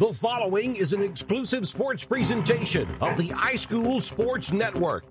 The following is an exclusive sports presentation of the iSchool Sports Network.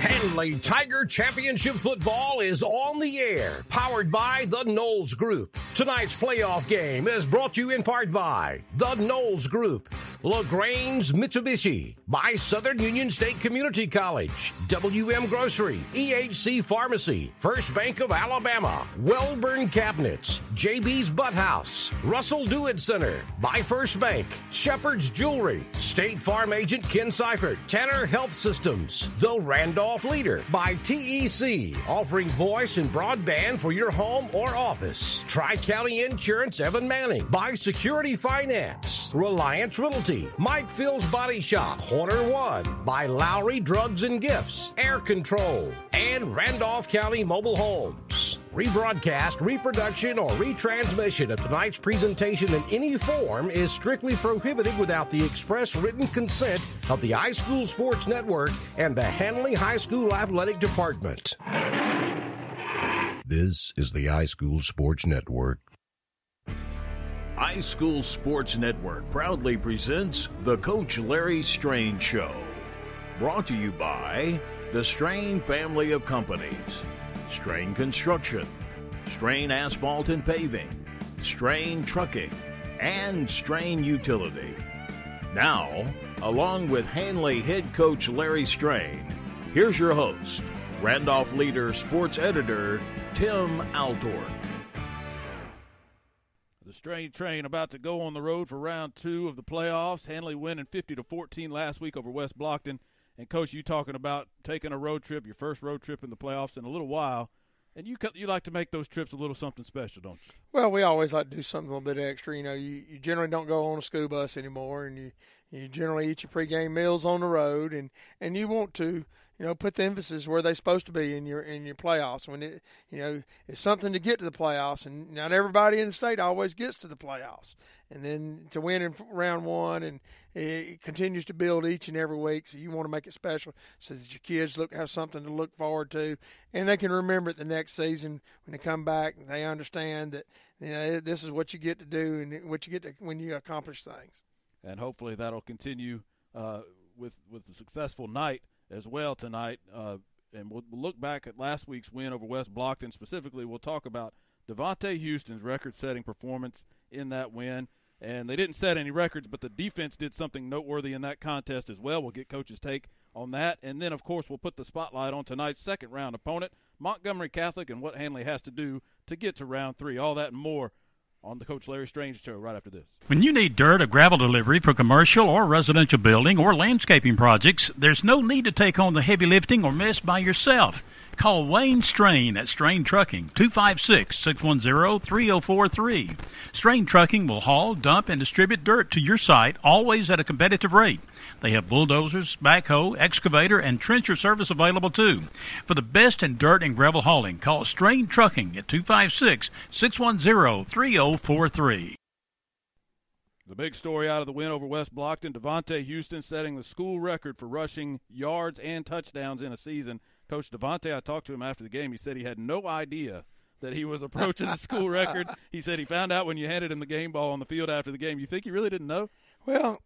Handley Tiger Championship Football is on the air, powered by the Knowles Group. Tonight's playoff game is brought to you in part by the Knowles Group, LaGrange Mitsubishi, by Southern Union State Community College, WM Grocery, EHC Pharmacy, First Bank of Alabama, Welburn Cabinets, JB's Butt House, Russell Dewitt Center, by First Bank, Shepherd's Jewelry, State Farm Agent Ken Seifert, Tanner Health Systems, The Randolph Leader by TEC, offering voice and broadband for your home or office. Tri County Insurance Evan Manning by Security Finance, Reliance Realty, Mike Fields Body Shop, Corner One by Lowry Drugs and Gifts, Air Control, and Randolph County Mobile Homes. Rebroadcast, reproduction, or retransmission of tonight's presentation in any form is strictly prohibited without the express written consent of the iSchool Sports Network and the Handley High School Athletic Department. This is the iSchool Sports Network. iSchool Sports Network proudly presents the Coach Larry Strain Show. Brought to you by the Strain family of companies Strain Construction, Strain Asphalt and Paving, Strain Trucking, and Strain Utility. Now, along with Handley head coach Larry Strain, here's your host, Randolph Leader sports editor Tim Altork. Strain Train about to go on the road for round two of the playoffs. Handley winning 50 to 14 last week over West Blockton. And coach, you talking about taking a road trip, your first road trip in the playoffs in a little while, and you you like to make those trips a little something special, don't you? Well, we always like to do something a little bit extra. You know, you, you generally don't go on a school bus anymore, and you you generally eat your pregame meals on the road, and and you want to you know put the emphasis where they're supposed to be in your in your playoffs. When it you know it's something to get to the playoffs, and not everybody in the state always gets to the playoffs. And then to win in round one, and it continues to build each and every week. So you want to make it special so that your kids look have something to look forward to, and they can remember it the next season when they come back. They understand that you know this is what you get to do and what you get to when you accomplish things and hopefully that'll continue uh, with with the successful night as well tonight. Uh, and we'll, look back at last week's win over West Blockton. Specifically, we'll talk about Devontae Houston's record-setting performance in that win. And they didn't set any records, but the defense did something noteworthy in that contest as well. We'll get coach's take on that, and then of course we'll put the spotlight on tonight's second round opponent, Montgomery Catholic, and what Handley has to do to get to round three. All that and more on the Coach Larry Strain show right after this. When you need dirt or gravel delivery for commercial or residential building or landscaping projects, there's no need to take on the heavy lifting or mess by yourself. Call Wayne Strain at Strain Trucking, 256 610 3043. Strain Trucking will haul, dump, and distribute dirt to your site, always at a competitive rate. They have bulldozers, backhoe, excavator, and trencher service available too. For the best in dirt and gravel hauling, call Strain Trucking at 256 610 3043. The big story out of the win over West Blockton, Devontae Houston setting the school record for rushing yards and touchdowns in a season. Coach Devontae, I talked to him after the game. He said he had no idea that he was approaching the school record. He said he found out when you handed him the game ball on the field after the game. You think he really didn't know? Well,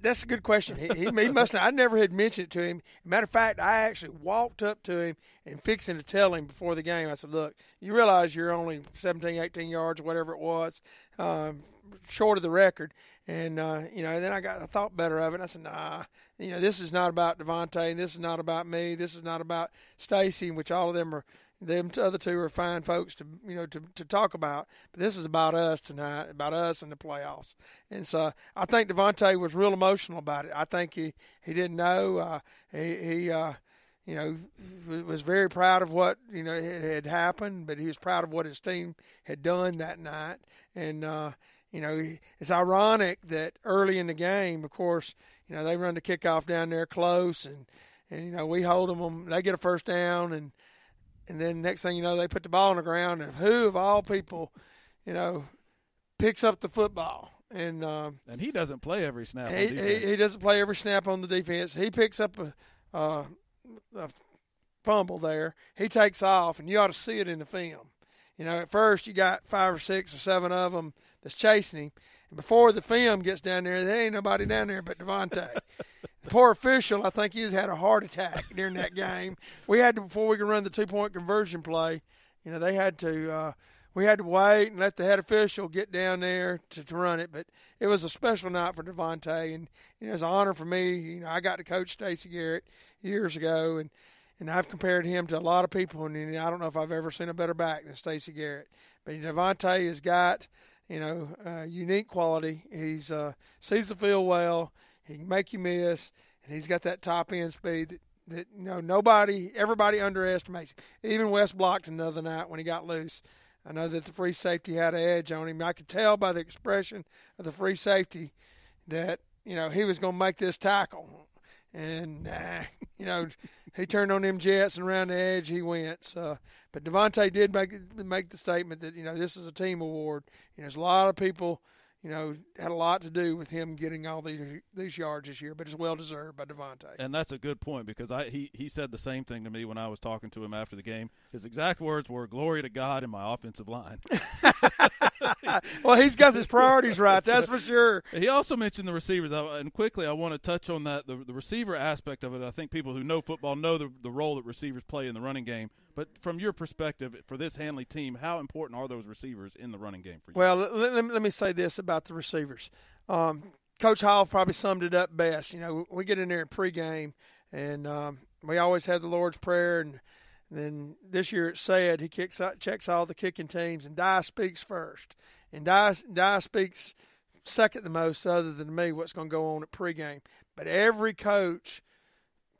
that's a good question. He, he, he must. Have, I never had mentioned it to him. Matter of fact, I actually walked up to him and fixing to tell him before the game. I said, "Look, you realize you're only 17, 18 yards, whatever it was, um, short of the record." And uh, you know, then I got I thought better of it. I said, "Nah, you know, this is not about Devontae. This is not about me. This is not about Stacy, which all of them are them other two are fine folks to you know to, to talk about, but this is about us tonight, about us in the playoffs. And so I think Devontae was real emotional about it. I think he he didn't know. Uh, he he uh, you know was very proud of what you know had happened, but he was proud of what his team had done that night. And uh, you know it's ironic that early in the game, of course, you know they run the kickoff down there close and. And you know we hold them. They get a first down, and and then next thing you know, they put the ball on the ground, and who of all people, you know, picks up the football? And um, and he doesn't play every snap. He, he, he doesn't play every snap on the defense. He picks up a, uh, a fumble there. He takes off, and you ought to see it in the film. You know, at first you got five or six or seven of them that's chasing him. And before the film gets down there, there ain't nobody down there but DeVonta. poor official, I think he's had a heart attack during that game. We had to, before we could run the two point conversion play, you know, they had to, uh, we had to wait and let the head official get down there to, to run it. But it was a special night for DeVonta, and know, it's an honor for me. You know, I got to coach Stacy Garrett years ago, and and I've compared him to a lot of people, and I don't know if I've ever seen a better back than Stacy Garrett. But DeVonta has got you know, uh, unique quality. He's uh, sees the field well. He can make you miss, and he's got that top end speed that, that you know nobody, everybody underestimates. Even West Blockton the other night when he got loose. I know that the free safety had an edge on him. I could tell by the expression of the free safety that you know he was going to make this tackle, and uh, you know he turned on them jets and around the edge he went. So, but DeVonta did make make the statement that you know this is a team award. You know, there's a lot of people you know, had a lot to do with him getting all these these yards this year, but it's well deserved by DeVonta. And that's a good point because I he he said the same thing to me when I was talking to him after the game. His exact words were "Glory to God in my offensive line." well, he's got his priorities right, that's for sure. He also mentioned the receivers, and quickly I want to touch on that the, the receiver aspect of it. I think people who know football know the the role that receivers play in the running game. But from your perspective, for this Handley team, how important are those receivers in the running game for you? Well, let, let, let me say this about the receivers. Um, Coach Hall probably summed it up best. You know, we get in there in pregame, and um, we always have the Lord's Prayer, and then this year it said he kicks out, checks all the kicking teams, and Dye speaks first, and Dye, Dye speaks second the most, other than me, what's going to go on at pregame. But every coach –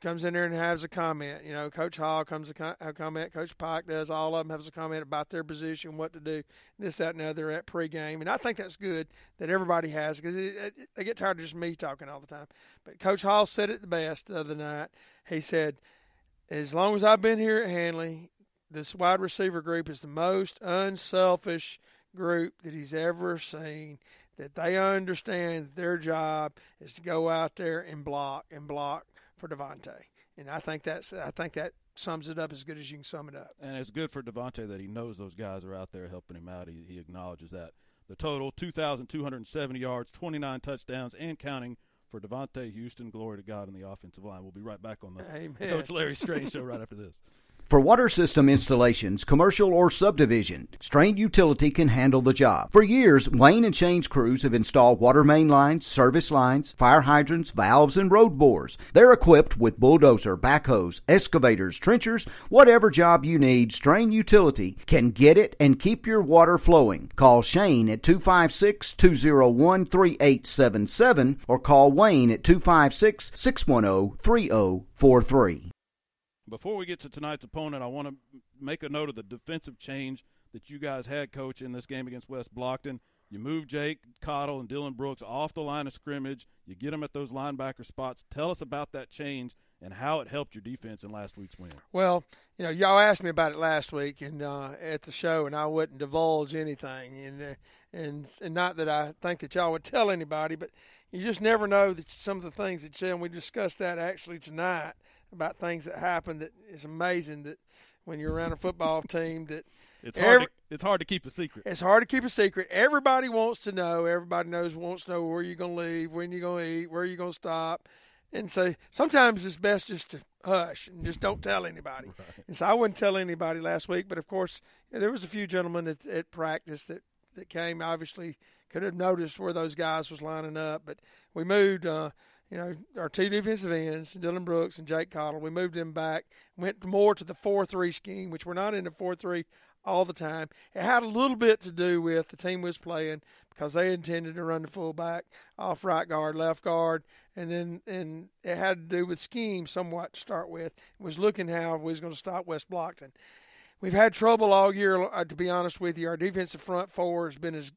comes in there and has a comment. You know, Coach Hall comes to a comment. Coach Pike does. All of them has a comment about their position, what to do, this, that, and the other at pregame. And I think that's good that everybody has because they get tired of just me talking all the time. But Coach Hall said it the best the other night. He said, "As long as I've been here at Handley, this wide receiver group is the most unselfish group that he's ever seen." That they understand their job is to go out there and block and block for DeVonta. And I think that's I think that sums it up as good as you can sum it up. And it's good for DeVonta that he knows those guys are out there helping him out. He, he acknowledges that. The total 2,270 yards, 29 touchdowns, and counting for DeVonta Houston. Glory to God in the offensive line. We'll be right back on the Amen. Coach Larry Strain show right after this. For water system installations, commercial or subdivision, Strain Utility can handle the job. For years, Wayne and Shane's crews have installed water main lines, service lines, fire hydrants, valves, and road bores. They're equipped with bulldozer, backhoes, excavators, trenchers, whatever job you need, Strain Utility can get it and keep your water flowing. Call Shane at 256 201 3877 or call Wayne at 256 610 3043. Before we get to tonight's opponent, I want to make a note of the defensive change that you guys had, coach, in this game against West Blockton. You move Jake Cottle and Dylan Brooks off the line of scrimmage. You get them at those linebacker spots. Tell us about that change and how it helped your defense in last week's win. Well, you know, y'all asked me about it last week and uh, at the show, and I wouldn't divulge anything. And uh, and and not that I think that y'all would tell anybody, but you just never know that some of the things that you. And we discussed that actually tonight about things that happen that is amazing that when you're around a football team that it's hard every, to, it's hard to keep a secret. It's hard to keep a secret. Everybody wants to know. Everybody knows wants to know where you're going to leave, when you're going to eat, where you're going to stop. And so sometimes it's best just to hush and just don't tell anybody. Right. And so I wouldn't tell anybody last week, but of course there was a few gentlemen at, at practice that that came obviously could have noticed where those guys was lining up, but we moved uh, you know, our two defensive ends, Dylan Brooks and Jake Cottle, we moved them back, went more to the 4 3 scheme, which we're not in the 4 3 all the time. It had a little bit to do with the team was playing because they intended to run the fullback off right guard, left guard, and then and it had to do with scheme somewhat to start with. It was looking how we was going to stop West Blockton. We've had trouble all year, uh, to be honest with you. Our defensive front four has been as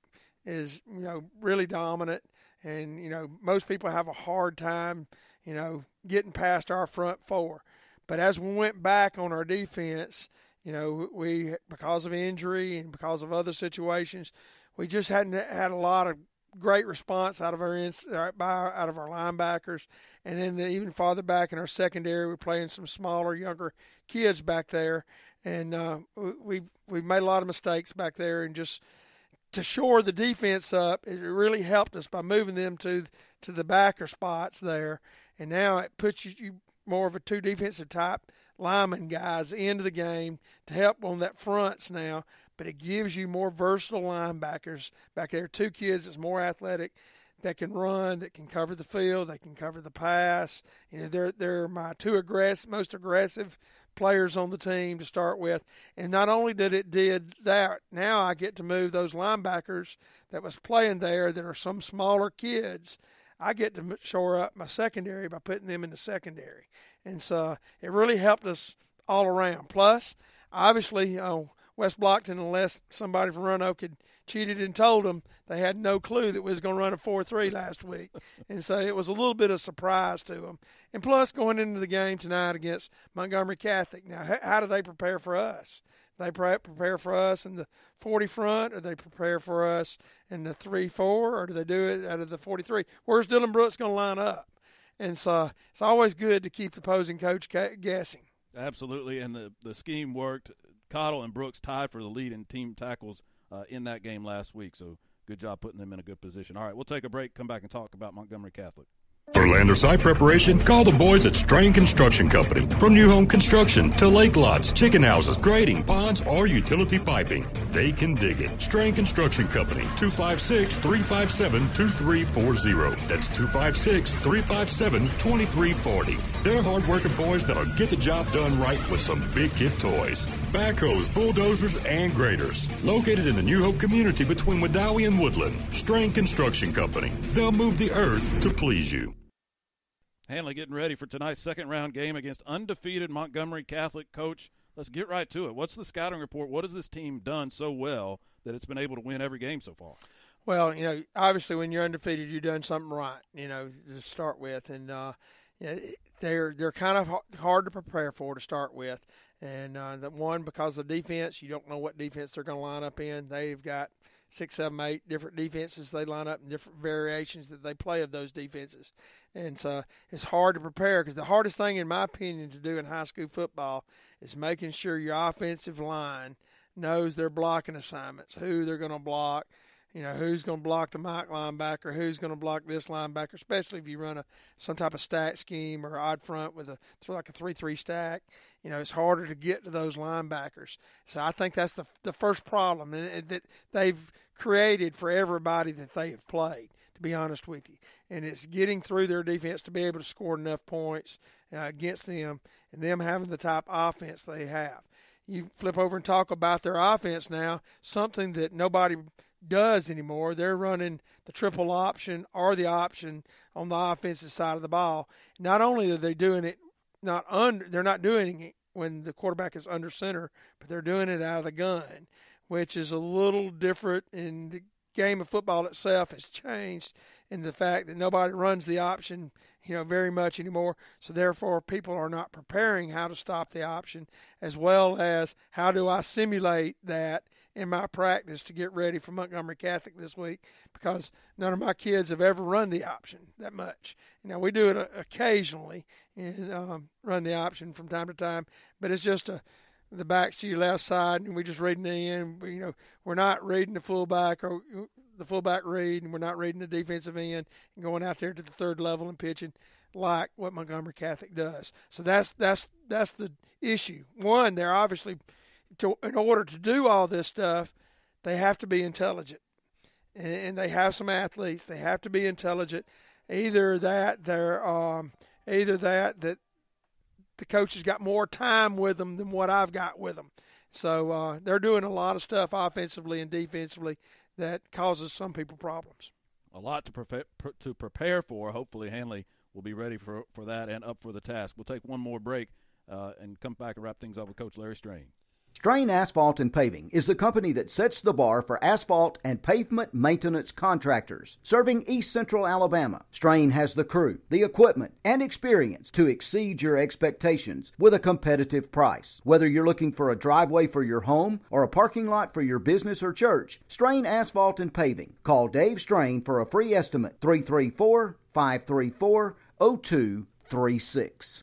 is you know really dominant and you know most people have a hard time you know getting past our front four. But as we went back on our defense you know we because of injury and because of other situations we just hadn't had a lot of great response out of our out of our linebackers. And then the, even farther back in our secondary we're playing some smaller younger kids back there. And uh, we we've made a lot of mistakes back there, and just to shore the defense up, it really helped us by moving them to to the backer spots there, and now it puts you more of a two defensive type lineman guys into the game to help on that fronts now. But it gives you more versatile linebackers back there. Two kids that's more athletic that can run, that can cover the field, they can cover the pass. You know, they're they're my two aggressive, most aggressive players on the team to start with. And not only did it did that, now I get to move those linebackers that was playing there that are some smaller kids. I get to shore up my secondary by putting them in the secondary, and so it really helped us all around. Plus, obviously, uh, West Blockton, unless somebody from Roanoke had cheated and told them, they had no clue that we was going to run a 4-3 last week. and so it was a little bit of surprise to them. And plus, going into the game tonight against Montgomery Catholic, now, how do they prepare for us? They prepare for us in the 40 front, or they prepare for us in the 3 4, or do they do it out of the 43? Where's Dylan Brooks going to line up? And so it's always good to keep the opposing coach guessing. Absolutely, and the, the scheme worked. Cottle and Brooks tied for the lead in team tackles uh, in that game last week. So good job putting them in a good position. All right, we'll take a break, come back and talk about Montgomery Catholic. For land or site preparation, call the boys at Strain Construction Company. From new home construction to lake lots, chicken houses, grading, ponds, or utility piping, they can dig it. Strain Construction Company, 256 357 2340. That's 256 357 2340. They're hardworking boys that'll get the job done right with some big kid toys. Backhoes, bulldozers, and graders. Located in the New Hope community between Wedowee and Woodland, Strain Construction Company. They'll move the earth to please you. Handley getting ready for tonight's second round game against undefeated Montgomery Catholic coach. Let's get right to it. What's the scouting report? What has this team done so well that it's been able to win every game so far? Well, you know, obviously when you're undefeated, you've done something right. You know, to start with, and uh, you know, they're they're kind of hard to prepare for to start with. And uh, the one because of defense, you don't know what defense they're going to line up in. They've got six, seven, eight different defenses they line up and different variations that they play of those defenses. And so it's hard to prepare because the hardest thing, in my opinion, to do in high school football is making sure your offensive line knows their blocking assignments, who they're going to block, you know, who's going to block the Mike linebacker, who's going to block this linebacker, especially if you run a some type of stack scheme or odd front with a like a three-three stack. You know, it's harder to get to those linebackers. So I think that's the the first problem that they've created for everybody that they have played. To be honest with you, and it's getting through their defense to be able to score enough points uh, against them, and them having the type offense they have. You flip over and talk about their offense now, something that nobody does anymore. They're running the triple option or the option on the offensive side of the ball. Not only are they doing it not under, they're not doing it when the quarterback is under center, but they're doing it out of the gun, which is a little different. In the game of football itself has changed in the fact that nobody runs the option, you know, very much anymore. So therefore, people are not preparing how to stop the option, as well as how do I simulate that in my practice to get ready for Montgomery Catholic this week because none of my kids have ever run the option that much. Now we do it uh, occasionally and um, run the option from time to time, but it's just a the backs to your left side, and we just reading the end. You know, we're not reading the fullback or uh, the fullback read, and we're not reading the defensive end and going out there to the third level and pitching like what Montgomery Catholic does. So that's that's that's the issue. One, they're obviously to, in order to do all this stuff, they have to be intelligent, and, and they have some athletes. They have to be intelligent. Either that they're um, either that that the coach has got more time with them than what I've got with them. So uh, they're doing a lot of stuff offensively and defensively that causes some people problems. A lot to prepare to prepare for. Hopefully, Handley will be ready for for that and up for the task. We'll take one more break uh, and come back and wrap things up with Coach Larry Strain. Strain Asphalt and Paving is the company that sets the bar for asphalt and pavement maintenance contractors, serving East Central Alabama. Strain has the crew, the equipment, and experience to exceed your expectations with a competitive price. Whether you're looking for a driveway for your home or a parking lot for your business or church, Strain Asphalt and Paving. Call Dave Strain for a free estimate 334 534 0236.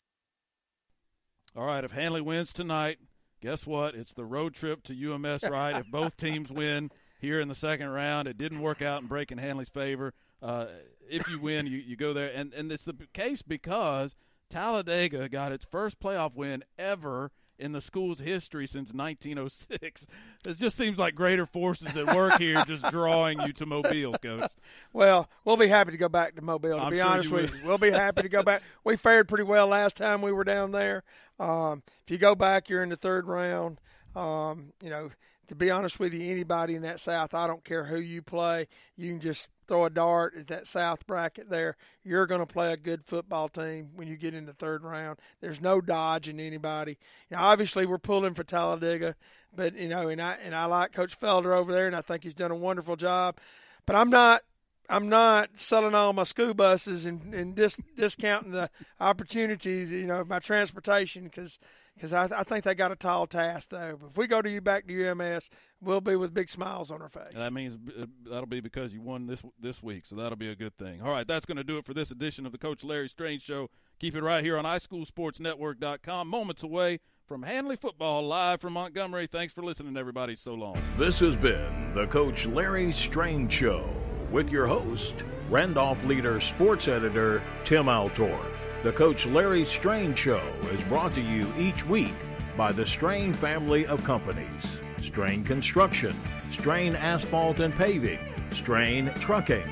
All right, if Handley wins tonight, guess what? It's the road trip to UMS, right? if both teams win here in the second round, it didn't work out in Bracken Handley's favor. Uh, if you win, you, you go there. And, and it's the case because Talladega got its first playoff win ever in the school's history since 1906. It just seems like greater forces at work here, just drawing you to Mobile, coach. Well, we'll be happy to go back to Mobile. To I'm be sure honest you with you, we'll be happy to go back. We fared pretty well last time we were down there. Um, if you go back, you're in the third round. Um, you know, to be honest with you, anybody in that South, I don't care who you play, you can just throw a dart at that South bracket there. You're going to play a good football team when you get in the third round. There's no dodging anybody. Know, obviously we're pulling for Talladega, but you know, and I and I like Coach Felder over there, and I think he's done a wonderful job. But I'm not I'm not selling all my school buses and, and dis, discounting the opportunities, you know, my transportation because because I, I think they got a tall task though. If we go to you back to UMS, we'll be with big smiles on our face. And that means uh, that'll be because you won this this week, so that'll be a good thing. All right, that's going to do it for this edition of the Coach Larry Strain Show. Keep it right here on iSchoolSportsNetwork.com. Moments away from Handley football, live from Montgomery. Thanks for listening, everybody. So long. This has been the Coach Larry Strain Show with your host, Randolph Leader Sports Editor Tim Altor. The Coach Larry Strain Show is brought to you each week by the Strain family of companies Strain Construction, Strain Asphalt and Paving, Strain Trucking,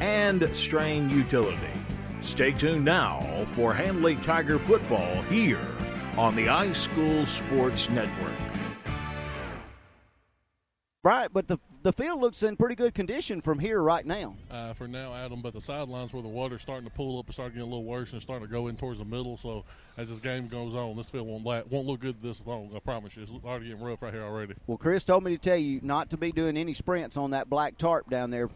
and Strain Utility. Stay tuned now for Handley Tiger football here on the iSchool Sports Network. Right, but the the field looks in pretty good condition from here right now. uh, for now, Adam. But the sidelines where the water's starting to pool up and start getting a little worse and starting to go in towards the middle. So as this game goes on, this field won't la- won't look good this long. I promise you. It's already getting rough right here already. Well, Chris told me to tell you not to be doing any sprints on that black tarp down there.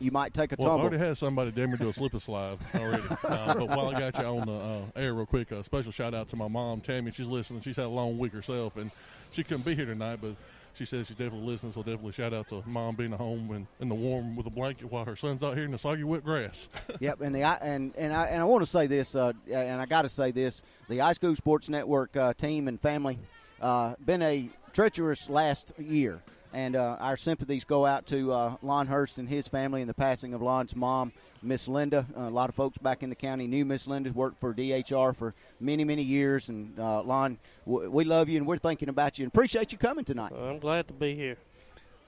You might take a Well, I tumble. already had somebody dare me do a slip and slide already. uh, but while I got you on the uh, air real quick, a special shout out to my mom, Tammy. She's listening. She's had a long week herself, and she couldn't be here tonight, but she says she's definitely listening. So definitely shout out to mom being at home and in the warm with a blanket while her son's out here in the soggy wet grass. Yep, and the and and I and I want to say this, uh, and I got to say this: the iSchool Sports Network uh, team and family uh, been a treacherous last year, and uh, our sympathies go out to uh, Lon Hurst and his family in the passing of Lon's mom, Miss Linda. Uh, a lot of folks back in the county knew Miss Linda, worked for DHR for many many years, and uh, Lon, w- we love you and we're thinking about you and appreciate you coming tonight. I'm glad to be here.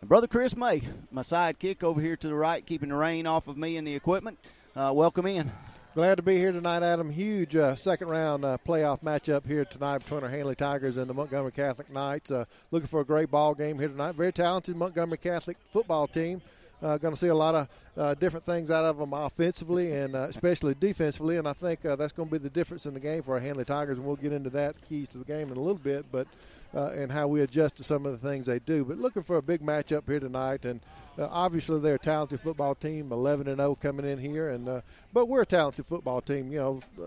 And Brother Chris May, my sidekick over here to the right, keeping the rain off of me and the equipment. Uh, welcome in. Glad to be here tonight, Adam. Huge uh, second round uh, playoff matchup here tonight between our Handley Tigers and the Montgomery Catholic Knights. Uh, looking for a great ball game here tonight. Very talented Montgomery Catholic football team. Uh, going to see a lot of uh, different things out of them offensively and uh, especially defensively, and I think uh, that's going to be the difference in the game for our Handley Tigers. And we'll get into that keys to the game in a little bit, but uh, and how we adjust to some of the things they do. But looking for a big matchup here tonight, and uh, obviously they're a talented football team, 11 and 0 coming in here, and uh, but we're a talented football team. You know, uh,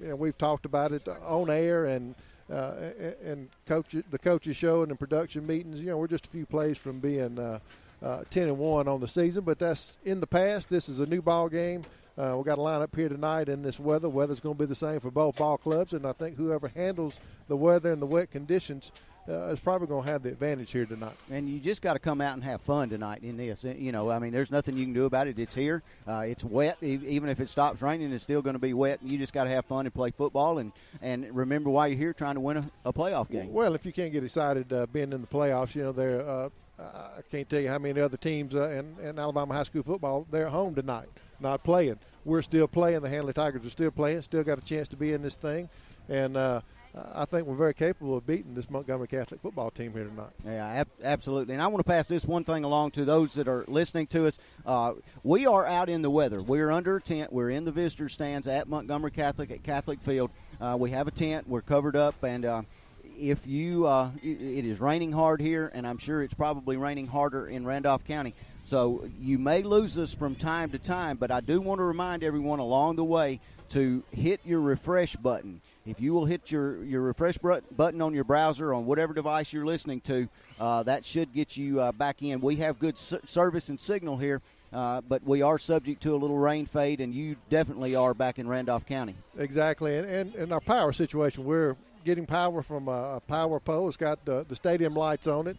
you know we've talked about it on air and. Uh, and coach, the coaches show and production meetings, you know, we're just a few plays from being uh, uh, 10 and 1 on the season, but that's in the past. This is a new ball game. Uh, we got a lineup here tonight in this weather. Weather's going to be the same for both ball clubs, and I think whoever handles the weather and the wet conditions uh, is probably going to have the advantage here tonight. And you just got to come out and have fun tonight in this. You know, I mean, there's nothing you can do about it. It's here. Uh, it's wet. Even if it stops raining, it's still going to be wet. You just got to have fun and play football and, and remember why you're here trying to win a, a playoff game. Well, if you can't get excited uh, being in the playoffs, you know, they're, uh, I can't tell you how many other teams uh, in, in Alabama high school football, they're home tonight, not playing. We're still playing. The Handley Tigers are still playing, still got a chance to be in this thing. And uh, I think we're very capable of beating this Montgomery Catholic football team here tonight. Yeah, ab- absolutely. And I want to pass this one thing along to those that are listening to us. Uh, we are out in the weather. We're under a tent. We're in the visitor stands at Montgomery Catholic at Catholic Field. Uh, we have a tent. We're covered up, and uh, if you, uh, it, it is raining hard here, and I'm sure it's probably raining harder in Randolph County. So you may lose us from time to time, but I do want to remind everyone along the way to hit your refresh button. If you will hit your, your refresh button on your browser on whatever device you're listening to, uh, that should get you uh, back in. We have good s- service and signal here, uh, but we are subject to a little rain fade, and you definitely are back in Randolph County. Exactly, and and, and our power situation, we're getting power from a, power pole. It's got the, the stadium lights on it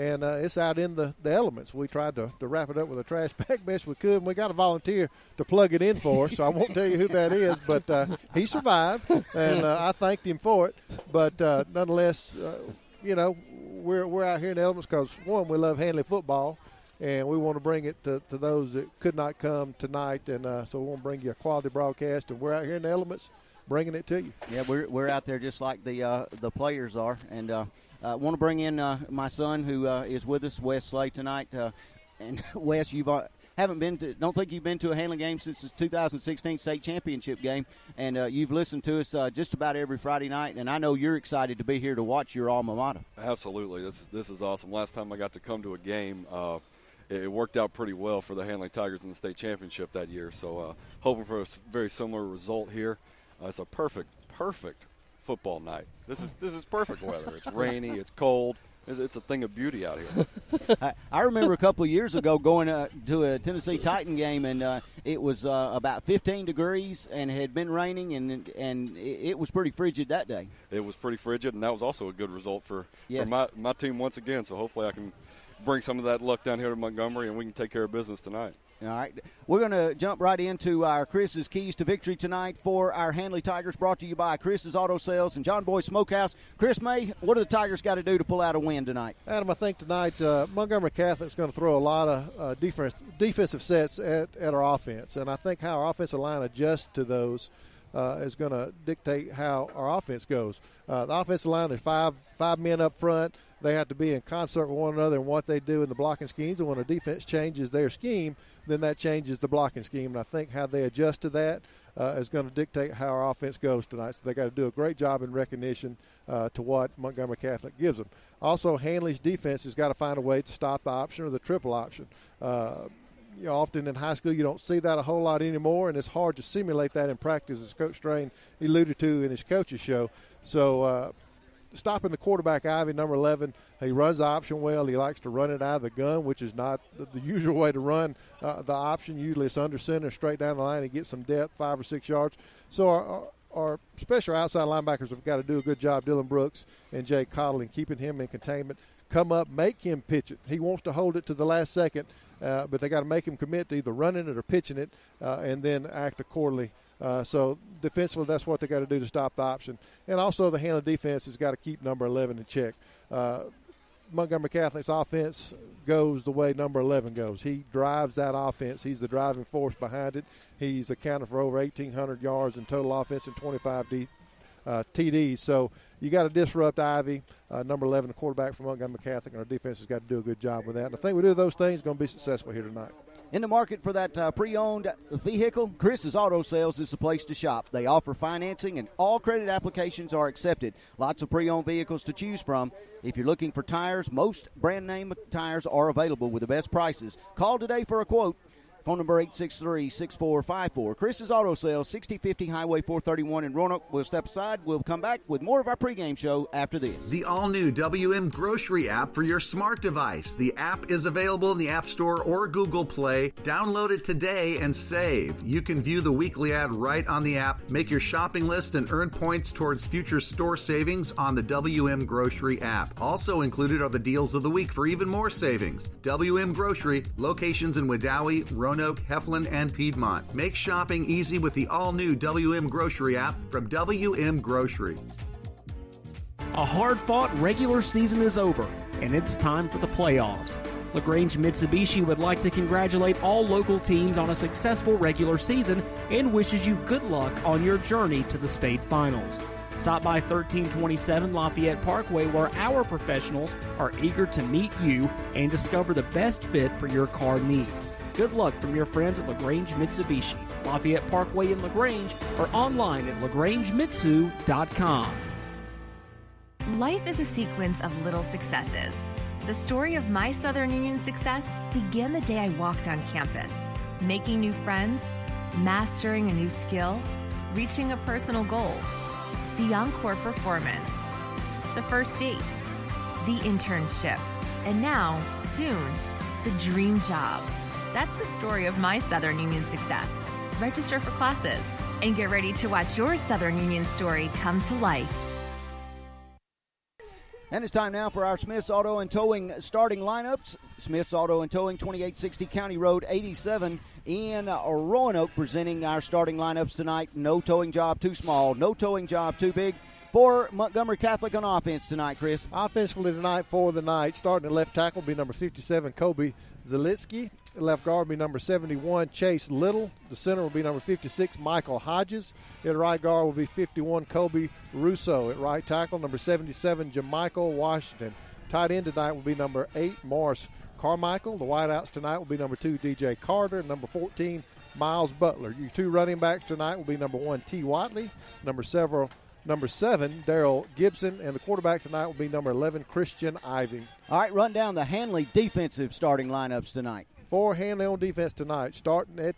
and uh, it's out in the, the elements. We tried to, to wrap it up with a trash bag best we could, and we got a volunteer to plug it in for us. So I won't tell you who that is, but uh, he survived, and uh, I thanked him for it. But uh, nonetheless, uh, you know, we're we're out here in the elements because one, we love Handley football. And we want to bring it to, to those that could not come tonight, and uh, so we want to bring you a quality broadcast. And we're out here in the elements, bringing it to you. Yeah, we're, we're out there just like the the players are, and uh, I want to bring in uh, my son who uh, is with us, Wes Slay, tonight. Uh, and Wes, you've uh, haven't been to, don't think you've been to a Handley game since the 2016 state championship game, and uh, you've listened to us just about every Friday night. And I know you're excited to be here to watch your alma mater. Absolutely, this is this is awesome. Last time I got to come to a game. it worked out pretty well for the Handley Tigers in the state championship that year. So, hoping for a very similar result here. it's a perfect, perfect football night. This is this is perfect weather. It's rainy. It's cold. It's a thing of beauty out here. I, I remember a couple of years ago going uh, to a Tennessee Titan game, and uh, it was uh, about 15 degrees, and it had been raining, and and it was pretty frigid that day. It was pretty frigid, and that was also a good result for, yes. for my, my team once again. So hopefully, I can bring some of that luck down here to Montgomery, and we can take care of business tonight. All right. We're going to jump right into our Chris's Keys to Victory tonight for our Handley Tigers, brought to you by Chris's Auto Sales and John Boy Smokehouse. Chris May, what do the Tigers got to do to pull out a win tonight? Adam, I think tonight uh, Montgomery Catholic's going to throw a lot of uh, defense, defensive sets at, at our offense, and I think how our offensive line adjusts to those uh, is going to dictate how our offense goes. Uh, the offensive line is five five men up front they have to be in concert with one another and what they do in the blocking schemes. And when a defense changes their scheme, then that changes the blocking scheme. And I think how they adjust to that uh, is going to dictate how our offense goes tonight. So they got to do a great job in recognition uh, to what Montgomery Catholic gives them. Also, Handley's defense has got to find a way to stop the option or the triple option. Uh, you know, often in high school you don't see that a whole lot anymore, and it's hard to simulate that in practice, as Coach Strain alluded to in his coaches show. So uh, stopping the quarterback, Ivy, number 11. He runs option well. He likes to run it out of the gun, which is not the, the usual way to run uh, the option. Usually it's under center, straight down the line, and get some depth, five or six yards. So our, our special outside linebackers have got to do a good job, Dylan Brooks and Jay Cottle, in keeping him in containment. Come up, make him pitch it. He wants to hold it to the last second, uh, but they got to make him commit to either running it or pitching it, uh, and then act accordingly uh, so defensively, that's what they got to do to stop the option. And also, the Handley defense has got to keep number 11 in check. Uh, Montgomery Catholic's offense goes the way number 11 goes. He drives that offense. He's the driving force behind it. He's accounted for over 1,800 yards in total offense and 25 D, uh, TDs. So you got to disrupt Ivy, uh, number 11, the quarterback from Montgomery Catholic, and our defense has got to do a good job with that. And I think we do those things, going to be successful here tonight. In the market for that uh, pre owned vehicle, Chris's Auto Sales is the place to shop. They offer financing and all credit applications are accepted. Lots of pre owned vehicles to choose from. If you're looking for tires, most brand name tires are available with the best prices. Call today for a quote Phone number 863-6454. Chris's Auto Sales, 6050 Highway 431 in Roanoke. We'll step aside. We'll come back with more of our pregame show after this. The all-new WM Grocery app for your smart device. The app is available in the App Store or Google Play. Download it today and save. You can view the weekly ad right on the app, make your shopping list, and earn points towards future store savings on the WM Grocery app. Also included are the deals of the week for even more savings. WM Grocery, locations in Wedowee, Roanoke, Roanoke, Heflin, and Piedmont. Make shopping easy with the all new WM Grocery app from WM Grocery. A hard fought regular season is over, and it's time for the playoffs. LaGrange Mitsubishi would like to congratulate all local teams on a successful regular season and wishes you good luck on your journey to the state finals. Stop by 1327 Lafayette Parkway where our professionals are eager to meet you and discover the best fit for your car needs. Good luck from your friends at LaGrange Mitsubishi, Lafayette Parkway in LaGrange, or online at LaGrangeMitsu.com. Life is a sequence of little successes. The story of my Southern Union success began the day I walked on campus, making new friends, mastering a new skill, reaching a personal goal, the encore performance, the first date, the internship, and now, soon, the dream job. That's the story of my Southern Union success. Register for classes and get ready to watch your Southern Union story come to life. And it's time now for our Smith's Auto and Towing starting lineups. Smith's Auto and Towing, 2860 County Road 87 in Roanoke, presenting our starting lineups tonight. No towing job too small, no towing job too big. For Montgomery Catholic on offense tonight, Chris. Offensively tonight for the night, starting at left tackle will be number 57, Kobe Zalitsky. Left guard will be number 71, Chase Little. The center will be number 56, Michael Hodges. At right guard will be 51, Kobe Russo. At right tackle, number 77, Jamichael Washington. Tight end tonight will be number 8, Morris Carmichael. The wideouts tonight will be number 2, DJ Carter. Number 14, Miles Butler. Your two running backs tonight will be number 1, T. Watley. Number several number seven, Daryl Gibson, and the quarterback tonight will be number 11, Christian Ivy. All right, run down the Handley defensive starting lineups tonight. For Handley on defense tonight, starting at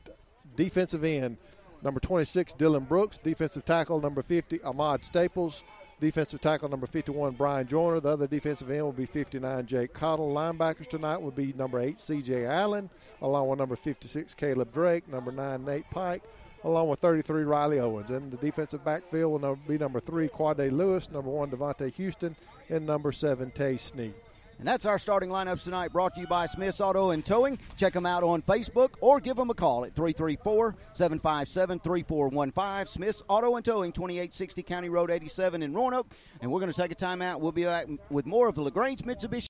defensive end, number 26, Dylan Brooks, defensive tackle, number 50, Ahmad Staples, defensive tackle, number 51, Brian Joyner. The other defensive end will be 59, Jake Cottle. Linebackers tonight will be number 8, CJ Allen, along with number 56, Caleb Drake, number 9, Nate Pike, along with 33 Riley Owens. And the defensive backfield will be number three Quade Lewis, number one Devontae Houston, and number seven Tay Sneed. And that's our starting lineups tonight, brought to you by Smith's Auto and Towing. Check them out on Facebook or give them a call at 334 757 3415. Smith's Auto and Towing, 2860 County Road 87 in Roanoke. And we're going to take a timeout. We'll be back with more of the LaGrange Mitsubishi.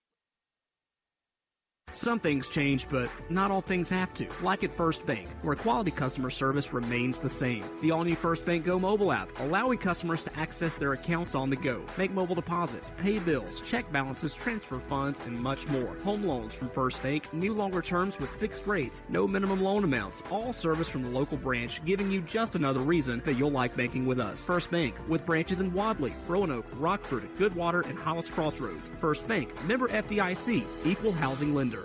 Some things change, but not all things have to. Like at First Bank, where quality customer service remains the same. The all new First Bank Go mobile app, allowing customers to access their accounts on the go, make mobile deposits, pay bills, check balances, transfer funds, and much more. Home loans from First Bank, new longer terms with fixed rates, no minimum loan amounts, all service from the local branch, giving you just another reason that you'll like banking with us. First Bank, with branches in Wadley, Roanoke, Rockford, Goodwater, and Hollis Crossroads. First Bank, member FDIC, equal housing lender.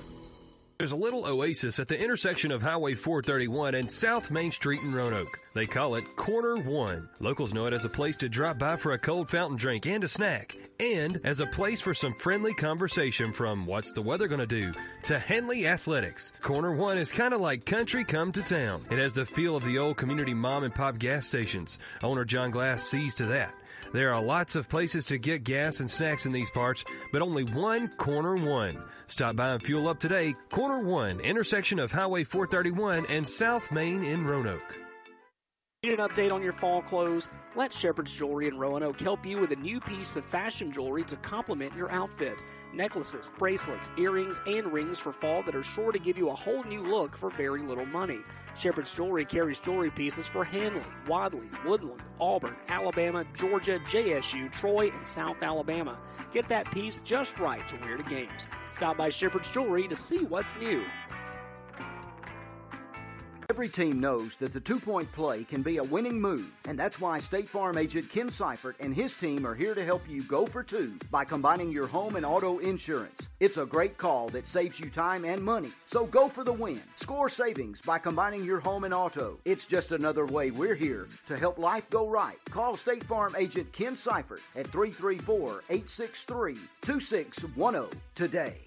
There's a little oasis at the intersection of Highway 431 and South Main Street in Roanoke. They call it Corner One. Locals know it as a place to drop by for a cold fountain drink and a snack, and as a place for some friendly conversation from what's the weather going to do to Handley Athletics. Corner One is kind of like country come to town. It has the feel of the old community mom and pop gas stations. Owner John Glass sees to that. There are lots of places to get gas and snacks in these parts, but only one Corner One. Stop by and fuel up today. Corner One, intersection of Highway 431 and South Main in Roanoke. Need an update on your fall clothes? Let Shepherd's Jewelry in Roanoke help you with a new piece of fashion jewelry to complement your outfit. Necklaces, bracelets, earrings, and rings for fall that are sure to give you a whole new look for very little money. Shepherd's Jewelry carries jewelry pieces for Handley, Wadley, Woodland, Auburn, Alabama, Georgia, JSU, Troy, and South Alabama. Get that piece just right to wear to games. Stop by Shepherd's Jewelry to see what's new. Every team knows that the two point play can be a winning move, and that's why State Farm agent Ken Seifert and his team are here to help you go for two by combining your home and auto insurance. It's a great call that saves you time and money, so go for the win. Score savings by combining your home and auto. It's just another way we're here to help life go right. Call State Farm agent Ken Seifert at 334 863 2610 today.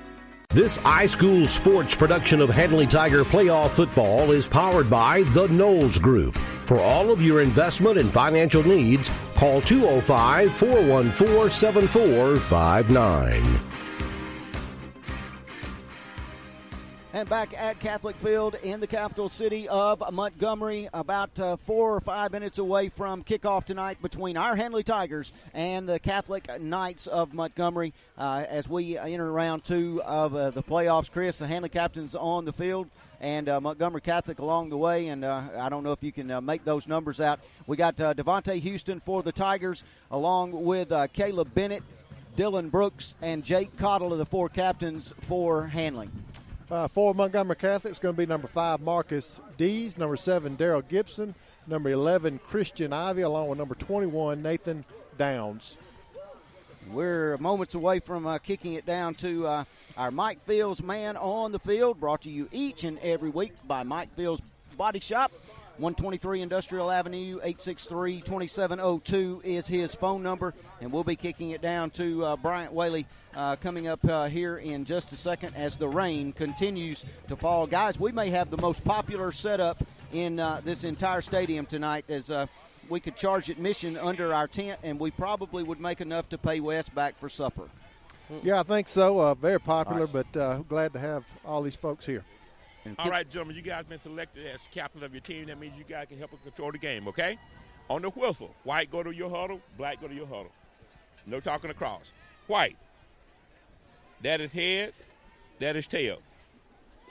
This iSchool Sports production of Handley Tiger Playoff Football is powered by the Knowles Group. For all of your investment and financial needs, call 205 414 7459. And back at Catholic Field in the capital city of Montgomery, about uh, four or five minutes away from kickoff tonight between our Handley Tigers and the Catholic Knights of Montgomery uh, as we enter round two of uh, the playoffs. Chris, the Handley captains on the field and uh, Montgomery Catholic along the way. And uh, I don't know if you can uh, make those numbers out. We got uh, Devontae Houston for the Tigers, along with uh, Caleb Bennett, Dylan Brooks, and Jake Cottle are the four captains for Handley. Uh, for Montgomery Catholic, it's going to be number five, Marcus Dees, number seven, Daryl Gibson, number 11, Christian Ivy, along with number 21, Nathan downs. We're moments away from uh, kicking it down to uh, our Mike Fields man on the field, brought to you each and every week by Mike Fields Body Shop. 123 Industrial Avenue, 863 2702 is his phone number. And we'll be kicking it down to uh, Bryant Whaley uh, coming up uh, here in just a second as the rain continues to fall. Guys, we may have the most popular setup in uh, this entire stadium tonight as uh, we could charge admission under our tent, and we probably would make enough to pay Wes back for supper. Yeah, I think so. Uh, very popular, but uh, glad to have all these folks here. All right, gentlemen, you guys been selected as captain of your team. That means you guys can help us control the game, okay? On the whistle, white go to your huddle, black go to your huddle. No talking across. White. That is heads. That is tail.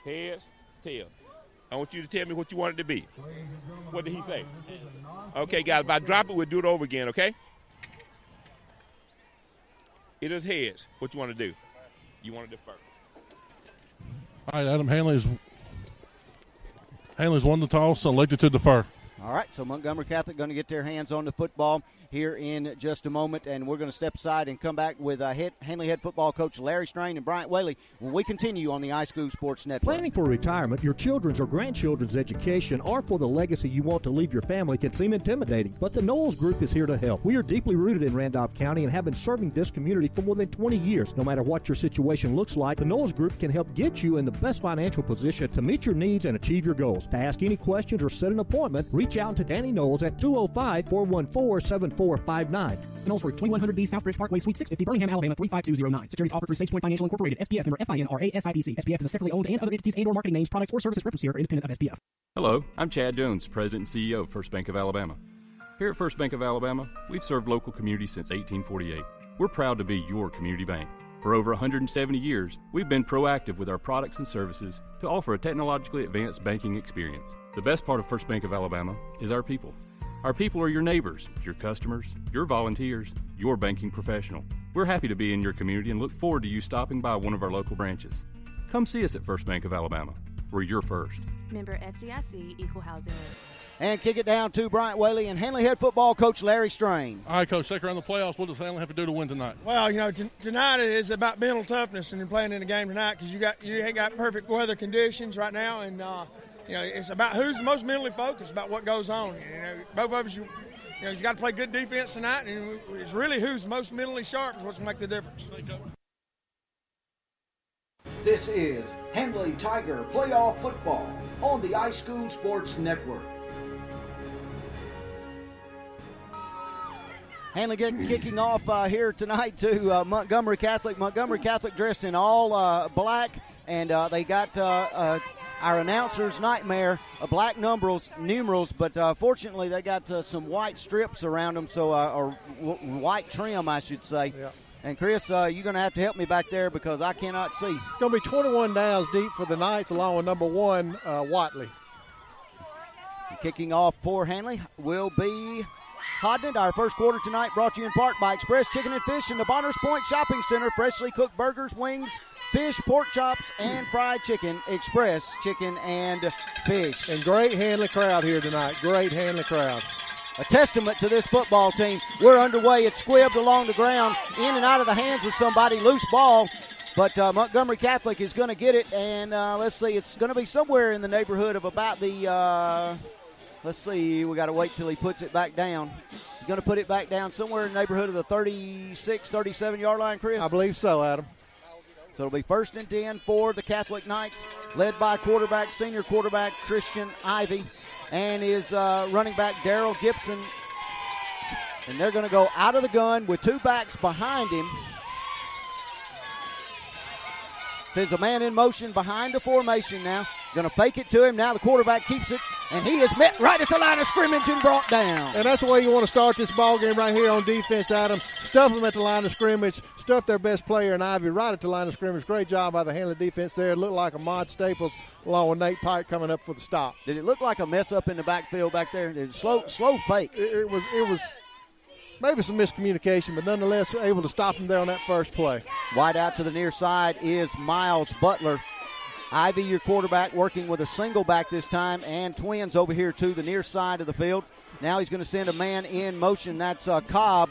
Heads, tail. I want you to tell me what you want it to be. What did he say? Okay, guys, if I drop it, we'll do it over again, okay? It is heads. What you want to do? You want to defer. All right, Adam Handley's Handley's won the toss, elected to defer. All right, so Montgomery Catholic going to get their hands on the football here in just a moment, and we're going to step aside and come back with uh, head, Handley head football coach Larry Strain and Bryant Whaley when we continue on the iSchool Sports Network. Planning for retirement, your children's or grandchildren's education, or for the legacy you want to leave your family can seem intimidating, but the Knowles Group is here to help. We are deeply rooted in Randolph County and have been serving this community for more than 20 years. No matter what your situation looks like, the Knowles Group can help get you in the best financial position to meet your needs and achieve your goals. To ask any questions or set an appointment, reach out to Danny Knowles at 205 414 7459. Knowles Group, 2100B Southbridge Parkway, Suite 650, Birmingham, Alabama 35209. Securities offered through SafePoint Financial Incorporated, SPF member FINRA SIPC. SPF is a separately owned and other entities and or marketing names, products, or services referenced here are independent of SPF. Hello, I'm Chad Jones, President and CEO of First Bank of Alabama. Here at First Bank of Alabama, we've served local communities since 1848. We're proud to be your community bank. For over 170 years, we've been proactive with our products and services to offer a technologically advanced banking experience. The best part of First Bank of Alabama is our people. Our people are your neighbors, your customers, your volunteers, your banking professional. We're happy to be in your community and look forward to you stopping by one of our local branches. Come see us at First Bank of Alabama. We're your first. Member FDIC, Equal Housing Lender. And kick it down to Bryant Whaley and Handley head football coach Larry Strain. All right, Coach, second round of the playoffs. What does Handley have to do to win tonight? Well, you know, t- tonight is about mental toughness and you're playing in the game tonight because you got you ain't got perfect weather conditions right now, and uh, you know it's about who's the most mentally focused about what goes on. You know, both of us, you, you know, you got to play good defense tonight, and it's really who's most mentally sharp is what's going to make the difference. This is Handley Tiger Playoff Football on the iSchool Sports Network. Handley get, kicking off uh, here tonight to uh, Montgomery Catholic. Montgomery Catholic dressed in all uh, black, and uh, they got uh, uh, our announcer's nightmare, black numerals, numerals. But uh, fortunately, they got uh, some white strips around them, so uh, or w- white trim, I should say. Yeah. And Chris, you're going to have to help me back there because I cannot see. It's going to be 21 downs deep for the Knights, along with number one Watley. Kicking off for Handley will be Hodnett. Our first quarter tonight brought to you in part by Express Chicken and Fish in the Bonners Point Shopping Center. Freshly cooked burgers, wings, fish, pork chops, and fried chicken. Express Chicken and Fish. And great Handley crowd here tonight. Great Handley crowd. A testament to this football team. We're underway. It's squibbed along the ground, in and out of the hands of somebody. Loose ball. But uh, Montgomery Catholic is going to get it, and uh, let's see, it's going to be somewhere in the neighborhood of about the. Uh, let's see, we got to wait till he puts it back down. He's going to put it back down somewhere in the neighborhood of the 36, 37 yard line, Chris? I believe so, Adam. So it'll be first and 10 for the Catholic Knights, led by quarterback, senior quarterback Christian Ivy, and his uh, running back Daryl Gibson. And they're going to go out of the gun with two backs behind him. Sends a man in motion behind the formation now. Going to fake it to him. Now the quarterback keeps it, and he is met right at the line of scrimmage and brought down. And that's the way you want to start this ball game right here on defense, Adam. Stuff them at the line of scrimmage. Stuff their best player and Ivy right at the line of scrimmage. Great job by the Handley defense there. It looked like Ahmad Staples along with Nate Pike coming up for the stop. Did it look like a mess up in the backfield back there? It slow, slow fake. It, it was. It was maybe some miscommunication, but nonetheless able to stop him there on that first play. Wide out to the near side is Miles Butler. Ivy, your quarterback, working with a single back this time, and twins over here to the near side of the field. Now he's going to send a man in motion. That's uh, Cobb.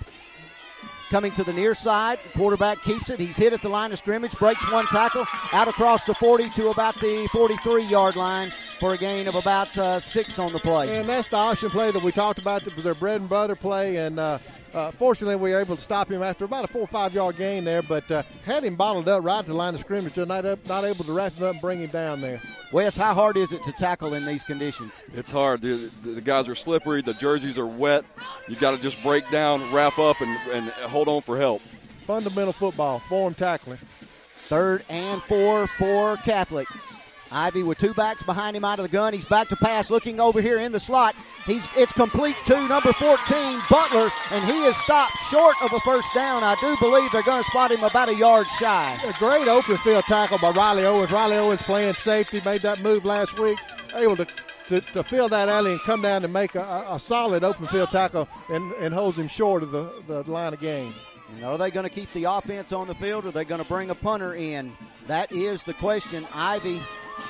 coming to the near side. Quarterback keeps it. He's hit at the line of scrimmage, breaks one tackle, out across the 40 to about the 43 yard line for a gain of about uh, six on the play. And that's the option play that we talked about. That was their bread and butter play, and uh, uh, fortunately, we were able to stop him after about a four or five yard gain there, but uh, had him bottled up right at the line of scrimmage, so not, up, not able to wrap him up and bring him down there. Wes, how hard is it to tackle in these conditions? It's hard. The, the, the guys are slippery, the jerseys are wet. you got to just break down, wrap up, and, and hold on for help. Fundamental football, form tackling. Third and four for Catholic. Ivy with two backs behind him out of the gun. He's back to pass, looking over here in the slot. He's it's complete to number 14, Butler, and he is stopped short of a first down. I do believe they're going to spot him about a yard shy. A great open field tackle by Riley Owens. Riley Owens playing safety, made that move last week, able to to, to fill that alley and come down and make a, a solid open field tackle and, and holds him short of the, the line of game. And are they going to keep the offense on the field or are they going to bring a punter in? That is the question. Ivy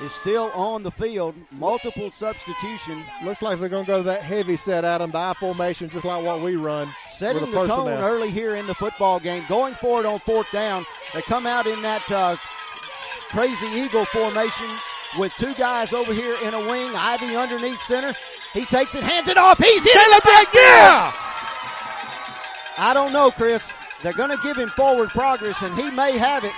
is still on the field. Multiple substitution. Looks like they're going to go to that heavy set, Adam, the I formation, just like what we run. Setting the, the tone early here in the football game. Going for it on fourth down. They come out in that uh, crazy eagle formation with two guys over here in a wing. Ivy underneath center. He takes it, hands it off. He's in. Yeah! I don't know, Chris. They're going to give him forward progress, and he may have it.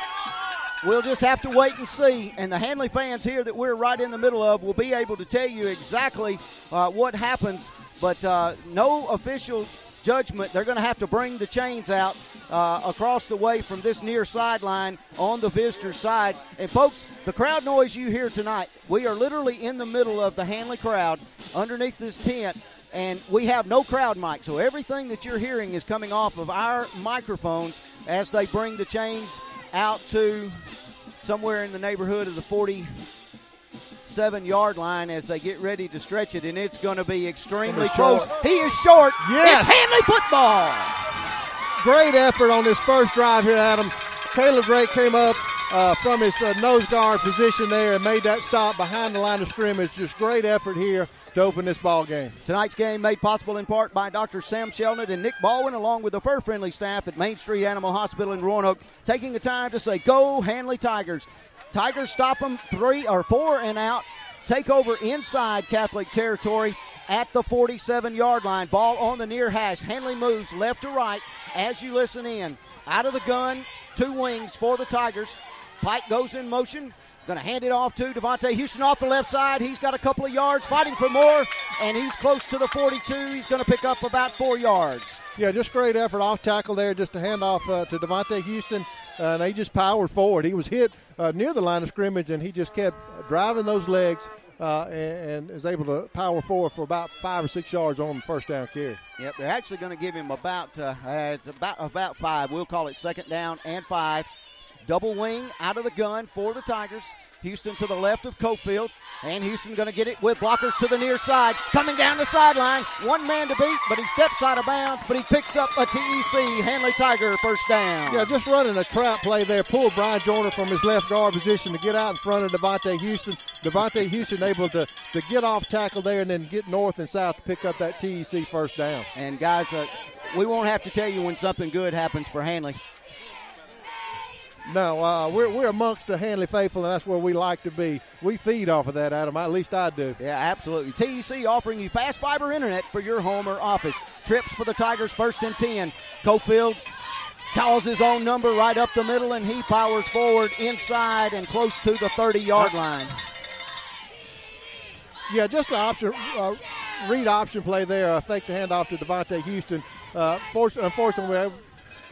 We'll just have to wait and see. And the Handley fans here that we're right in the middle of will be able to tell you exactly uh, what happens. But uh, no official judgment. They're going to have to bring the chains out uh, across the way from this near sideline on the visitor side. And folks, the crowd noise you hear tonight, we are literally in the middle of the Handley crowd underneath this tent. And we have no crowd mic, so everything that you're hearing is coming off of our microphones as they bring the chains out to somewhere in the neighborhood of the 47 yard line as they get ready to stretch it, and it's going to be extremely close. He is short. Yes. It's Handley football. Great effort on this first drive here, Adam. Caleb Drake came up uh, from his uh, nose guard position there and made that stop behind the line of scrimmage. Just great effort here to open this ball game. Tonight's game made possible in part by Dr. Sam Sheldon and Nick Baldwin, along with the fur-friendly staff at Main Street Animal Hospital in Roanoke, taking the time to say, "Go Handley Tigers!" Tigers stop them three or four and out. Take over inside Catholic territory at the 47-yard line. Ball on the near hash. Handley moves left to right as you listen in. Out of the gun, two wings for the Tigers. Pike goes in motion. Going to hand it off to Devontae Houston off the left side. He's got a couple of yards, fighting for more, and he's close to the 42. He's going to pick up about four yards. Yeah, just great effort off tackle there, just to hand off uh, to Devontae Houston, uh, and he just powered forward. He was hit uh, near the line of scrimmage, and he just kept driving those legs. Uh, and, and, is able to power forward for about five or six yards on the first down carry. Yep, they're actually going to give him about uh, it's about about five. We'll call it second down and five. Double wing out of the gun for the Tigers. Houston to the left of Cofield. And Houston going to get it with blockers to the near side. Coming down the sideline. One man to beat, but he steps out of bounds, but he picks up a TEC. Handley Tiger first down. Yeah, just running a trap play there. Pulled Brian Joyner from his left guard position to get out in front of Devontae Houston. Devontae Houston able to, to get off tackle there and then get north and south to pick up that TEC first down. And guys, uh, we won't have to tell you when something good happens for Handley. No, uh, we're, we're amongst the Handley faithful, and that's where we like to be. We feed off of that, Adam. At least I do. Yeah, absolutely. TEC offering you fast fiber internet for your home or office. Trips for the Tigers, first and 10. Cofield calls his own number right up the middle, and he powers forward inside and close to the 30 yard line. Yeah, just an option, uh, read option play there. Uh, fake the handoff to Devontae Houston. Uh, unfortunately,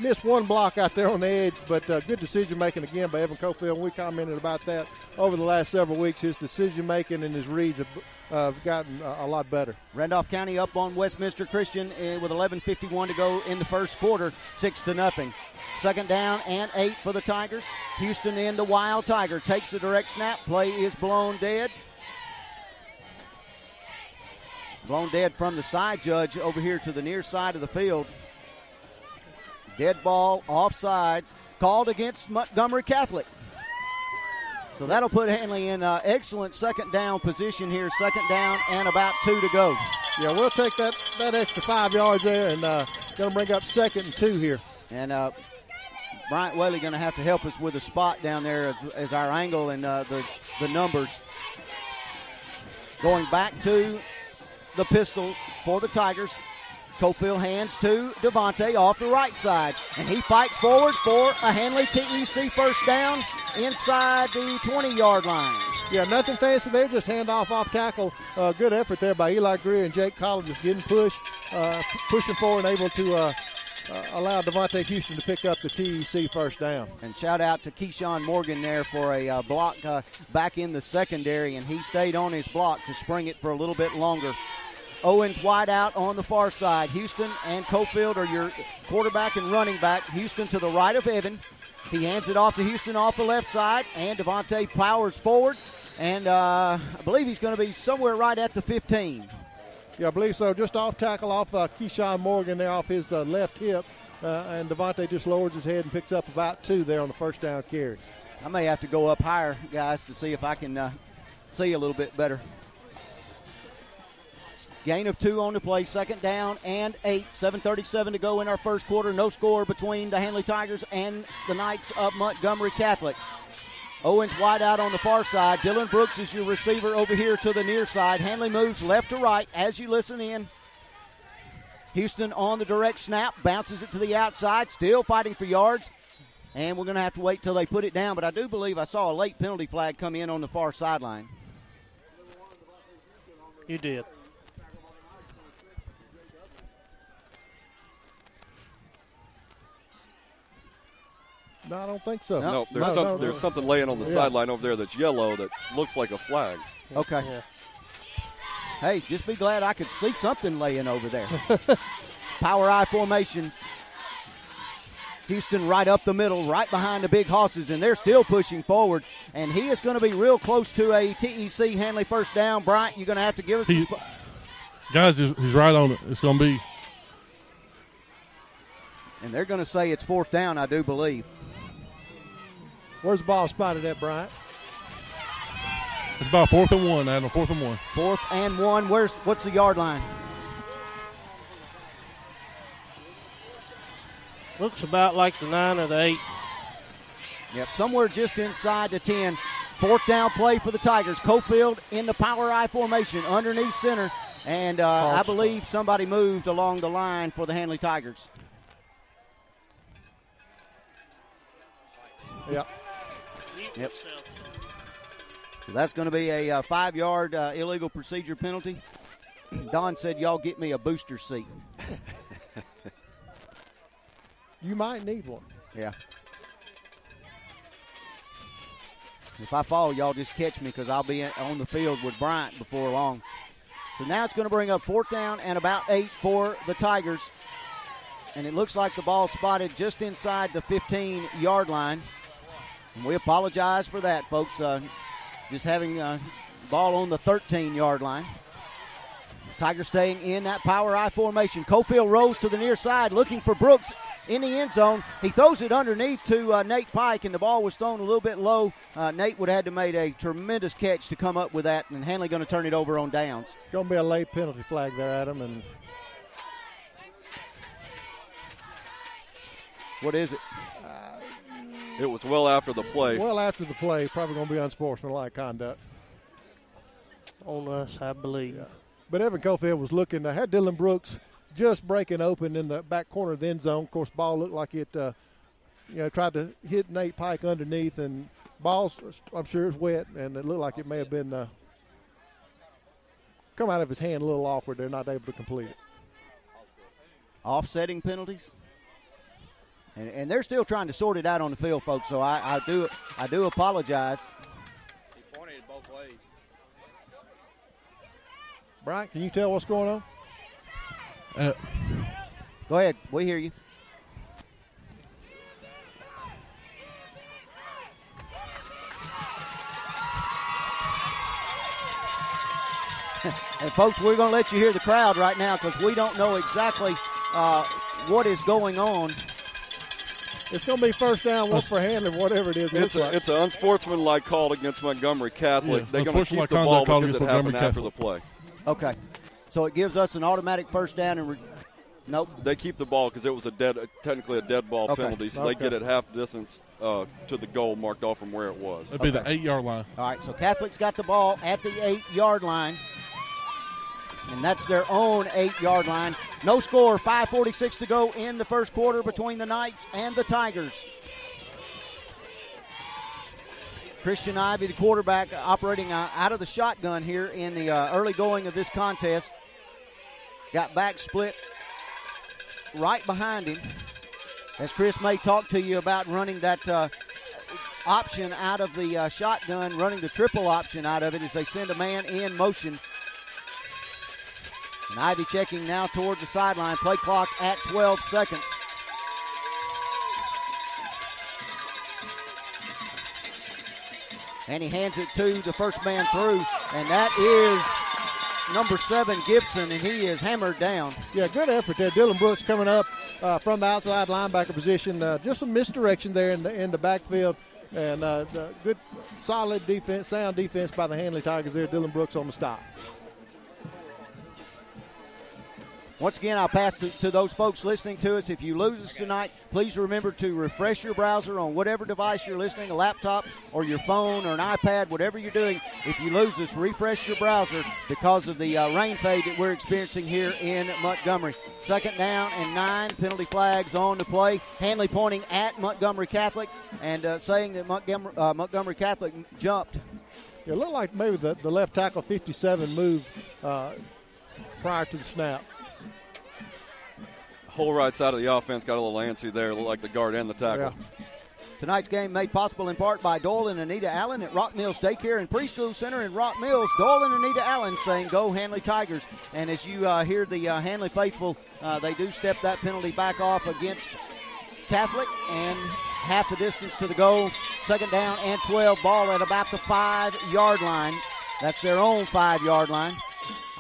missed one block out there on the edge, but uh, good decision making again by Evan Cofield. We commented about that over the last several weeks. His decision making and his reads have uh, gotten a lot better. Randolph County up on Westminster Christian uh, with 11:51 to go in the first quarter, six to nothing. Second down and eight for the Tigers. Houston in the Wild Tiger takes the direct snap. Play is blown dead. Blown dead from the side judge over here to the near side of the field. Dead ball, offsides, called against Montgomery Catholic. So that'll put Handley in uh, excellent second down position here. Second down and about two to go. Yeah, we'll take that, that extra five yards there and uh, going to bring up second and two here. And uh, Bryant Whaley going to have to help us with a spot down there as, as our angle and uh, the, the numbers. Going back to the pistol for the Tigers. Cofield hands to Devontae off the right side, and he fights forward for a Handley TEC first down inside the 20 yard line. Yeah, nothing fancy there, just hand off off tackle. Uh, good effort there by Eli Greer and Jake Collins just getting pushed, uh, pushing forward and able to uh, uh, allow Devontae Houston to pick up the TEC first down. And shout out to Keyshawn Morgan there for a uh, block uh, back in the secondary, and he stayed on his block to spring it for a little bit longer. Owens wide out on the far side. Houston and Cofield are your quarterback and running back. Houston to the right of Evan. He hands it off to Houston off the left side, and Devontae powers forward. And uh, I believe he's going to be somewhere right at the 15. Yeah, I believe so. Just off tackle off uh, Keyshawn Morgan there off his uh, left hip. Uh, and Devontae just lowers his head and picks up about two there on the first down carry. I may have to go up higher, guys, to see if I can uh, see a little bit better. Gain of two on the play, second down and eight. 7.37 to go in our first quarter. No score between the Handley Tigers and the Knights of Montgomery Catholic. Owens wide out on the far side. Dylan Brooks is your receiver over here to the near side. Handley moves left to right as you listen in. Houston on the direct snap, bounces it to the outside, still fighting for yards. And we're going to have to wait till they put it down. But I do believe I saw a late penalty flag come in on the far sideline. You did. No, I don't think so. No, there's, no, some, no, there's no. something laying on the Yeah. sideline over there that's yellow that looks like a flag. Okay. Hey, just be glad I could see something laying over there. Power I formation. Houston right up the middle, right behind the big horses, and they're still pushing forward. And he is going to be real close to a TEC Handley first down. Bryant, you're going to have to give us. He- a spot. Guys, he's, he's right on it. It's going to be And they're going to say it's fourth down, I do believe. Where's the ball spotted at, Bryant? it's about fourth and one, Adam. Fourth and one. Fourth and one. Where's what's the yard line? Looks about like the nine or the eight. Yep, somewhere just inside the 10. Fourth down play for the Tigers. Cofield in the power I formation underneath center. And uh, I believe somebody moved along the line for the Handley Tigers. Yep. Yep. So that's going to be a uh, five yard uh, illegal procedure penalty. Don said, Y'all get me a booster seat. You might need one. Yeah. If I fall, y'all just catch me because I'll be on the field with Bryant before long. So now it's going to bring up fourth down and about eight for the Tigers. And it looks like the ball spotted just inside the 15 yard line. And we apologize for that, folks. Uh, just having uh, ball on the 13 yard line. Tigers staying in that power I formation. Cofield rose to the near side looking for Brooks in the end zone. He throws it underneath to uh, Nate Pike, and the ball was thrown a little bit low. Uh, Nate would have had to made a tremendous catch to come up with that, and Handley going to turn it over on downs. Going to be a late penalty flag there, Adam, and What is it? It was well after the play. well after the play, probably going to be unsportsmanlike conduct. On us, I believe. But Evan Cofield was looking. I had Dylan Brooks just breaking open in the back corner of the end zone. Of course, ball looked like it, uh, you know, tried to hit Nate Pike underneath, and balls, I'm sure, is wet, and it looked like it may have been uh, come out of his hand a little awkward. They're not able to complete it. Offsetting penalties. And, and they're still trying to sort it out on the field, folks. So I, I do I do apologize. He pointed both ways. Bryant, can you tell what's going on? Uh, Go ahead, we hear you. and folks, we're going to let you hear the crowd right now because we don't know exactly uh, what is going on. It's going to be first down, one for Handley, whatever it is. it It's a, like. it's an unsportsmanlike call against Montgomery Catholic. Yeah, They're going to keep the ball because it against happened Montgomery after the play. Okay, so it gives us an automatic first down and. Re- Nope. They keep the ball because it was a dead, technically a dead ball Okay. penalty, so Okay. they get it half distance uh, to the goal marked off from where it was. It'd be the eight yard line. All right, so Catholic's got the ball at the eight yard line. And that's their own eight yard line. No score, 5.46 to go in the first quarter between the Knights and the Tigers. Christian Ivy, the quarterback, operating uh, out of the shotgun here in the uh, early going of this contest. Got back split right behind him. As Chris may talk to you about running that uh, option out of the uh, shotgun, running the triple option out of it as they send a man in motion. And Ivy checking now toward the sideline. Play clock at 12 seconds. And he hands it to the first man through, and that is number seven Gibson, and he is hammered down. Yeah, good effort there. Dylan Brooks coming up uh, from the outside linebacker position. Uh, just some misdirection there in the in the backfield, and uh, good, solid defense, sound defense by the Handley Tigers there. Dylan Brooks on the stop. Once again, I'll pass to, to those folks listening to us. If you lose us tonight, please remember to refresh your browser on whatever device you're listening, a laptop or your phone or an iPad, whatever you're doing. If you lose us, refresh your browser because of the uh, rain fade that we're experiencing here in Montgomery. Second down and nine, penalty flags on the play. Handley pointing at Montgomery Catholic and uh, saying that Montgomery, uh, Montgomery Catholic jumped. It looked like maybe the, the left tackle 57 moved uh, prior to the snap. Whole right side of the offense got a little antsy there, like the guard and the tackle. Tonight's game made possible in part by Doyle and Anita Allen at Rock Mills Daycare and Preschool Center in Rock Mills. Doyle and Anita Allen saying, Go Handley Tigers. And as you uh, hear the uh, Handley faithful, uh, they do step that penalty back off against Catholic and half the distance to the goal. Second down and 12. Ball at about the five yard line. That's their own five yard line.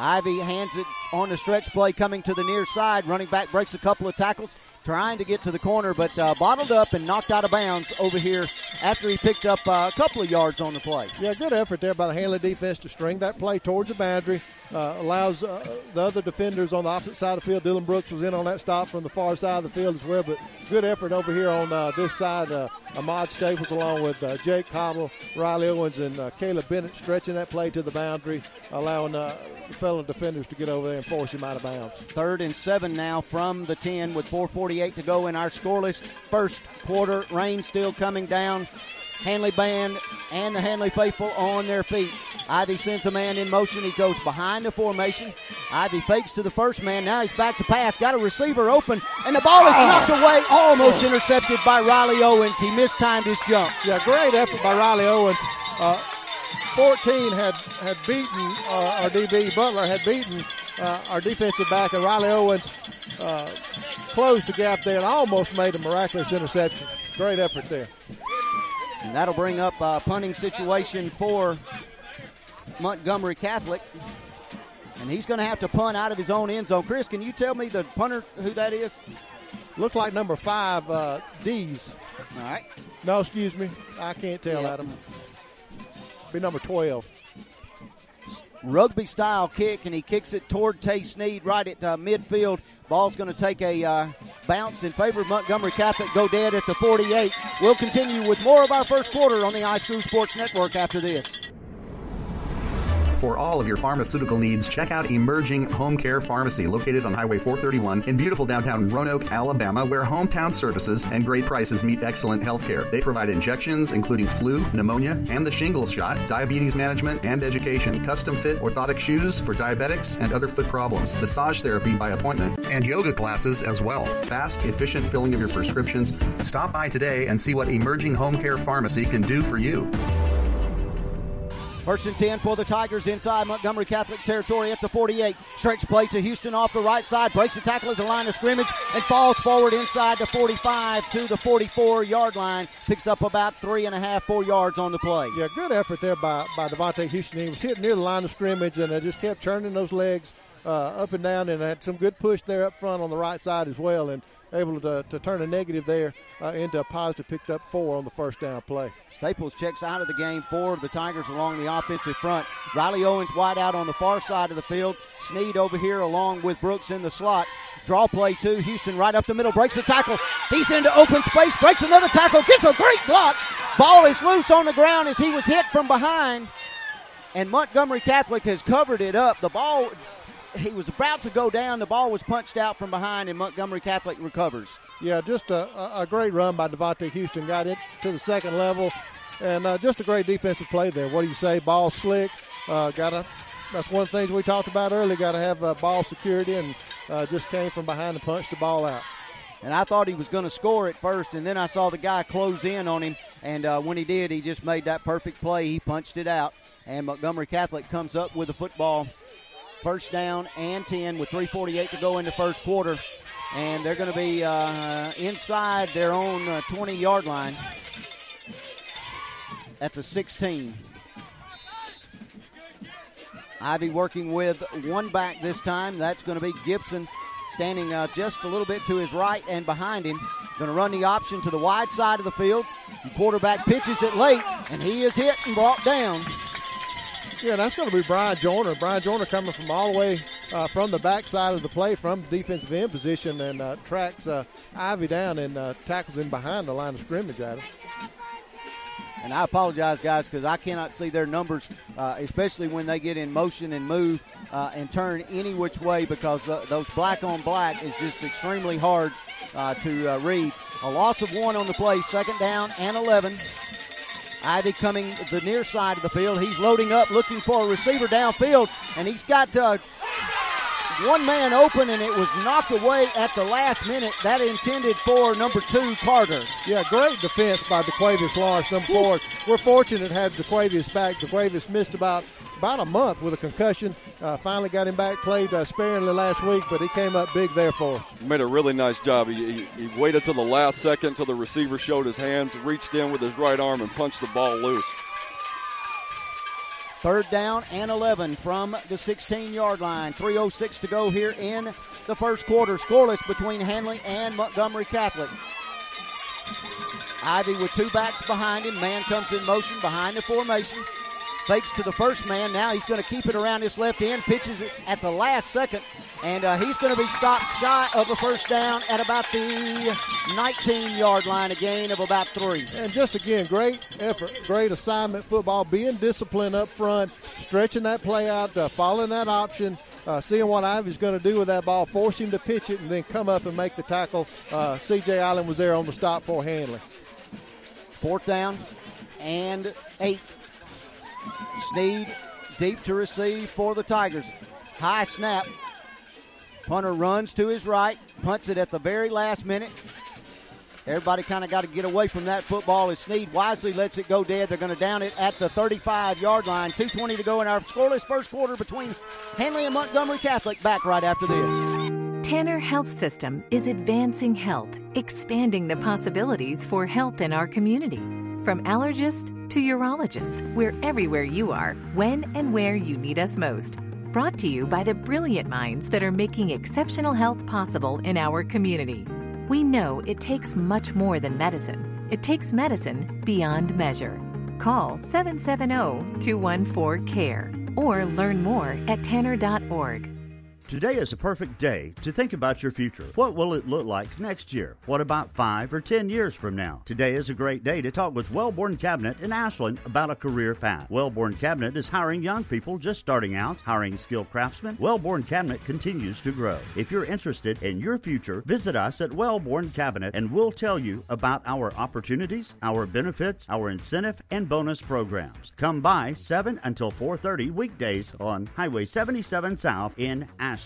Ivy hands it on the stretch play coming to the near side. Running back breaks a couple of tackles, trying to get to the corner, but uh, bottled up and knocked out of bounds over here after he picked up uh, a couple of yards on the play. Yeah, good effort there by the Handley defense to string that play towards the boundary. Uh, allows uh, the other defenders on the opposite side of the field. Dylan Brooks was in on that stop from the far side of the field as well, but good effort over here on uh, this side. Uh, Ahmad Staples along with uh, Jake Cobble, Riley Owens, and uh, Caleb Bennett stretching that play to the boundary, allowing the fellow defenders to get over there and force him out of bounds. Third and seven now from the 10 with 4.48 to go in our scoreless first quarter. Rain still coming down. Handley Band and the Handley Faithful on their feet. Ivy sends a man in motion. He goes behind the formation. Ivy fakes to the first man. Now he's back to pass. Got a receiver open, and the ball is knocked away, almost intercepted by Riley Owens. He mistimed his jump. Yeah, great effort by Riley Owens. Uh, 14 had had beaten uh, our DB Butler had beaten uh, our defensive back, and Riley Owens uh, closed the gap there and almost made a miraculous interception. Great effort there. And that'll bring up a punting situation for Montgomery Catholic. And he's going to have to punt out of his own end zone. Chris, can you tell me the punter who that is? Looks like number five, uh, D's. All right. No, excuse me. I can't tell. Adam. Be number 12. Rugby style kick, and he kicks it toward Tay Sneed right at uh, midfield. Ball's going to take a uh, bounce in favor of Montgomery Catholic. Go dead at the 48. We'll continue with more of our first quarter on the iSchool Sports Network after this. For all of your pharmaceutical needs, check out Emerging Home Care Pharmacy, located on Highway 431 in beautiful downtown Roanoke, Alabama, where hometown services and great prices meet excellent health care. They provide injections, including flu, pneumonia, and the shingles shot, diabetes management, and education, custom fit orthotic shoes for diabetics and other foot problems, massage therapy by appointment, and yoga classes as well. Fast, efficient filling of your prescriptions. Stop by today and see what Emerging Home Care Pharmacy can do for you. First and 10 for the Tigers inside Montgomery Catholic territory at the 48. Stretch play to Houston off the right side. Breaks the tackle at the line of scrimmage and falls forward inside the 45 to the 44 yard line. Picks up about three and a half, four yards on the play. Yeah, good effort there by, by Devontae Houston. He was hitting near the line of scrimmage and just kept turning those legs uh, up and down, and had some good push there up front on the right side as well, and able to, to turn a negative there uh, into a positive. Picked up four on the first down play. Staples checks out of the game for the Tigers along the offensive front. Riley Owens wide out on the far side of the field. Sneed over here along with Brooks in the slot. Draw play two. Houston right up the middle. Breaks the tackle. He's into open space. Breaks another tackle. Gets a great block. Ball is loose on the ground as he was hit from behind. And Montgomery Catholic has covered it up. The ball he was about to go down. The ball was punched out from behind, and Montgomery Catholic recovers. Yeah, just a, a great run by Devontae Houston. Got it to the second level, and uh, just a great defensive play there. What do you say? Ball slick. Uh, got to. That's one of the things we talked about earlier. Got to have uh, ball security, and uh, just came from behind and punched the ball out. And I thought he was going to score at first, and then I saw the guy close in on him. And uh, when he did, he just made that perfect play. He punched it out, and Montgomery Catholic comes up with the football First down and 10 with 3.48 to go in the first quarter. And they're going to be uh, inside their own uh, 20 yard line at the 16. Ivy working with one back this time. That's going to be Gibson standing uh, just a little bit to his right and behind him. Going to run the option to the wide side of the field. The quarterback pitches it late, and he is hit and brought down. Yeah, that's going to be Brian Joyner. Brian Joyner coming from all the way uh, from the backside of the play from defensive end position and uh, tracks uh, Ivy down and uh, tackles him behind the line of scrimmage at him. And I apologize, guys, because I cannot see their numbers, uh, especially when they get in motion and move uh, and turn any which way because those black on black is just extremely hard to read. A loss of one on the play, second down and 11. Ivy coming the near side of the field. He's loading up, looking for a receiver downfield, and he's got uh, one man open, and it was knocked away at the last minute. That intended for number two, Carter. Yeah, great defense by DeQuavius Lawrence, number four. We're fortunate to have DeQuavius back. DeQuavius missed about about a month with a concussion. Uh, finally got him back, played uh, sparingly last week, but he came up big there for us. Made a really nice job. He, he, he waited till the last second till the receiver showed his hands, reached in with his right arm, and punched the ball loose. Third down and 11 from the 16 yard line. 3.06 to go here in the first quarter. Scoreless between Handley and Montgomery Catholic. Ivy with two backs behind him. Man comes in motion behind the formation. Fakes to the first man. Now he's going to keep it around his left end. Pitches it at the last second. And uh, he's going to be stopped shy of a first down at about the 19 yard line, a gain of about three. And just again, great effort, great assignment football, being disciplined up front, stretching that play out, uh, following that option, uh, seeing what Ivy's going to do with that ball, force him to pitch it, and then come up and make the tackle. Uh, CJ Allen was there on the stop for Handley. Fourth down and eight. Sneed deep to receive for the Tigers. High snap. Punter runs to his right, punts it at the very last minute. Everybody kind of got to get away from that football as Sneed wisely lets it go dead. They're going to down it at the 35 yard line. 2.20 to go in our scoreless first quarter between Handley and Montgomery Catholic. Back right after this. Tanner Health System is advancing health, expanding the possibilities for health in our community. From allergist to urologist, we're everywhere you are, when and where you need us most. Brought to you by the brilliant minds that are making exceptional health possible in our community. We know it takes much more than medicine, it takes medicine beyond measure. Call 770 214 CARE or learn more at tanner.org. Today is a perfect day to think about your future. What will it look like next year? What about five or ten years from now? Today is a great day to talk with Wellborn Cabinet in Ashland about a career path. Wellborn Cabinet is hiring young people just starting out, hiring skilled craftsmen. Wellborn Cabinet continues to grow. If you're interested in your future, visit us at Wellborn Cabinet and we'll tell you about our opportunities, our benefits, our incentive and bonus programs. Come by 7 until 4:30 weekdays on Highway 77 South in Ashland.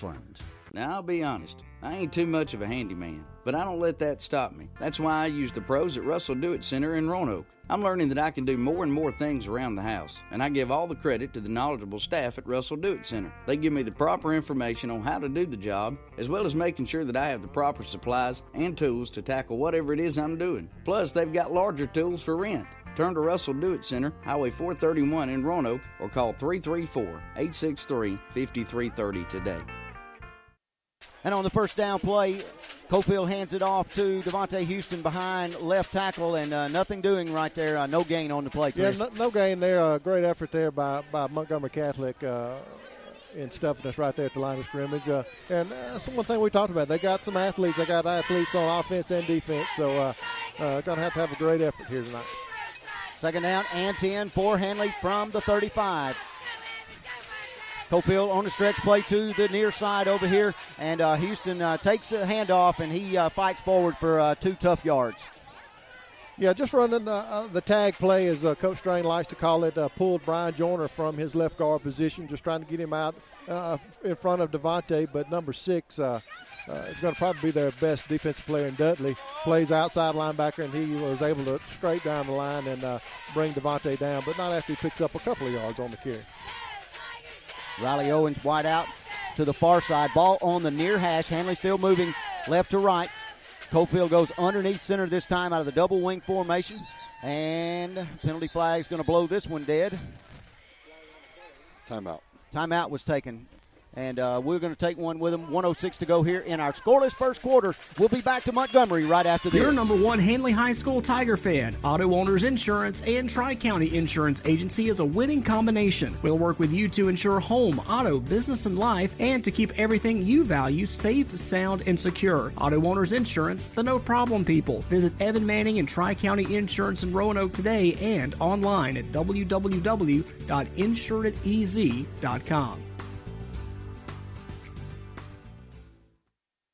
Now, I'll be honest, I ain't too much of a handyman, but I don't let that stop me. That's why I use the pros at Russell Do It Center in Roanoke. I'm learning that I can do more and more things around the house, and I give all the credit to the knowledgeable staff at Russell Do It Center. They give me the proper information on how to do the job, as well as making sure that I have the proper supplies and tools to tackle whatever it is I'm doing. Plus, they've got larger tools for rent. Turn to Russell Do It Center, Highway 431 in Roanoke, or call 334 863 5330 today. And on the first down play, Cofield hands it off to Devontae Houston behind left tackle, and uh, nothing doing right there. Uh, no gain on the play. Yeah, no, no gain there. Uh, great effort there by, by Montgomery Catholic uh, in stuffing us right there at the line of scrimmage. Uh, and uh, that's one thing we talked about. They got some athletes. They got athletes on offense and defense. So uh, uh, going to have to have a great effort here tonight. Second down and 10 for Handley from the 35. Cofield on the stretch play to the near side over here, and uh, Houston uh, takes a handoff and he uh, fights forward for uh, two tough yards. Yeah, just running uh, uh, the tag play, as Coach Strain likes to call it, pulled Brian Joyner from his left guard position, just trying to get him out in front of Devontae. But number six is going to probably be their best defensive player in Dudley. Plays outside linebacker, and he was able to straight down the line and bring Devontae down, but not after he picks up a couple of yards on the carry. Riley Owens wide out to the far side. Ball on the near hash. Handley still moving left to right. Cofield goes underneath center this time out of the double wing formation. And penalty flag's going to blow this one dead. Timeout. Timeout was taken. And uh, we're going to take one with them. 106 to go here in our scoreless first quarter. We'll be back to Montgomery right after this. Your number one Handley High School Tiger fan. Auto Owners Insurance and Tri County Insurance Agency is a winning combination. We'll work with you to ensure home, auto, business, and life, and to keep everything you value safe, sound, and secure. Auto Owners Insurance, the no problem people. Visit Evan Manning and Tri County Insurance in Roanoke today and online at www.insuredez.com.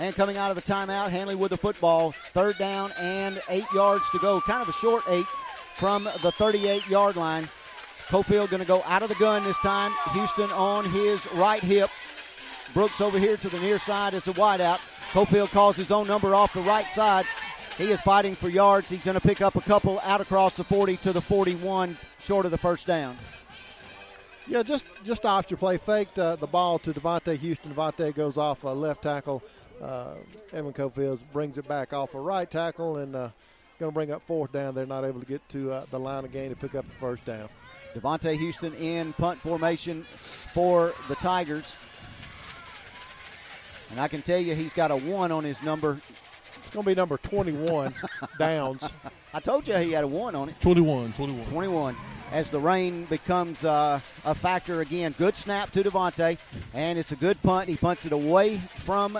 And coming out of the timeout, Handley with the football. Third down and eight yards to go. Kind of a short eight from the 38 yard line. Cofield going to go out of the gun this time. Houston on his right hip. Brooks over here to the near side as a wideout. Cofield calls his own number off the right side. He is fighting for yards. He's going to pick up a couple out across the 40 to the 41, short of the first down. Yeah, just just off your play, faked uh, the ball to Devontae Houston. Devontae goes off a left tackle. Uh, Evan Cofield brings it back off a right tackle and uh, going to bring up fourth down. They're not able to get to uh, the line of again to pick up the first down. Devontae Houston in punt formation for the Tigers. And I can tell you he's got a one on his number. It's going to be number 21, Downs. I told you he had a one on it. 21, 21. 21. As the rain becomes uh, a factor again. Good snap to Devontae, and it's a good punt. He punts it away from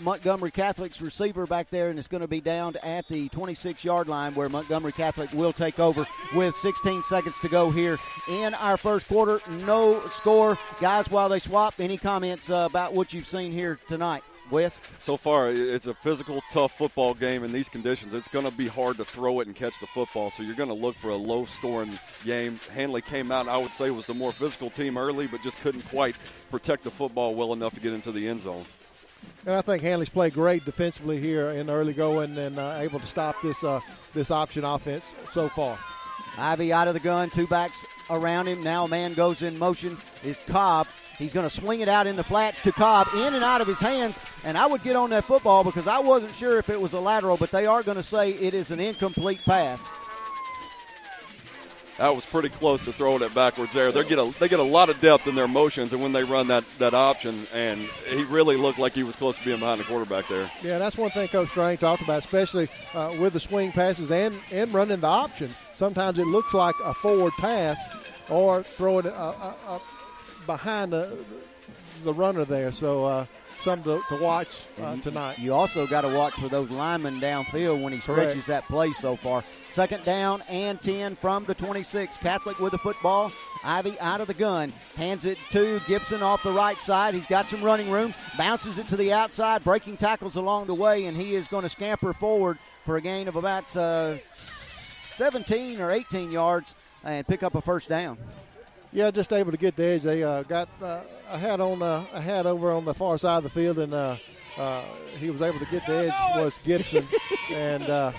Montgomery Catholic's receiver back there, and it's going to be down at the 26 yard line where Montgomery Catholic will take over with 16 seconds to go here in our first quarter. No score. Guys, while they swap, any comments uh, about what you've seen here tonight? Wes? So far, it's a physical, tough football game in these conditions. It's going to be hard to throw it and catch the football, so you're going to look for a low scoring game. Handley came out, I would say, was the more physical team early, but just couldn't quite protect the football well enough to get into the end zone. And I think Handley's played great defensively here in early going and uh, able to stop this uh, this option offense so far. Ivy out of the gun, two backs around him. Now a man goes in motion. Is Cobb. He's going to swing it out in the flats to Cobb, in and out of his hands. And I would get on that football because I wasn't sure if it was a lateral, but they are going to say it is an incomplete pass. That was pretty close to throwing it backwards there. They get a they get a lot of depth in their motions, and when they run that, that option, and he really looked like he was close to being behind the quarterback there. Yeah, that's one thing Coach Strain talked about, especially uh, with the swing passes and, and running the option. Sometimes it looks like a forward pass or throwing it uh, uh, uh, behind the, the runner there. So uh, something to, to watch uh, tonight. You also got to watch for those linemen downfield when he stretches Correct. that play so far. Second down and 10 from the 26. Catholic with the football. Ivy out of the gun. Hands it to Gibson off the right side. He's got some running room. Bounces it to the outside. Breaking tackles along the way, and he is going to scamper forward for a gain of about uh, 17 or 18 yards and pick up a first down. Yeah, just able to get the edge. They uh, got uh, I had on uh, I had over on the far side of the field, and uh, uh, he was able to get the edge was Gibson, and uh,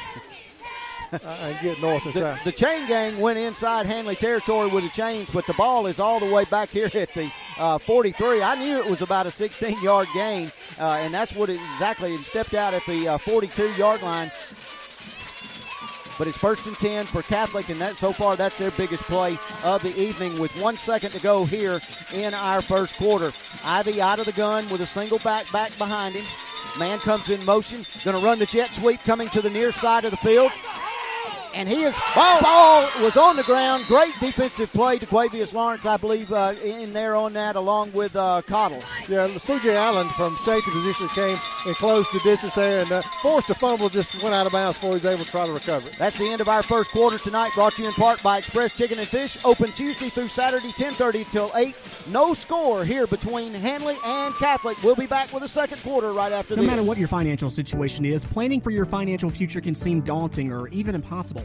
and get north and The, south. the chain gang went inside Handley territory with the chains, but the ball is all the way back here at the uh, 43. I knew it was about a 16 yard gain, uh, and that's what it exactly. It stepped out at the uh, 42 yard line. But it's first and 10 for Catholic, and that so far that's their biggest play of the evening with one second to go here in our first quarter. Ivy out of the gun with a single back back behind him. Man comes in motion, going to run the jet sweep coming to the near side of the field. And he is ball, ball was on the ground. Great defensive play to Quavius Lawrence, I believe, uh, in there on that, along with uh, Cottle. Yeah, C.J. Allen from safety position came and closed the distance there, and uh, forced a fumble, just went out of bounds before he was able to try to recover it. That's the end of our first quarter tonight. Brought to you in part by Express Chicken and Fish. Open Tuesday through Saturday, 10:30 till 8. No score here between Handley and Catholic. We'll be back with a second quarter right after No this. matter what your financial situation is, planning for your financial future can seem daunting or even impossible.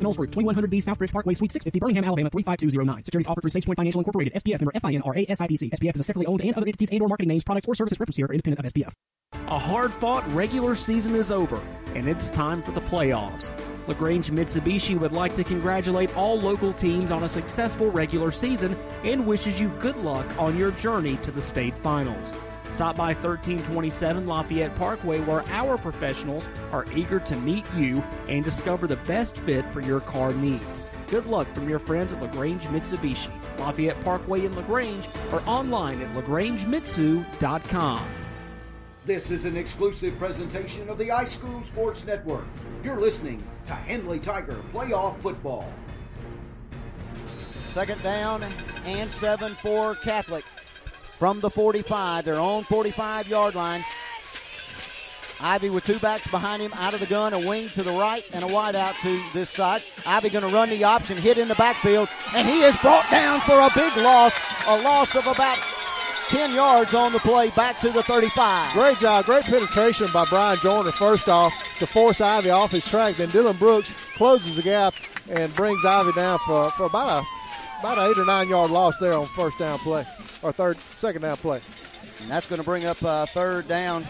Knowles Group, 2100B Southbridge Parkway, Suite 650, Birmingham, Alabama 35209. Securities offered through SagePoint Financial Incorporated, SPF member FINRA SIPC. SPF is a separately owned and other entities and or marketing names, products, or services referenced here are independent of SPF. A hard fought regular season is over, and it's time for the playoffs. LaGrange Mitsubishi would like to congratulate all local teams on a successful regular season and wishes you good luck on your journey to the state finals. Stop by 1327 Lafayette Parkway where our professionals are eager to meet you and discover the best fit for your car needs. Good luck from your friends at LaGrange Mitsubishi, Lafayette Parkway in LaGrange, or online at lagrangemitsu.com. This is an exclusive presentation of the iSchool Sports Network. You're listening to Handley Tiger Playoff Football. Second down and seven for Catholic from the 45, their own 45 yard line. Ivy with two backs behind him, out of the gun, a wing to the right and a wide out to this side. Ivy going to run the option, hit in the backfield, and he is brought down for a big loss, a loss of about 10 yards on the play back to the 35. Great job, great penetration by Brian Joyner. First off, to force Ivy off his track. Then Dylan Brooks closes the gap and brings Ivy down for, for about a about an eight or nine yard loss there on first down play or third second down play. And that's going to bring up uh, third down.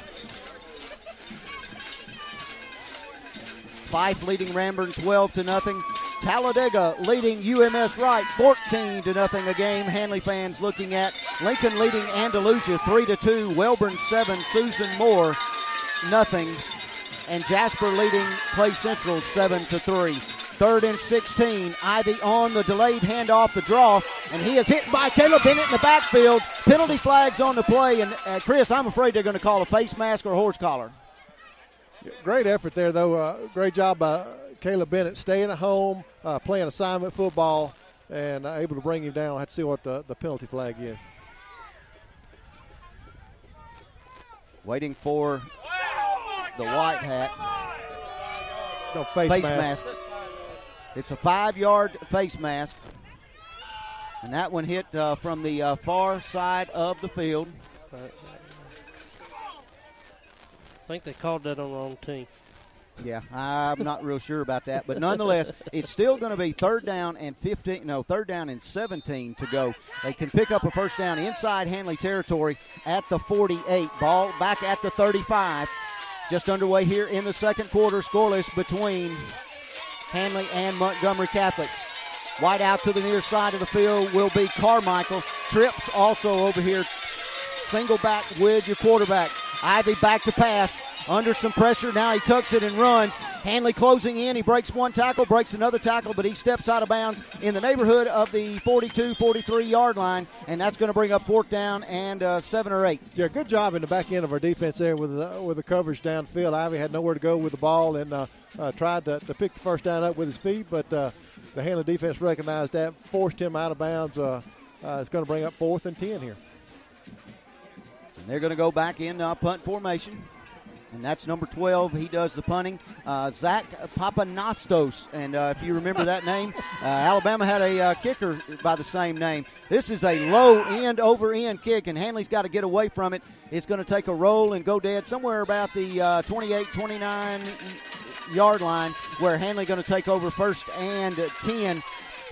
Fyffe leading Ranburne 12 to nothing. Talladega leading UMS Wright 14 to nothing a game. Handley fans looking at Lincoln leading Andalusia 3 to 2. Wellborn 7, Susan Moore nothing. And Jasper leading Clay Central 7 to 3. Third and 16. Ivy on the delayed handoff, the draw, and he is hit by Caleb Bennett in the backfield. Penalty flags on the play, and uh, Chris, I'm afraid they're going to call a face mask or a horse collar. Great effort there, though. Uh, great job by Caleb Bennett staying at home, uh, playing assignment football, and uh, able to bring him down. I have to see what the, the penalty flag is. Waiting for the white hat. No face, mask. It's a five yard face mask. And that one hit uh, from the uh, far side of the field. I think they called that on the wrong team. Yeah, I'm not real sure about that, but nonetheless, it's still going to be third down and 15. No, third down and 17 to go. They can pick up a first down inside Handley territory at the 48. Ball back at the 35. Just underway here in the second quarter. Scoreless between Handley and Montgomery Catholic. Wide out to the near side of the field will be Carmichael. Trips also over here. Single back with your quarterback. Ivy back to pass. Under some pressure. Now he tucks it and runs. Handley closing in. He breaks one tackle, breaks another tackle, but he steps out of bounds in the neighborhood of the 42 43 yard line, and that's going to bring up fourth down and uh, seven or eight. Yeah, good job in the back end of our defense there with the, with the coverage downfield. Ivy had nowhere to go with the ball and uh, uh, tried to, to pick the first down up with his feet, but uh, the Handley defense recognized that, forced him out of bounds. Uh, uh, it's going to bring up fourth and 10 here. And they're going to go back in uh, punt formation. And that's number 12. He does the punting. Uh, Zach Pappanastos, and uh, if you remember that name, uh, Alabama had a uh, kicker by the same name. This is a low end over end kick, and Handley's got to get away from it. It's going to take a roll and go dead somewhere about the uh, 28, 29 yard line, where Handley going to take over first and 10.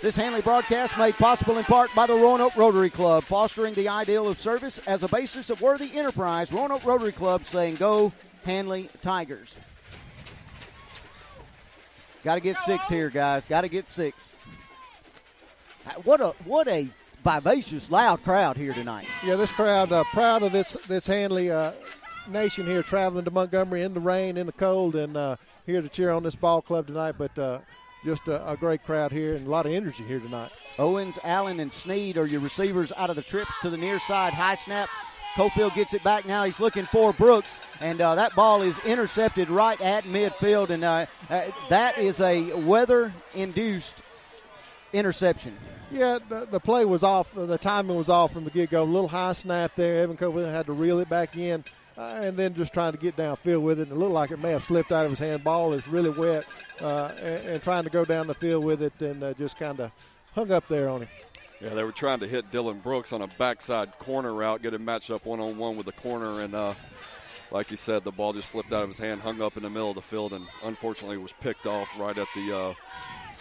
This Handley broadcast made possible in part by the Roanoke Rotary Club, fostering the ideal of service as a basis of worthy enterprise. Roanoke Rotary Club saying, Go Handley Tigers. Got to get six here, guys. Got to get six. What a what a vivacious, loud crowd here tonight. Yeah, this crowd uh, proud of this this Handley uh, nation here, traveling to Montgomery in the rain, in the cold, and uh, here to cheer on this ball club tonight. But uh, just a, a, great crowd here and a lot of energy here tonight. Owens, Allen, and Sneed are your receivers out of the trips to the near side. High snap. Cofield gets it back now. He's looking for Brooks, and uh, that ball is intercepted right at midfield, and uh, uh, that is a weather-induced interception. Yeah, the, the, play was off. The timing was off from the get go. A little high snap there. Evan Cofield had to reel it back in. Uh, and then just trying to get downfield with it. And it looked like it may have slipped out of his hand. Ball is really wet, uh, and, and, trying to go down the field with it, and uh, just kind of hung up there on him. Yeah, they were trying to hit Dylan Brooks on a backside corner route, get him matched up one on one with the corner, and uh, like you said, the ball just slipped out of his hand, hung up in the middle of the field, and unfortunately was picked off right at the uh,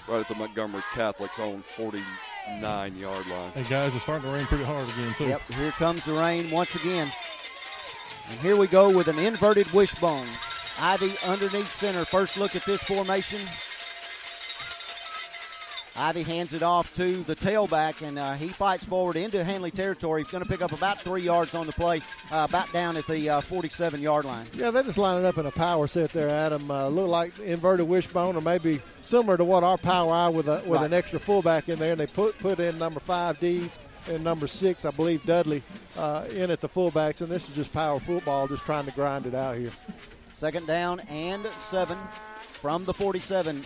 right at the Montgomery Catholic's own 49 yard line. Hey guys, it's starting to rain pretty hard again too. Yep, here comes the rain once again. And here we go with an inverted wishbone. Ivy underneath center. First look at this formation. Ivy hands it off to the tailback, and uh, he fights forward into Handley territory. He's going to pick up about three yards on the play, uh, about down at the 47 uh, yard line. Yeah, they're just lining up in a power set there, Adam. Uh, look like inverted wishbone, or maybe similar to what our power eye with a, with right. an extra fullback in there, and they put put in number five Deeds and number six, I believe Dudley, uh, in at the fullbacks, and this is just power football, just trying to grind it out here. Second down and seven from the 47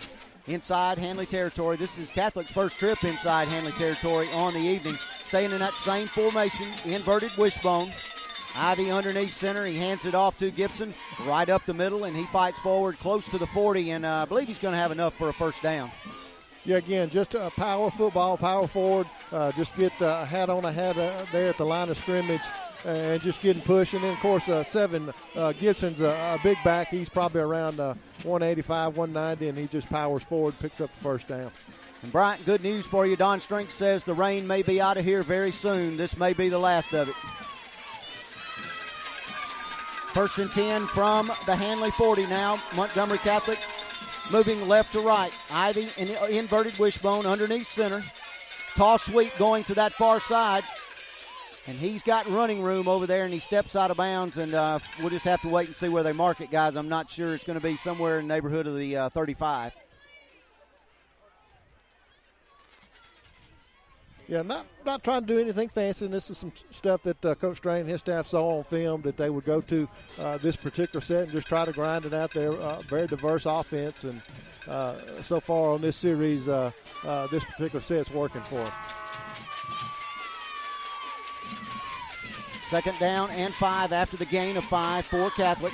inside Handley territory. This is Catholic's first trip inside Handley territory on the evening. Staying in that same formation, inverted wishbone. Ivy underneath center. He hands it off to Gibson right up the middle, and he fights forward close to the 40, and uh, I believe he's going to have enough for a first down. Yeah, again, just a power football, power forward. Uh, just get a hat on a hat uh, there at the line of scrimmage and just getting pushed. And then, of course, uh, seven uh, Gibson's a, a, big back. He's probably around uh, 185, 190, and he just powers forward, picks up the first down. And Bryant, good news for you. Don Strength says the rain may be out of here very soon. This may be the last of it. First and 10 from the Handley 40 now. Montgomery Catholic moving left to right. Ivy in inverted wishbone underneath center. Toss sweep going to that far side. And he's got running room over there, and he steps out of bounds. And uh, we'll just have to wait and see where they mark it, guys. I'm not sure. It's going to be somewhere in the neighborhood of the uh, 35. Yeah, not not trying to do anything fancy. And this is some stuff that uh, Coach Strain and his staff saw on film that they would go to uh, this particular set and just try to grind it out there. Uh, very diverse offense, and uh, so far on this series, uh, uh, this particular set's working for them. Second down and five after the gain of five for Catholic.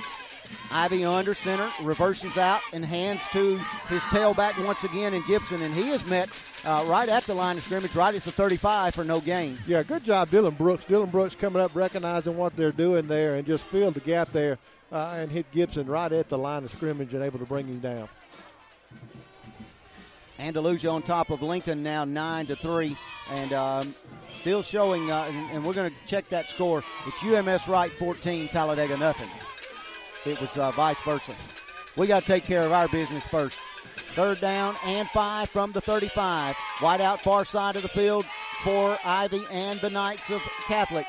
Ivy under center, reverses out and hands to his tailback once again in Gibson, and he is met uh, right at the line of scrimmage, right at the 35 for no gain. Yeah, good job, Dylan Brooks. Dylan Brooks coming up, recognizing what they're doing there, and just filled the gap there uh, and hit Gibson right at the line of scrimmage and able to bring him down. Andalusia on top of Lincoln now nine to three, and um, still showing. Uh, and, and, we're going to check that score. It's UMS Wright 14, Talladega nothing. It was uh, vice versa. We got to take care of our business first. Third down and five from the 35. Wide out far side of the field for Ivy and the Knights of Catholic.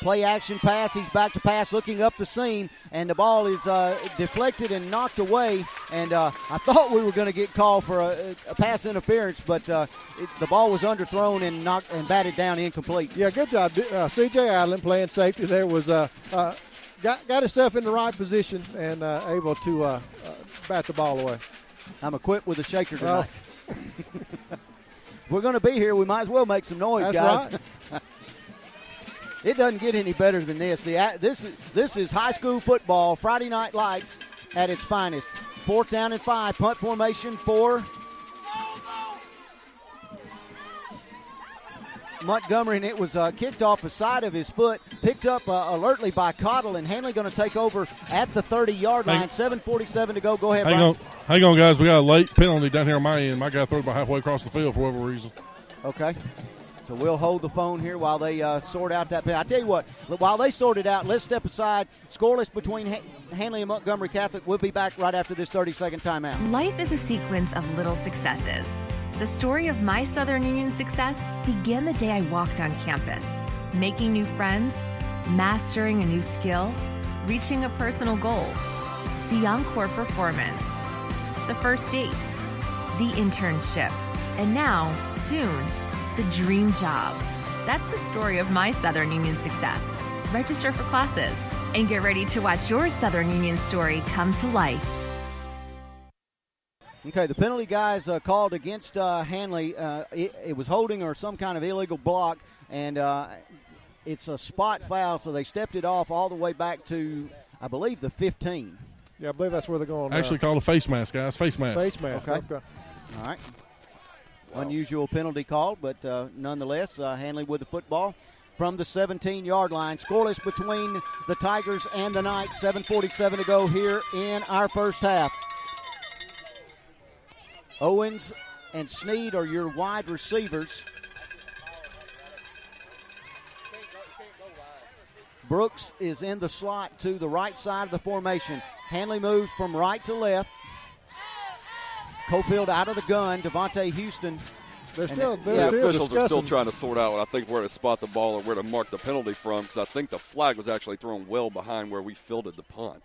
Play action pass. He's back to pass, looking up the seam, and the ball is uh, deflected and knocked away. And uh, I thought we were going to get called for a, a pass interference, but uh, it, the ball was underthrown and knocked and batted down incomplete. Yeah, good job, uh, C.J. Adlin playing safety. There was uh, uh, got got himself in the right position and able to bat the ball away. I'm equipped with a shaker tonight. We're going to be here. We might as well make some noise, That's guys. Right. it doesn't get any better than this. The this is this is high school football. Friday Night Lights at its finest. Fourth down and five. Punt formation for Montgomery, and it was uh, kicked off the side of his foot, picked up uh, alertly by Cottle, and Handley going to take over at the 30 yard line. 7:47 to go. Go ahead, hang on, hang on, guys. We got a late penalty down here on my end. My guy threw it about halfway across the field for whatever reason. Okay. So we'll hold the phone here while they uh, sort out that. I tell you what, while they sort it out, let's step aside. Scoreless between Han- Handley and Montgomery Catholic. We'll be back right after this 30 second timeout. Life is a sequence of little successes. The story of my Southern Union success began the day I walked on campus, making new friends, mastering a new skill, reaching a personal goal. The encore performance, the first date, the internship, and now, soon, the dream job. That's the story of my Southern Union success. Register for classes and get ready to watch your Southern Union story come to life. Okay, the penalty guys uh, called against uh, Handley. Uh, it, it, was holding or some kind of illegal block, and uh, it's a spot foul, so they stepped it off all the way back to, I believe, the 15. Yeah, I believe that's where they're going. uh, Actually, called a face mask, guys. Face mask. Face mask. Okay. okay. All right. Unusual penalty call, but uh, nonetheless, uh, Handley with the football from the 17 yard line. Scoreless between the Tigers and the Knights. 7.47 to go here in our first half. Owens and Sneed are your wide receivers. Brooks is in the slot to the right side of the formation. Handley moves from right to left. Cofield out of the gun. Devontae Houston. They're still, they're the still officials discussing. are still trying to sort out, I think, where to spot the ball or where to mark the penalty from because I think the flag was actually thrown well behind where we fielded the punt.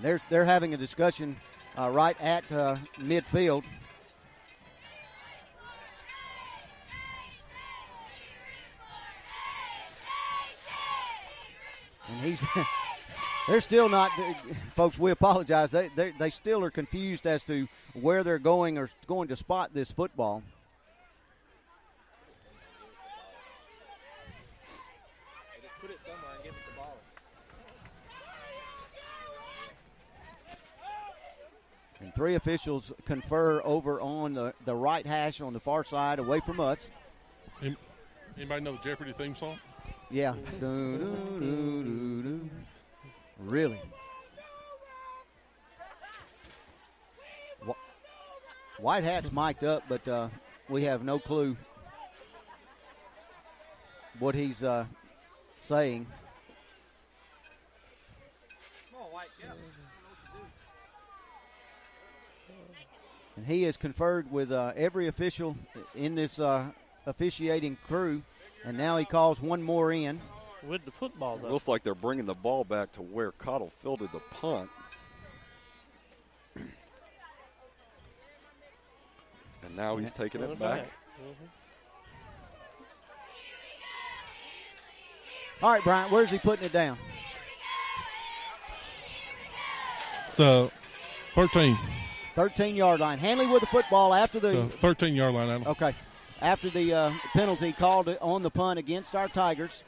They're, they're having a discussion uh, right at uh, midfield. And he's they're still not uh, folks we apologize they, they, they still are confused as to where they're going or going to spot this football And three officials confer over on the, the right hash on the far side, away from us. Anybody know the Jeopardy theme song? Yeah. Do, do, do, do, really? White Hat's mic'd up, but uh, we have no clue what he's uh, saying. And he has conferred with uh, every official in this uh, officiating crew, and now he calls one more in. With the football, though. It looks like they're bringing the ball back to where Cottle fielded the punt. and now he's taking it back. Mm-hmm. All right, Brian, where's he putting it down? So, 13. 13 yard line. Handley with the football after the. Uh, 13 yard line, Adam. Okay. After the uh, penalty called on the punt against our Tigers.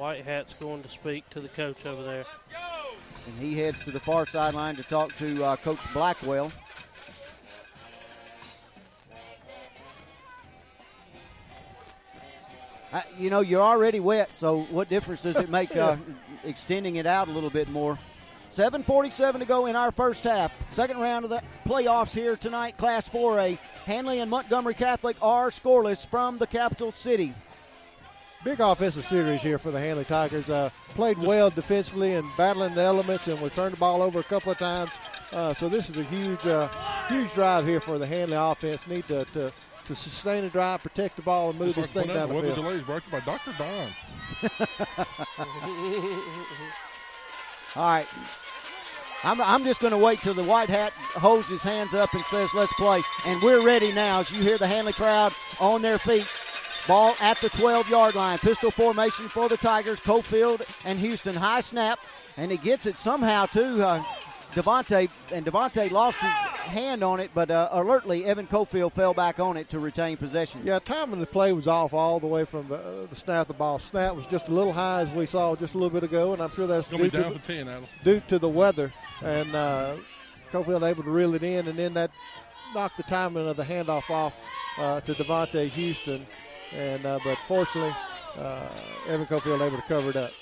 White Hat's going to speak to the coach over there. And he heads to the far sideline to talk to uh, Coach Blackwell. Uh, you know, you're already wet, so what difference does it make uh, extending it out a little bit more? 7.47 to go in our first half. Second round of the playoffs here tonight, Class 4A. Handley and Montgomery Catholic are scoreless from the capital city. Big offensive series here for the Handley Tigers. Uh, played well defensively and battling the elements, and we turned the ball over a couple of times. Uh, so this is a huge, uh, huge drive here for the Handley offense. Need to, to, to sustain a drive, protect the ball, and move Just this like thing down the weather field. delays brought to you by Dr. Don. All right. I'm, I'm just going to wait till the white hat holds his hands up and says, let's play. And we're ready now as you hear the Handley crowd on their feet. Ball at the 12 yard line. Pistol formation for the Tigers. Cofield and Houston. High snap. And he gets it somehow to uh, Devontae. And Devontae lost his hand on it, but uh, alertly, Evan Cofield fell back on it to retain possession. Yeah, timing of the play was off all the way from the, uh, the snap of the ball. Snap was just a little high as we saw just a little bit ago, and I'm sure that's Gonna due be to, down the, 10, due to the weather. And uh, Cofield able to reel it in, and then that knocked the timing of the handoff off uh, to Devontae Houston. And uh, but fortunately, uh, Evan Cofield able to cover it up.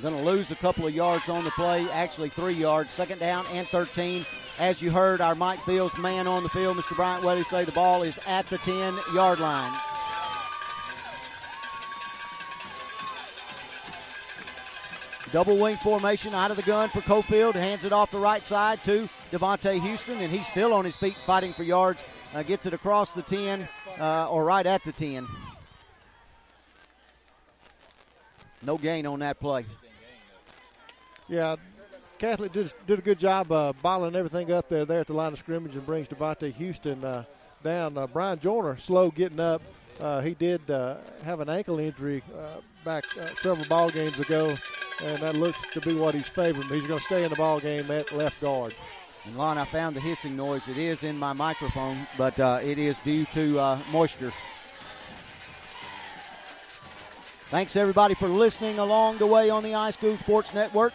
Going to lose a couple of yards on the play, actually three yards. Second down and 13. As you heard our Mike Fields man on the field, Mr. Bryant Welly, say the ball is at the 10 yard line. Double wing formation out of the gun for Cofield. Hands it off the right side to Devontae Houston, and he's still on his feet fighting for yards. Uh, gets it across the 10 uh, or right at the 10. No gain on that play. Yeah, Catholic did, did a good job uh, bottling everything up there there at the line of scrimmage and brings Devontae Houston uh, down. Uh, Brian Joyner slow getting up. Uh, he did uh, have an ankle injury uh, back uh, several ball games ago, and that looks to be what he's favoring. He's going to stay in the ball game at left guard. And Lon, I found the hissing noise. It is in my microphone, but uh, it is due to uh, moisture. Thanks everybody for listening along the way on the iSchool Sports Network.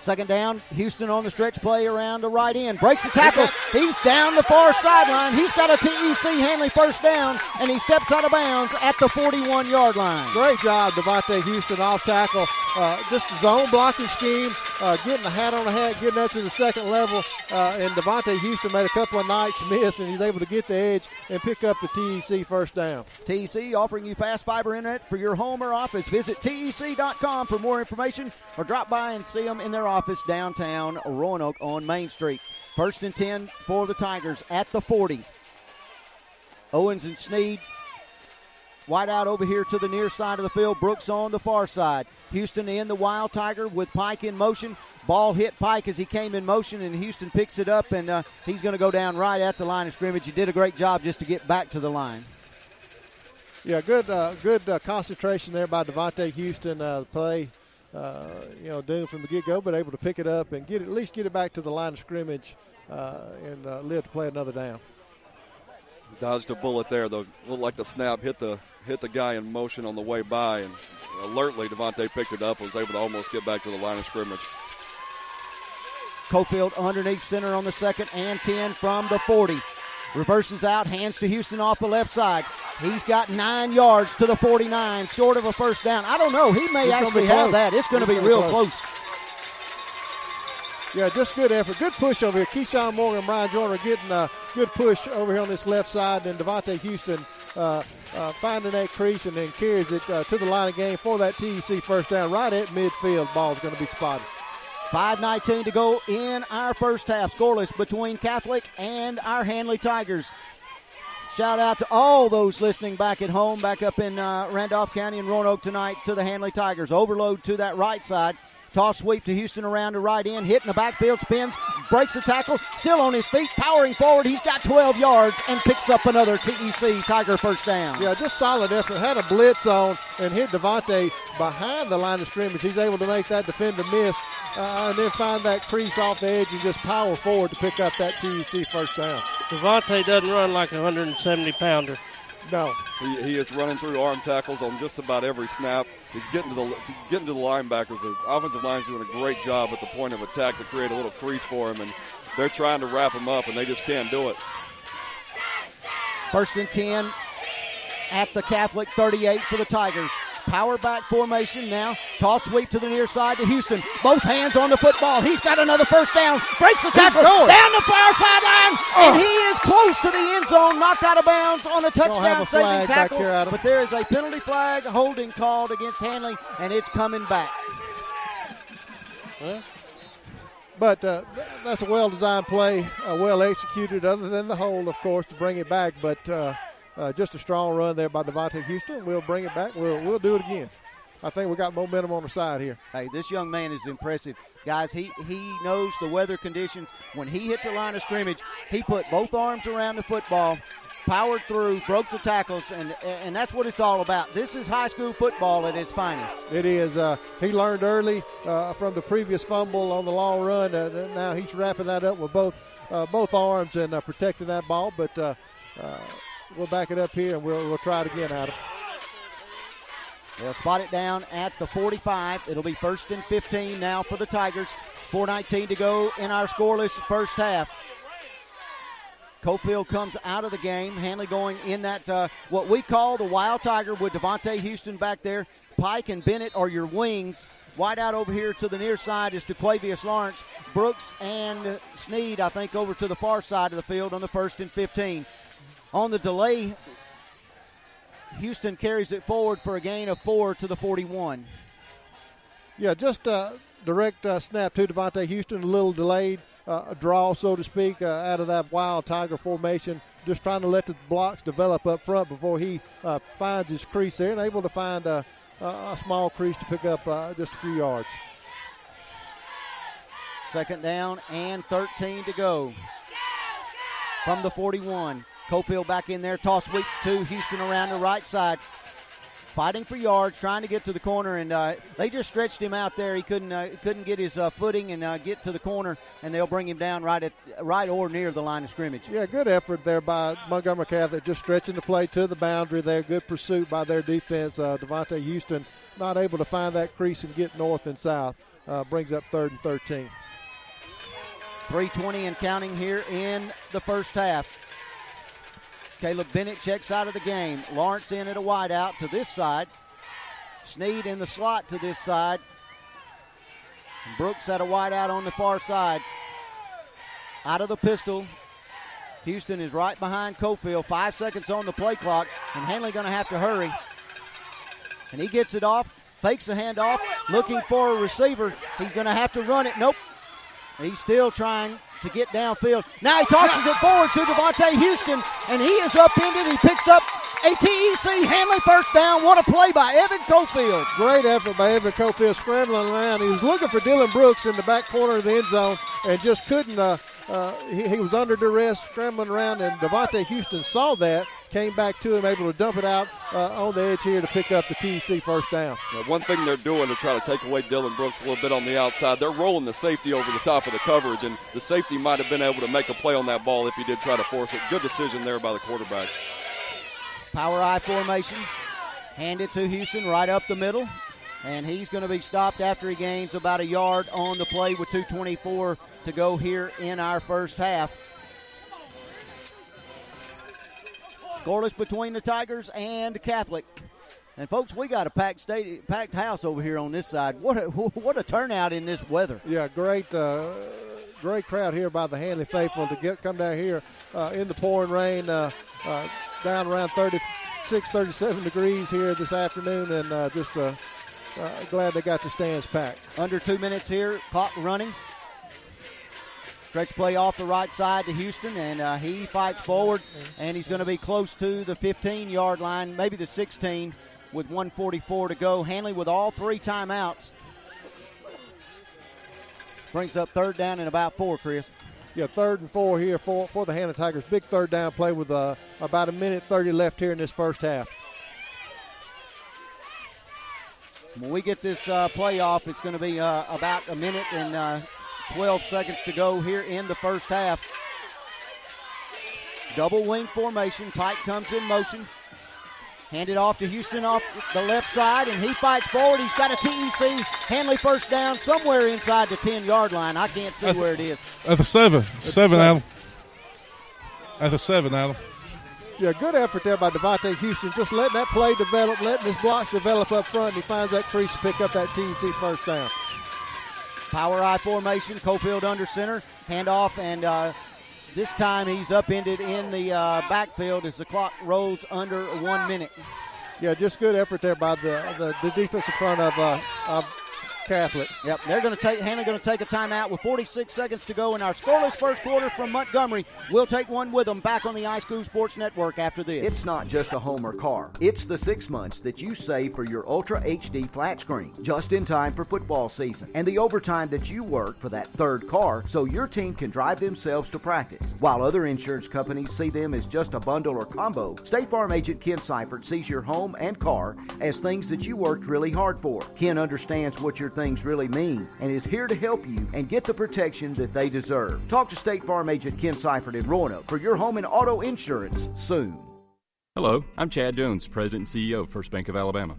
Second down, Houston on the stretch play around the right end. Breaks the tackle. He's down the far sideline. He's got a TEC Handley first down, and he steps out of bounds at the 41 yard line. Great job, Devontae Houston off tackle. Uh, just zone blocking scheme, uh, getting the hat on the hat, getting up to the second level. Uh, and Devontae Houston made a couple of nights miss, and he's able to get the edge and pick up the TEC first down. TEC offering you fast fiber internet for your home or office. Visit TEC.com for more information or drop by and see them in their office downtown Roanoke on Main Street. First and 10 for the Tigers at the 40. Owens and Sneed wide out over here to the near side of the field. Brooks on the far side. Houston in the Wild Tiger with Pike in motion. Ball hit Pike as he came in motion, and Houston picks it up, and uh, he's going to go down right at the line of scrimmage. He did a great job just to get back to the line. Yeah, good, uh, good uh, concentration there by Devontae Houston. Uh, play, uh, you know, doomed from the get go, but able to pick it up and get at least get it back to the line of scrimmage uh, and uh, live to play another down. Dodged a bullet there, though. Looked like the snap hit the hit the guy in motion on the way by, and alertly Devontae picked it up and was able to almost get back to the line of scrimmage. Cofield underneath center on the second and 10 from the 40. Reverses out, hands to Houston off the left side. He's got nine yards to the 49, short of a first down. I don't know. He may It's actually have that. It's going to be gonna be real close. close. Yeah, just good effort. Good push over here. Keyshawn Morgan, Brian Joyner getting a good push over here on this left side. And Devontae Houston uh, uh, finding that crease and then carries it uh, to the line of game for that TEC first down right at midfield. Ball's going to be spotted. 5.19 to go in our first half. Scoreless between Catholic and our Handley Tigers. Shout out to all those listening back at home, back up in uh, Randolph County and Roanoke tonight to the Handley Tigers. Overload to that right side. Toss sweep to Houston around to right end, hitting the backfield, spins, breaks the tackle, still on his feet, powering forward. He's got 12 yards and picks up another TEC Tiger first down. Yeah, just solid effort. Had a blitz on and hit Devontae behind the line of scrimmage. He's able to make that defender miss uh, and then find that crease off the edge and just power forward to pick up that TEC first down. Devontae doesn't run like a 170 pounder. No. He, he is running through arm tackles on just about every snap. He's getting to the getting to the linebackers. The offensive line's doing a great job at the point of attack to create a little crease for him, and they're trying to wrap him up, and they just can't do it. First and 10 at the Catholic 38 for the Tigers. Power back formation now. Toss sweep to the near side to Houston. Both hands on the football. He's got another first down. Breaks the tackle. Down the far sideline. And he is close to the end zone. Knocked out of bounds on a touchdown a saving tackle. here, but there is a penalty flag holding called against Handley, and it's coming back. But uh, that's a well designed play, uh, well executed, other than the hole, of course, to bring it back. But uh, uh, just a strong run there by Devontae Houston. We'll bring it back. We'll, we'll do it again. I think we got momentum on the side here. Hey, this young man is impressive. Guys, he, he knows the weather conditions. When he hit the line of scrimmage, he put both arms around the football, powered through, broke the tackles, and and that's what it's all about. This is high school football at its finest. It is. Uh, he learned early uh, from the previous fumble on the long run. Uh, now he's wrapping that up with both uh, both arms and uh, protecting that ball. But uh, we'll back it up here and we'll, we'll try it again, Adam. They'll spot it down at the 45. It'll be first and 15 now for the Tigers. 4.19 to go in our scoreless first half. Cofield comes out of the game. Handley going in that uh, what we call the wild tiger with Devontae Houston back there. Pike and Bennett are your wings. Wide out over here to the near side is DeQuavius Lawrence. Brooks and Sneed, I think, over to the far side of the field on the first and 15. On the delay, Houston carries it forward for a gain of four to the 41. Yeah, just uh, direct uh, snap to Devontae Houston, a little delayed uh, draw, so to speak, uh, out of that wild tiger formation. Just trying to let the blocks develop up front before he uh, finds his crease there and able to find a, a small crease to pick up uh, just a few yards. Second down and 13 to go from the 41. Cofield back in there, toss weak to Houston around the right side fighting for yards, trying to get to the corner, and uh, they just stretched him out there. He couldn't uh, couldn't get his uh, footing and uh, get to the corner, and they'll bring him down right at right or near the line of scrimmage. Yeah, good effort there by Montgomery Catholic, just stretching the play to the boundary there. Good pursuit by their defense. Uh, Devontae Houston not able to find that crease and get north and south. Uh, brings up third and 13. 320 and counting here in the first half. Caleb Bennett checks out of the game. Lawrence in at a wideout to this side. Sneed in the slot to this side. Brooks at a wideout on the far side. Out of the pistol. Houston is right behind Cofield. Five seconds on the play clock, and Handley going to have to hurry. And he gets it off, fakes the handoff, looking for a receiver. He's going to have to run it. Nope. He's still trying to get downfield. Now he tosses it forward to Devontae Houston, and he is upended. He picks up a TEC Handley first down. What a play by Evan Cofield. Great effort by Evan Cofield scrambling around. He was looking for Dylan Brooks in the back corner of the end zone and just couldn't. Uh, uh, he, he, was under duress, scrambling around, and Devontae Houston saw that came back to him, able to dump it out uh, on the edge here to pick up the TEC first down. Now, one thing they're doing to try to take away Dylan Brooks a little bit on the outside, they're rolling the safety over the top of the coverage, and the safety might have been able to make a play on that ball if he did try to force it. Good decision there by the quarterback. Power I formation. Hand it to Houston right up the middle. And he's going to be stopped after he gains about a yard on the play with 2.24 to go here in our first half. Scoreless between the Tigers and Catholic. And folks, we got a packed stadium, packed house over here on this side. What a what a turnout in this weather! Yeah, great, uh, great crowd here by the Handley faithful to get come down here uh, in the pouring rain, uh, uh down around 36, 37 degrees here this afternoon, and uh, just uh, glad they got the stands packed. Under two minutes here, clock running. Stretch play off the right side to Houston, and uh, he fights forward, and he's going to be close to the 15 yard line, maybe the 16, with 144 to go. Handley with all three timeouts. Brings up third down and about four, Chris. Yeah, third and four here for, for the Handley Tigers. Big third down play with uh, about a minute 30 left here in this first half. When we get this uh, play off, it's going to be uh, about a minute and uh, 12 seconds to go here in the first half. Double wing formation. Pike comes in motion. Handed off to Houston off the left side, and he fights forward. He's got a TEC. Handley first down somewhere inside the 10 yard line. I can't see at where it is. At the seven. Seven, seven, Adam. At the seven, Adam. Yeah, good effort there by Devontae Houston. Just letting that play develop, letting his blocks develop up front. And he finds that crease to pick up that TEC first down. Power I formation, Cofield under center, handoff, and uh, this time he's upended in the uh, backfield as the clock rolls under one minute. Yeah, just good effort there by the the, the defensive front of, uh, of Catholic. Yep, they're going to take Handley going to take a timeout with 46 seconds to go in our scoreless first quarter from Montgomery. We'll take one with them back on the iSchool Sports Network after this. It's not just a home or car. It's the six months that you save for your Ultra HD flat screen, just in time for football season, and the overtime that you work for that third car so your team can drive themselves to practice. While other insurance companies see them as just a bundle or combo, State Farm agent Ken Seifert sees your home and car as things that you worked really hard for. Ken understands what your things really mean and is here to help you and get the protection that they deserve. Talk to State Farm agent Ken Seifert in Roanoke for your home and auto insurance soon. Hello, I'm Chad Jones, President and CEO of First Bank of Alabama.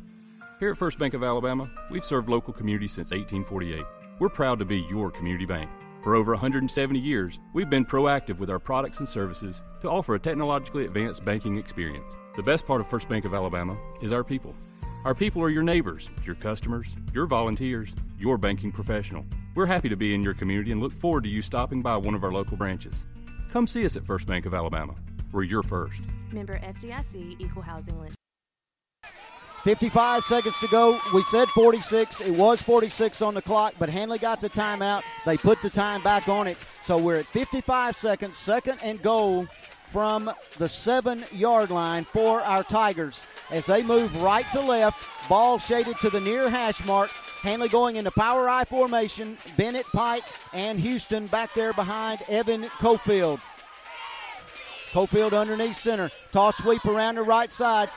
Here at First Bank of Alabama, we've served local communities since 1848. We're proud to be your community bank. For over 170 years, we've been proactive with our products and services to offer a technologically advanced banking experience. The best part of First Bank of Alabama is our people. Our people are your neighbors, your customers, your volunteers, your banking professional. We're happy to be in your community and look forward to you stopping by one of our local branches. Come see us at First Bank of Alabama. We're your first. Member FDIC Equal Housing Lender. 55 seconds to go. We said 46. It was 46 on the clock, but Handley got the timeout. They put the time back on it. So we're at 55 seconds, second and goal from the seven yard line for our Tigers as they move right to left. Ball shaded to the near hash mark. Handley going into power I formation. Bennett, Pike, and Houston back there behind Evan Cofield. Cofield underneath center. Toss sweep around the right side.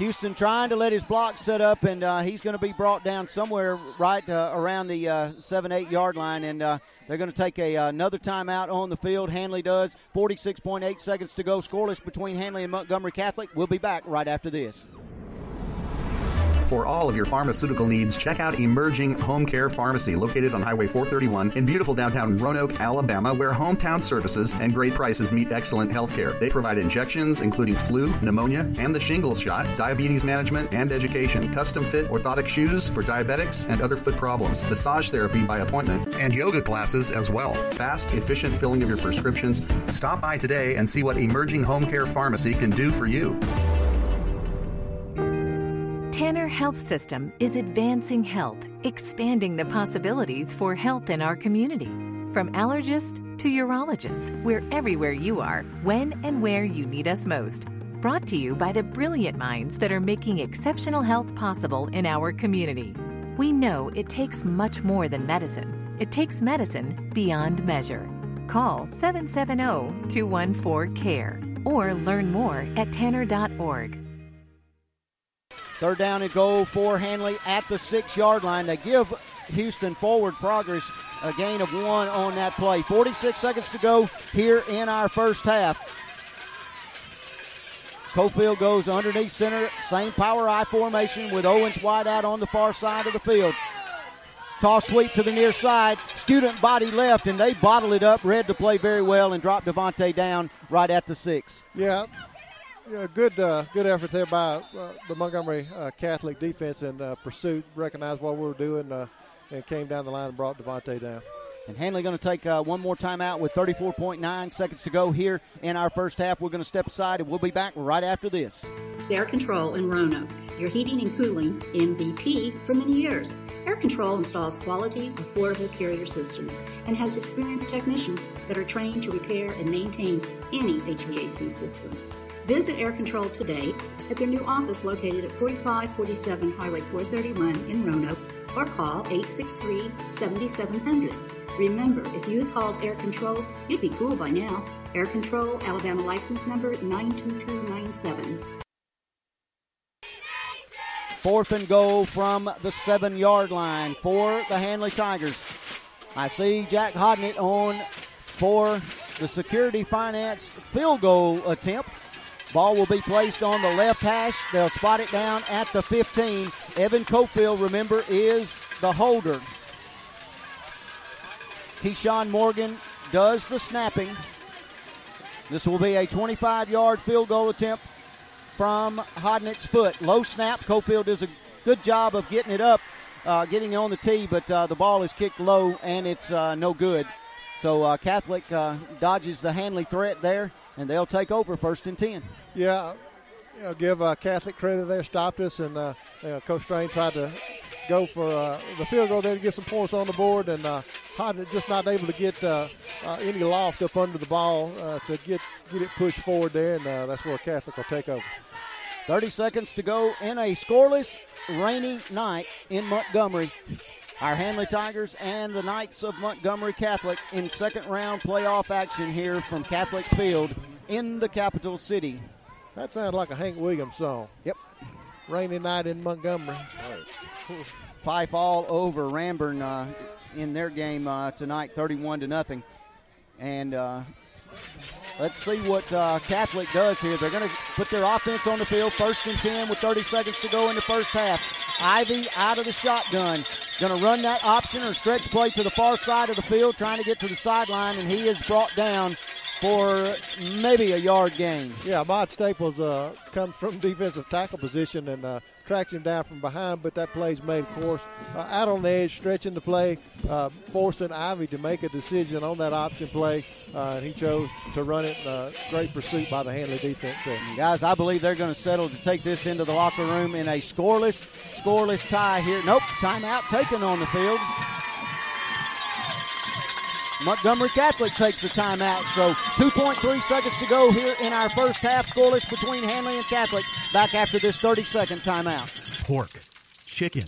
Houston trying to let his block set up, and uh, he's going to be brought down somewhere right uh, around the uh, seven, eight yard line, and uh, they're going to take a, uh, another timeout on the field. Handley does. 46.8 seconds to go. Scoreless between Handley and Montgomery Catholic. We'll be back right after this. For all of your pharmaceutical needs, check out Emerging Home Care Pharmacy, located on Highway 431 in beautiful downtown Roanoke, Alabama, where hometown services and great prices meet excellent health care. They provide injections, including flu, pneumonia, and the shingles shot, diabetes management, and education, custom fit orthotic shoes for diabetics and other foot problems, massage therapy by appointment, and yoga classes as well. Fast, efficient filling of your prescriptions. Stop by today and see what Emerging Home Care Pharmacy can do for you. Tanner Health System is advancing health, expanding the possibilities for health in our community. From allergist to urologist, we're everywhere you are, when and where you need us most. Brought to you by the brilliant minds that are making exceptional health possible in our community. We know it takes much more than medicine, it takes medicine beyond measure. Call 770 214 CARE or learn more at tanner.org. Third down and goal for Handley at the six yard line. They give Houston forward progress, a gain of one on that play. 46 seconds to go here in our first half. Cofield goes underneath center, same power I formation with Owens wide out on the far side of the field. Toss sweep to the near side. Student body left, and they bottle it up. Read to play very well and drop Devontae down right at the six. Yeah, yeah, good, uh, good effort there by uh, the Montgomery uh, Catholic defense in uh, pursuit. Recognized what we were doing uh, and came down the line and brought Devontae down. And Handley going to take uh, one more timeout with 34.9 seconds to go here in our first half. We're going to step aside and we'll be back right after this. Air Control in Roanoke, your heating and cooling MVP for many years. Air Control installs quality, affordable carrier systems and has experienced technicians that are trained to repair and maintain any HVAC system. Visit Air Control today at their new office located at 4547 Highway 431 in Roanoke or call 863 7700. Remember, if you had called Air Control, you'd be cool by now. Air Control, Alabama license number 92297. Fourth and goal from the seven yard line for the Handley Tigers. I see Jack Hodnett on for the security finance field goal attempt. Ball will be placed on the left hash. They'll spot it down at the 15. Evan Cofield, remember, is the holder. Keyshawn Morgan does the snapping. This will be a 25 yard field goal attempt from Hodnett's foot. Low snap. Cofield does a good job of getting it up, uh, getting it on the tee, but uh, the ball is kicked low and it's uh, no good. So uh, Catholic uh, dodges the Handley threat there, and they'll take over first and 10. Yeah, you know, give uh, Catholic credit there. Stopped us, and uh, you know, Coach Strain tried to go for uh, the field goal there to get some points on the board, and uh, just not able to get uh, uh, any loft up under the ball uh, to get get it pushed forward there, and uh, that's where Catholic will take over. 30 seconds to go in a scoreless, rainy night in Montgomery. Our Handley Tigers and the Knights of Montgomery Catholic in second round playoff action here from Catholic Field in the capital city. That sounds like a Hank Williams song. Yep. Rainy night in Montgomery. Fyffe all over Ranburne uh, in their game uh, tonight, 31 to nothing. And uh, let's see what uh, Catholic does here. They're going to put their offense on the field, first and 10 with 30 seconds to go in the first half. Ivy out of the shotgun. Going to run that option or stretch play to the far side of the field, trying to get to the sideline, and he is brought down for maybe a yard gain. Yeah, Mod Staples uh, comes from defensive tackle position and uh, tracks him down from behind, but that play's made, of course, uh, out on the edge, stretching the play, uh, forcing Ivy to make a decision on that option play, uh, and he chose to run it. Uh, great pursuit by the Handley defense. Too. Guys, I believe they're going to settle to take this into the locker room in a scoreless, scoreless tie here. Nope, timeout taken on the field. Montgomery Catholic takes the timeout. So 2.3 seconds to go here in our first half. Scoreless between Handley and Catholic. Back after this 30 second timeout. Pork, chicken,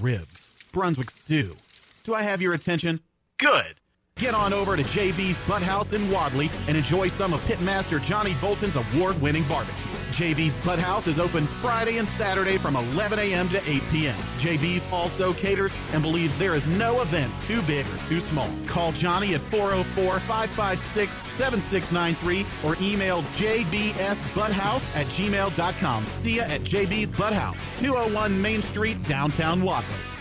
ribs, Brunswick stew. Do I have your attention? Good. Get on over to JB's Butthouse in Wadley and enjoy some of Pitmaster Johnny Bolton's award winning barbecue. JB's Butt House is open Friday and Saturday from 11 a.m. to 8 p.m. JB's also caters and believes there is no event too big or too small. Call Johnny at 404 556 7693 or email jbsbutthouse at gmail.com. See ya at JB's Butt House, 201 Main Street, downtown Wadley.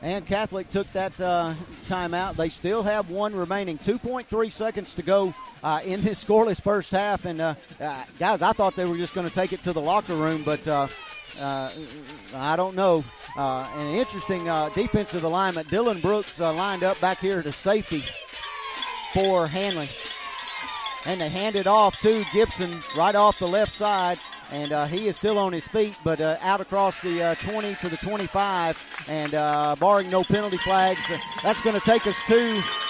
And Catholic took that uh, timeout. They still have one remaining. 2.3 seconds to go uh, in this scoreless first half. And uh, uh guys, I thought they were just going to take it to the locker room, but uh, uh, I don't know. an interesting defensive alignment. Dylan Brooks lined up back here to safety for Handley. And they hand it off to Gibson right off the left side and he is still on his feet, but out across the uh, 20 to the 25, and uh, barring no penalty flags, that's going to take us to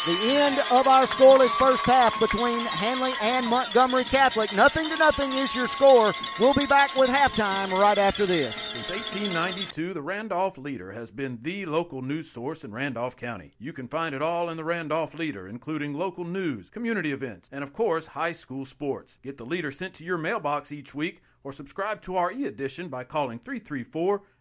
the end of our scoreless first half between Handley and Montgomery Catholic. Nothing to nothing is your score. We'll be back with halftime right after this. Since 1892, the Randolph Leader has been the local news source in Randolph County. You can find it all in the Randolph Leader, including local news, community events, and of course, high school sports. Get the Leader sent to your mailbox each week or subscribe to our e edition by calling 334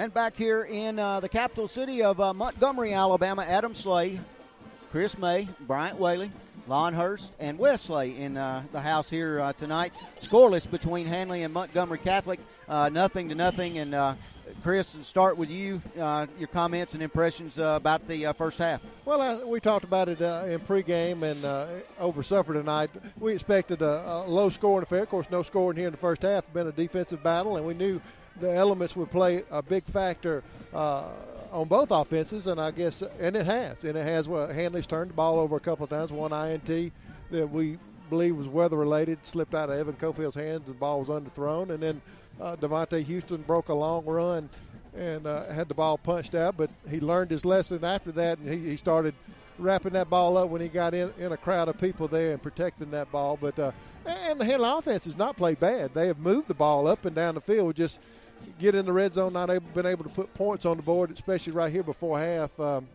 And back here in uh, the capital city of uh, Montgomery, Alabama, Adam Slay, Chris May, Bryant Whaley, Lon Hurst, and Wesley in uh, the house here uh, tonight. Scoreless between Handley and Montgomery Catholic, uh, nothing to nothing. And uh, Chris, start with you. Your comments and impressions about the first half. Well, we talked about it in pregame and over supper tonight. We expected a, a low scoring affair. Of course, no scoring here in the first half. Been a defensive battle, and we knew the elements would play a big factor on both offenses, and I guess, and it has, and it has. Well, Handley's turned the ball over a couple of times. One INT that we believe was weather related slipped out of Evan Cofield's hands. The ball was underthrown, and then uh, Devontae Houston broke a long run and uh, had the ball punched out, but he learned his lesson after that, and he, he started wrapping that ball up when he got in, in a crowd of people there and protecting that ball. But uh, and the Handley offense has not played bad. They have moved the ball up and down the field, just get in the red zone, not able, been able to put points on the board, especially right here before half. Um,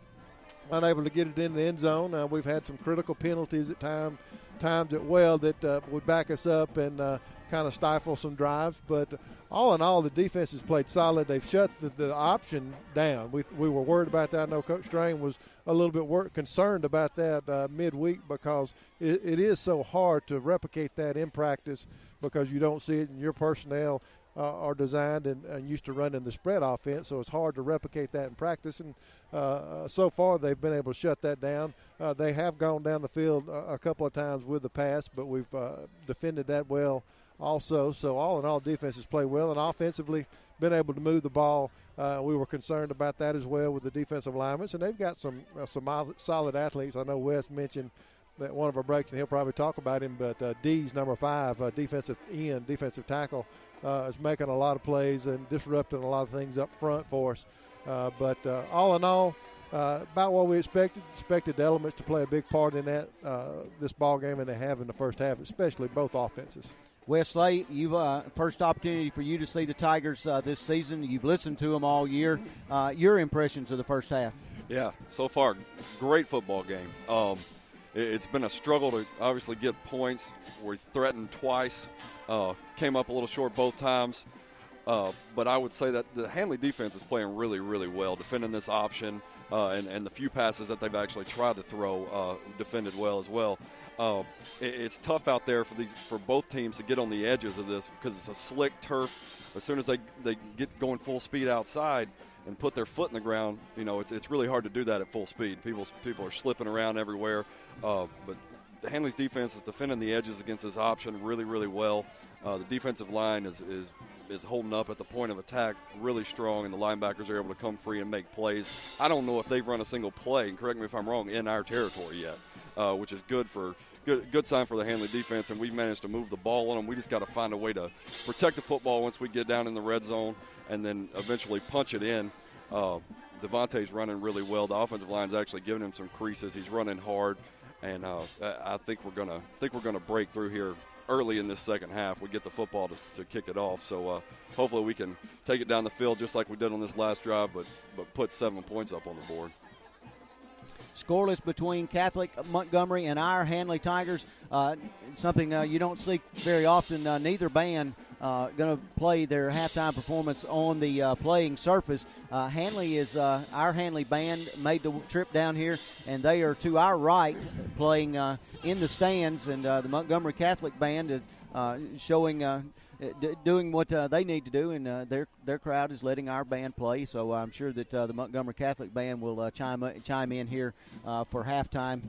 unable to get it in the end zone. Uh, we've had some critical penalties at time, times at well that uh, would back us up and uh, kind of stifle some drives. But all in all, the defense has played solid. They've shut the, the option down. We, we were worried about that. I know Coach Strain was a little bit wor- concerned about that uh, midweek because it, it is so hard to replicate that in practice because you don't see it in your personnel. Uh, are designed and, and, used to running the spread offense, so it's hard to replicate that in practice. And uh, so far, they've been able to shut that down. Uh, they have gone down the field a, a, couple of times with the pass, but we've uh, defended that well also. So all in all, defenses play well and offensively been able to move the ball. Uh, we were concerned about that as well with the defensive linemen, and they've got some uh, some solid athletes. I know Wes mentioned that one of our breaks, and he'll probably talk about him. But uh, D's number five, uh, defensive end, defensive tackle, uh, is making a lot of plays and disrupting a lot of things up front for us. Uh, but all in all, uh, about what we expected. Expected the elements to play a big part in that uh, this ball game, and they have in the first half, especially both offenses. Wesley, you've uh, first opportunity for you to see the Tigers uh, this season. You've listened to them all year. Uh, your impressions of the first half? Yeah, so far, great football game. Um, it, has been a struggle to obviously get points. We threatened twice, uh, came up a little short both times. Uh, but I would say that the Handley defense is playing really, really well, defending this option, uh, and, and the few passes that they've actually tried to throw defended well as well. Uh, it, it's tough out there for these for both teams to get on the edges of this because it's a slick turf. As soon as they, they get going full speed outside and put their foot in the ground, you know, it's, it's really hard to do that at full speed. People people are slipping around everywhere. Uh, but the Handley's defense is defending the edges against this option really, really well. Uh, the defensive line is, is is holding up at the point of attack really strong, and the linebackers are able to come free and make plays. I don't know if they've run a single play, and correct me if I'm wrong, in our territory yet uh, which is good for good good sign for the Handley defense. And we've managed to move the ball on them. We just got to find a way to protect the football once we get down in the red zone, and then eventually punch it in. Uh, Devontae's running really well. The offensive line is actually giving him some creases. He's running hard, and uh, I think we're gonna think we're gonna break through here early in this second half. We get the football to, to kick it off. So uh, hopefully we can take it down the field just like we did on this last drive, but but put seven points up on the board scoreless between Catholic Montgomery and our Handley Tigers. Uh, something uh, you don't see very often. Uh, neither band uh, going to play their halftime performance on the uh, playing surface. Uh, Handley is our Handley band made the trip down here, and they are to our right playing in the stands, and the Montgomery Catholic band is showing uh, d- doing what uh, they need to do, and uh, their their crowd is letting our band play. So I'm sure that the Montgomery Catholic band will chime chime in here for halftime.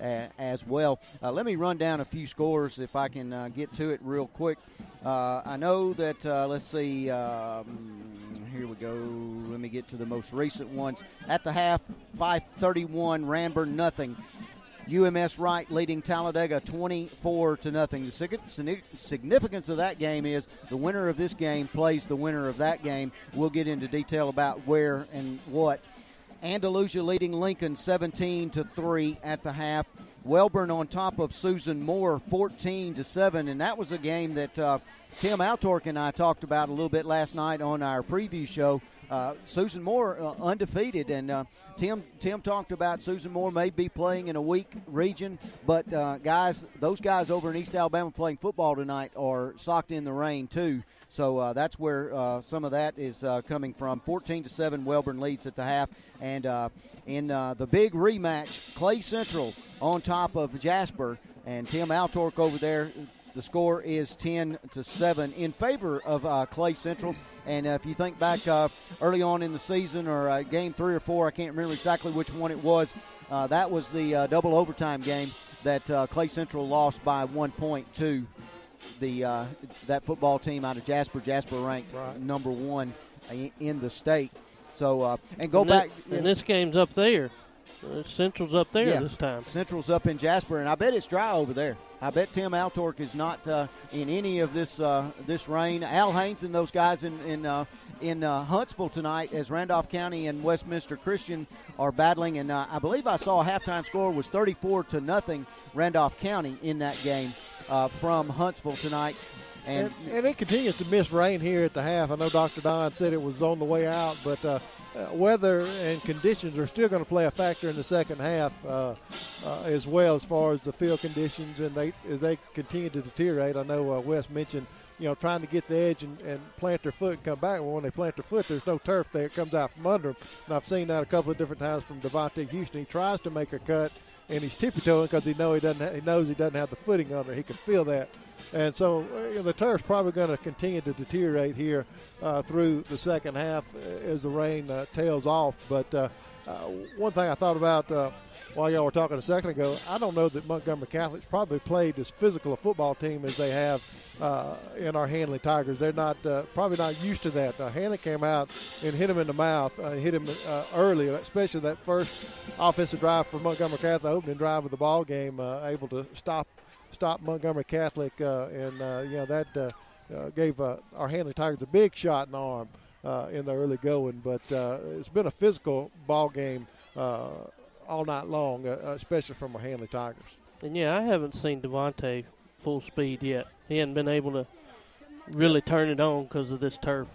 Uh, as well. Uh, let me run down a few scores if I can uh, get to it real quick. I know that, let's see, um, here we go. Let me get to the most recent ones. At the half, 531, Ranburne nothing. UMS Wright leading Talladega 24 to nothing. The significance of that game is the winner of this game plays the winner of that game. We'll get into detail about where and what. Andalusia leading Lincoln 17 to 3 at the half. Wellborn on top of Susan Moore 14 to 7 and that was a game that uh, Tim Altork and I talked about a little bit last night on our preview show. Uh, Susan Moore uh, undefeated, and uh, Tim Tim talked about Susan Moore may be playing in a weak region, but uh, guys, those guys over in East Alabama playing football tonight are socked in the rain too. So uh, that's where uh, some of that is coming from. 14 to seven, Wellborn leads at the half, and in the big rematch, Clay Central on top of Jasper, and Tim Altork over there the score is 10 to 7 in favor of uh, Clay Central. And uh, if you think back uh, early on in the season or uh, game three or four, I can't remember exactly which one it was, uh, that was the uh, double overtime game that uh, Clay Central lost by one point to the uh, that football team out of Jasper. Jasper ranked number one in the state. So uh, and go and back. thi- and this game's up there. Uh, Central's up there Yeah. this time. Central's up in Jasper, and I bet it's dry over there. I bet Tim Altork is not uh, in any of this uh, this rain. Al Haynes and those guys in in uh, in uh, Huntsville tonight, as Randolph County and Westminster Christian are battling, and uh, I believe I saw a halftime score was 34 to nothing Randolph County in that game uh, from Huntsville tonight. And, And, and it continues to miss rain here at the half. I know Dr. Don said it was on the way out, but uh, uh, weather and conditions are still going to play a factor in the second half uh, uh, as well as far as the field conditions and they as they continue to deteriorate. I know uh, Wes mentioned you know trying to get the edge and, and plant their foot and come back. Well, when they plant their foot, there's no turf there. It comes out from under them. And I've seen that a couple of different times from Devontae Houston. He tries to make a cut and he's tippy toeing because he know he doesn't he knows he doesn't have the footing under. He can feel that, and so uh, you know, the turf's probably going to continue to deteriorate here uh, through the second half uh, as the rain uh, tails off. But uh, one thing I thought about. While y'all were talking a second ago, I don't know that Montgomery Catholic's probably played as physical a football team as they have uh, in our Handley Tigers. They're not uh, probably not used to that. Uh, Handley came out and hit him in the mouth, uh, hit him uh, early, especially that first offensive drive for Montgomery Catholic, opening drive of the ball game, uh, able to stop stop Montgomery Catholic, and you know that gave our Handley Tigers a big shot in the arm in the early going. But it's been a physical ball game uh, all night long, uh, especially from our Handley Tigers. And yeah, I haven't seen Devontae full speed yet. He hadn't been able to really turn it on because of this turf.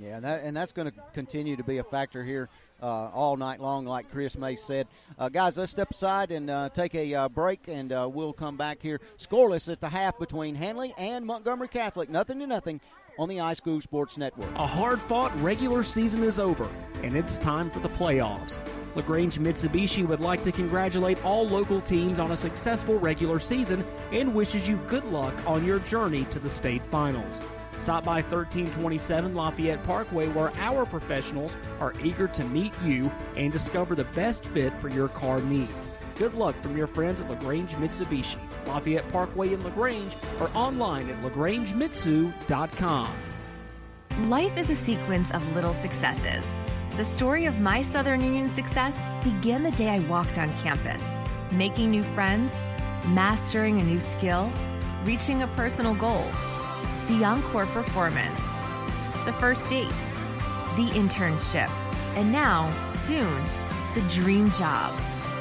Yeah, and, that, and that's going to continue to be a factor here uh, all night long, like Chris May said. Uh, guys, let's step aside and uh, take a uh, break, and uh, we'll come back here. Scoreless at the half between Handley and Montgomery Catholic. Nothing to nothing on the iSchool Sports Network. A hard fought regular season is over, and it's time for the playoffs. LaGrange Mitsubishi would like to congratulate all local teams on a successful regular season and wishes you good luck on your journey to the state finals. Stop by 1327 Lafayette Parkway where our professionals are eager to meet you and discover the best fit for your car needs. Good luck from your friends at LaGrange Mitsubishi, Lafayette Parkway in LaGrange, or online at lagrangemitsu.com. Life is a sequence of little successes. The story of my Southern Union success began the day I walked on campus, making new friends, mastering a new skill, reaching a personal goal. The encore performance, the first date, the internship, and now, soon, the dream job.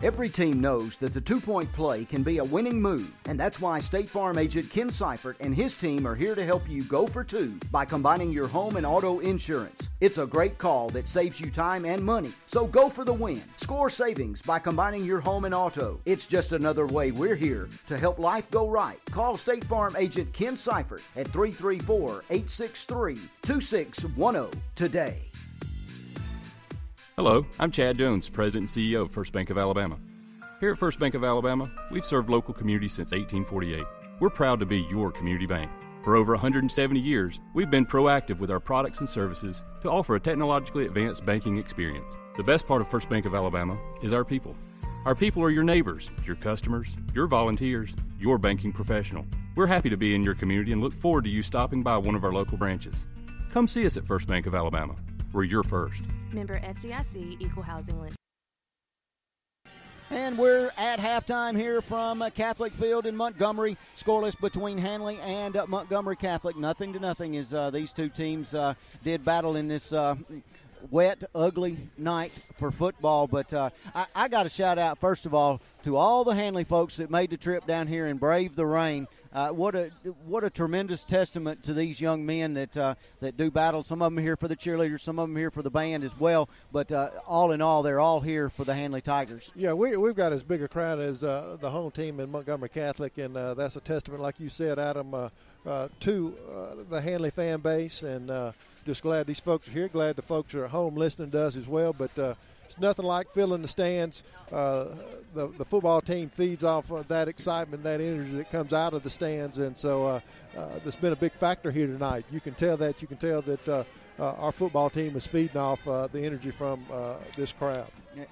Every team knows that the two point play can be a winning move, and that's why State Farm agent Ken Seifert and his team are here to help you go for two by combining your home and auto insurance. It's a great call that saves you time and money, so go for the win. Score savings by combining your home and auto. It's just another way we're here to help life go right. Call State Farm agent Ken Seifert at 334 863 2610 today. Hello, I'm Chad Jones, President and CEO of First Bank of Alabama. Here at First Bank of Alabama, we've served local communities since 1848. We're proud to be your community bank. For over 170 years, we've been proactive with our products and services to offer a technologically advanced banking experience. The best part of First Bank of Alabama is our people. Our people are your neighbors, your customers, your volunteers, your banking professional. We're happy to be in your community and look forward to you stopping by one of our local branches. Come see us at First Bank of Alabama. We're your first. Member FDIC Equal Housing Lender. And we're at halftime here from uh, Catholic Field in Montgomery. Scoreless between Handley and uh, Montgomery Catholic. Nothing to nothing as uh, these two teams uh, did battle in this uh, wet, ugly night for football. But uh, I, I got to shout out, first of all, to all the Handley folks that made the trip down here and braved the rain. Uh, what a what a tremendous testament to these young men that uh, that do battle. Some of them here for the cheerleaders, some of them here for the band as well. But uh, all in all, they're all here for the Handley Tigers. Yeah, we, we've got as big a crowd as uh, the home team in Montgomery Catholic, and uh, that's a testament, like you said, Adam, to the Handley fan base and just glad these folks are here. Glad the folks are at home listening to us as well. But it's nothing like filling the stands. Uh, the the football team feeds off of that excitement, that energy that comes out of the stands, and so uh, uh, that's been a big factor here tonight. You can tell that. You can tell that uh, our football team is feeding off uh, the energy from uh, this crowd.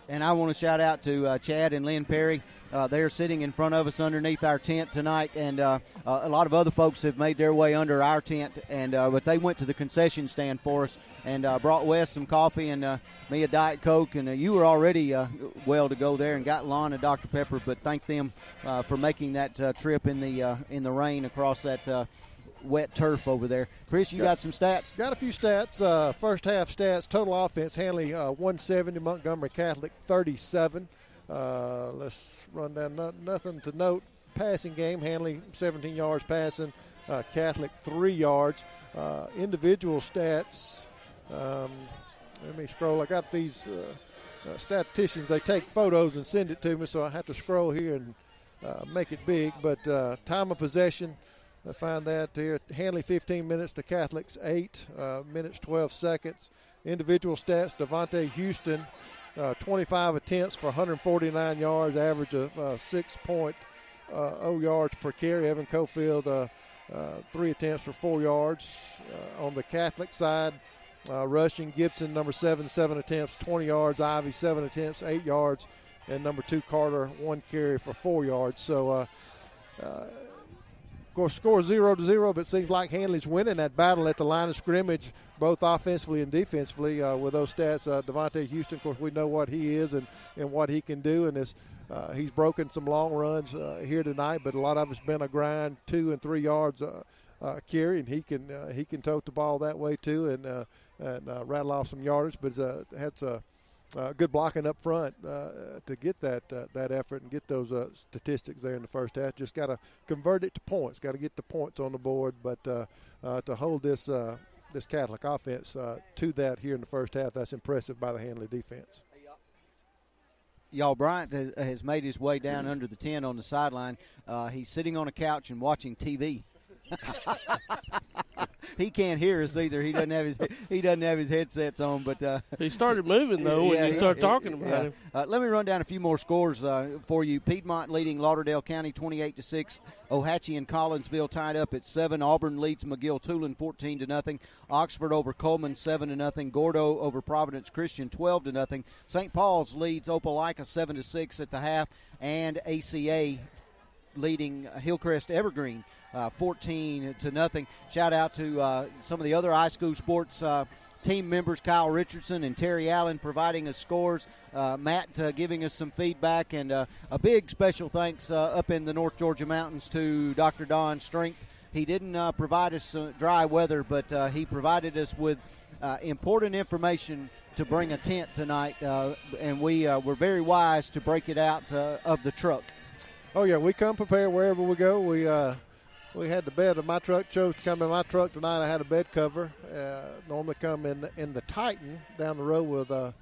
And I want to shout out to uh, Chad and Lynn Perry. Uh, they're sitting in front of us underneath our tent tonight, and uh, a lot of other folks have made their way under our tent. And but they went to the concession stand for us and brought Wes some coffee and me a diet coke. And you were already well to go there and got Lon a Dr Pepper. But thank them for making that trip in the in the rain across that. Wet turf over there, Chris. You got some stats. Got a few stats. Uh, first half stats: total offense, Handley uh, 170, Montgomery Catholic 37. Uh, let's run down. No, nothing to note. Passing game, Handley 17 yards passing, uh, Catholic three yards. Uh, individual stats. Um, let me scroll. I got these uh, statisticians. They take photos and send it to me, so I have to scroll here and uh, make it big. But uh, time of possession. I find that here. Handley 15 minutes to Catholics 8 uh, minutes 12 seconds. Individual stats Devontae Houston, uh, 25 attempts for 149 yards, average of uh, 6.0 yards per carry. Evan Cofield, uh, uh, three attempts for four yards. Uh, on the Catholic side, uh, rushing Gibson, number seven, seven attempts, 20 yards. Ivy, seven attempts, eight yards. And number two, Carter, one carry for four yards. So, uh, uh, course, score zero to zero, but seems like Handley's winning that battle at the line of scrimmage, both offensively and defensively. Uh, with those stats, uh, Devontae Houston, of course, we know what he is and, and what he can do, and is uh, he's broken some long runs uh, here tonight, but a lot of it's been a grind, two and three yards uh, uh, carry, and he can he can tote the ball that way too, and and rattle off some yardage. But uh, that's a uh, good blocking up front uh, to get that uh, that effort and get those uh, statistics there in the first half. Just got to convert it to points. Got to get the points on the board, but uh, uh, to hold this this Catholic offense to that here in the first half, that's impressive by the Handley defense. Y'all, Bryant has- made his way down under the tent on the sideline. He's sitting on a couch and watching TV. he can't hear us either. He doesn't have his he doesn't have his headsets on. But uh, He started moving, though, when you start talking about him. Uh, let me run down a few more scores uh, for you. Piedmont leading Lauderdale County twenty-eight to six. Ohatchee and Collinsville tied up at seven. Auburn leads McGill-Toolen fourteen to nothing. Oxford over Coleman seven to nothing. Gordo over Providence Christian twelve to nothing. St. Paul's leads Opelika seven to six at the half, and ACA leading Hillcrest Evergreen uh, 14 to nothing. Shout out to uh, some of the other high school sports uh, team members, Kyle Richardson and Terry Allen, providing us scores. Uh, Matt uh, giving us some feedback, and uh, a big special thanks up in the North Georgia mountains to Dr. Don Strength. He didn't provide us dry weather, but he provided us with important information to bring a tent tonight, and we were very wise to break it out of the truck. Oh yeah, we come prepared wherever we go. We uh, we had the bed of my truck. Chose to come in my truck tonight. I had a bed cover. Uh, normally come in in the Titan down the road with uh,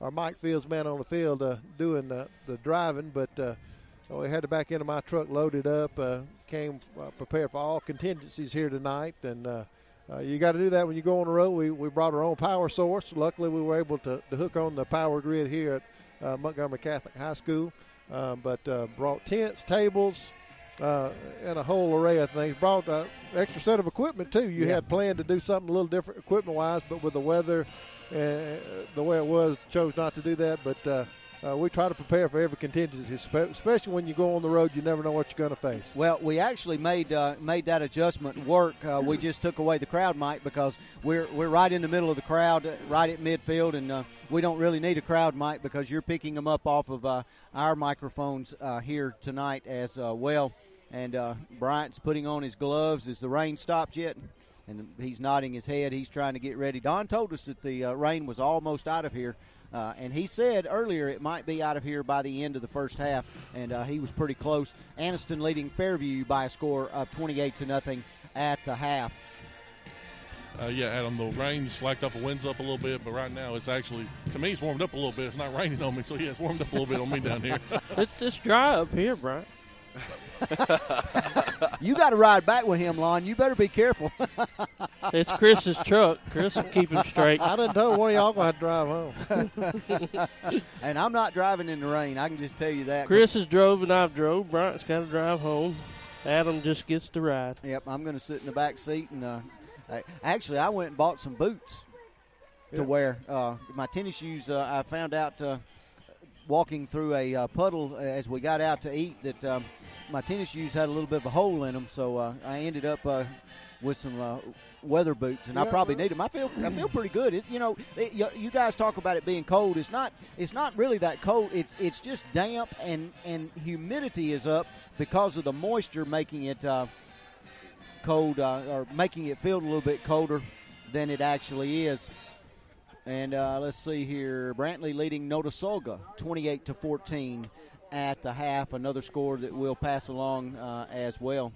our Mike Fields man on the field uh, doing the, the driving, but uh, we had to back into my truck loaded up. Uh, came uh, prepared for all contingencies here tonight, and uh, uh, you got to do that when you go on the road. We, we brought our own power source. Luckily, we were able to, to hook on the power grid here at uh, Montgomery Catholic High School. Um, but uh, brought tents, tables, uh, and a whole array of things. Brought an extra set of equipment too. You Yeah. had planned to do something a little different equipment wise, but with the weather uh, the way it was, chose not to do that. But uh, we try to prepare for every contingency, especially when you go on the road. You never know what you're going to face. Well, we actually made uh, made that adjustment work. Uh, we just took away the crowd mic because we're we're right in the middle of the crowd, uh, right at midfield, and uh, we don't really need a crowd mic because you're picking them up off of uh, our microphones here tonight as well. And Bryant's putting on his gloves. Has the rain stopped yet? And he's nodding his head. He's trying to get ready. Don told us that the rain was almost out of here. Uh, and he said earlier it might be out of here by the end of the first half, and uh, he was pretty close. Anniston leading Fairview by a score of 28 to nothing at the half. Uh, yeah, Adam, the rain slacked off the winds up a little bit, but right now it's actually, to me, it's warmed up a little bit. It's not raining on me, so yeah, it's warmed up a little bit on me down here. It's, it's dry up here, Brian. you got to ride back with him, Lon. You better be careful. it's Chris's truck. Chris will keep him straight. I done told one of y'all going to drive home. and I'm not driving in the rain. I can just tell you that. Chris has drove and I've drove. Bryant's got to drive home. Adam just gets to ride. Yep, I'm going to sit in the back seat and uh, I, actually I went and bought some boots to wear. Uh, my tennis shoes. Uh, I found out uh, walking through a uh, puddle as we got out to eat that um, my tennis shoes had a little bit of a hole in them, so uh, I ended up uh, with some uh, weather boots, and I Yeah. probably need them. I feel I feel pretty good. It, you know, it, you, you guys talk about it being cold. It's not. It's not really that cold. It's it's just damp and and humidity is up because of the moisture, making it uh, cold uh, or making it feel a little bit colder than it actually is. And uh, let's see here, Brantley leading Notasulga 28 to 14 at the half. Another score that we'll pass along uh, as well.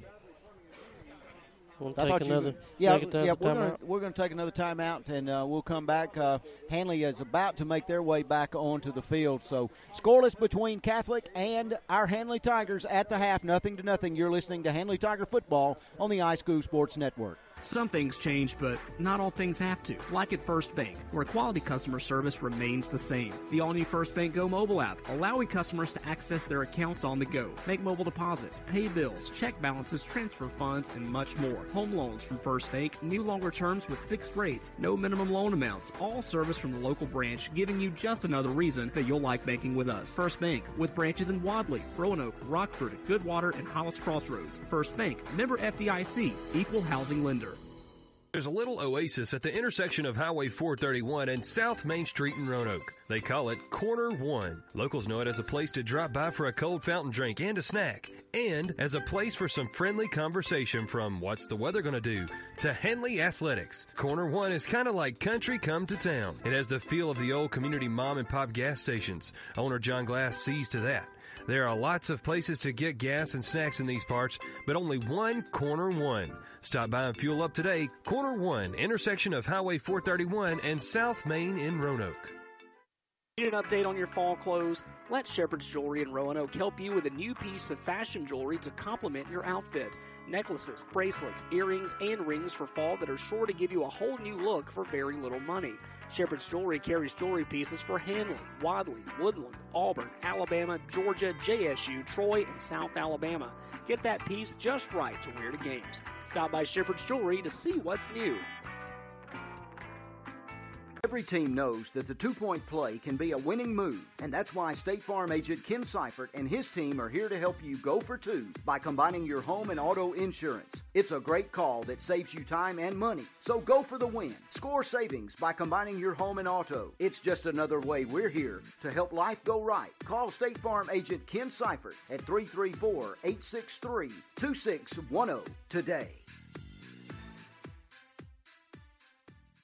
We'll I take thought you another. were- yeah, yeah, we're gonna, we're going to take another timeout, and uh, we'll come back. Uh, Handley is about to make their way back onto the field, so scoreless between Catholic and our Handley Tigers at the half, nothing to nothing. You're listening to Handley Tiger football on the iSchool Sports Network. Some things change, but not all things have to. Like at First Bank, where quality customer service remains the same. The all new First Bank Go mobile app, allowing customers to access their accounts on the go, make mobile deposits, pay bills, check balances, transfer funds, and much more. Home loans from First Bank, new longer terms with fixed rates, no minimum loan amounts, all service from the local branch, giving you just another reason that you'll like banking with us. First Bank, with branches in Wadley, Roanoke, Rockford, Goodwater, and Hollis Crossroads. First Bank, member FDIC, equal housing lender. There's a little oasis at the intersection of Highway 431 and South Main Street in Roanoke. They call it Corner One. Locals know it as a place to drop by for a cold fountain drink and a snack, and as a place for some friendly conversation from what's the weather going to do to Handley Athletics. Corner One is kind of like country come to town. It has the feel of the old community mom and pop gas stations. Owner John Glass sees to that. There are lots of places to get gas and snacks in these parts, but only one Corner One. Stop by and fuel up today. Corner One, intersection of Highway 431 and South Main in Roanoke. Need an update on your fall clothes? Let Shepherd's Jewelry in Roanoke help you with a new piece of fashion jewelry to complement your outfit. Necklaces, bracelets, earrings, and rings for fall that are sure to give you a whole new look for very little money. Shepherd's Jewelry carries jewelry pieces for Handley, Wadley, Woodland, Auburn, Alabama, Georgia, JSU, Troy, and South Alabama. Get that piece just right to wear to games. Stop by Shepherd's Jewelry to see what's new. Every team knows that the two point play can be a winning move, and that's why State Farm agent Ken Seifert and his team are here to help you go for two by combining your home and auto insurance. It's a great call that saves you time and money, so go for the win. Score savings by combining your home and auto. It's just another way we're here to help life go right. Call State Farm agent Ken Seifert at 334 863 2610 today.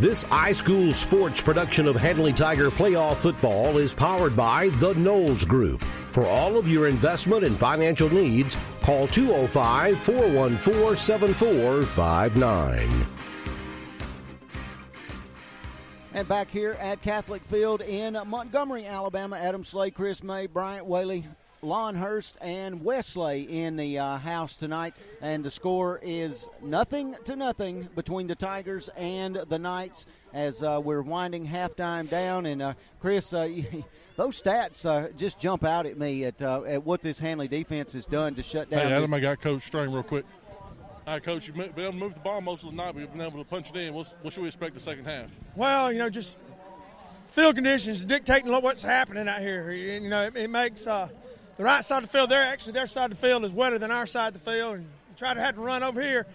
This iSchool Sports production of Handley Tiger Playoff Football is powered by the Knowles Group. For all of your investment and financial needs, call 205 414 7459. And back here at Catholic Field in Montgomery, Alabama, Adam Slay, Chris May, Bryant Whaley, Lon Hurst, and Wesley in the uh, house tonight. And the score is nothing to nothing between the Tigers and the Knights as uh, we're winding halftime down. And uh, Chris, uh, those stats uh, just jump out at me at, uh, at what this Handley defense has done to shut down. Hey, this- Adam, I got Coach Strain real quick. All right, Coach, you've been able to move the ball most of the night. We've been able to punch it in. What's, what should we expect the second half? Well, you know, just field conditions dictating what's happening out here. You know, it, it makes uh, the right side of the field. There, actually, their side of the field is wetter than our side of the field. And you try to have to run over here.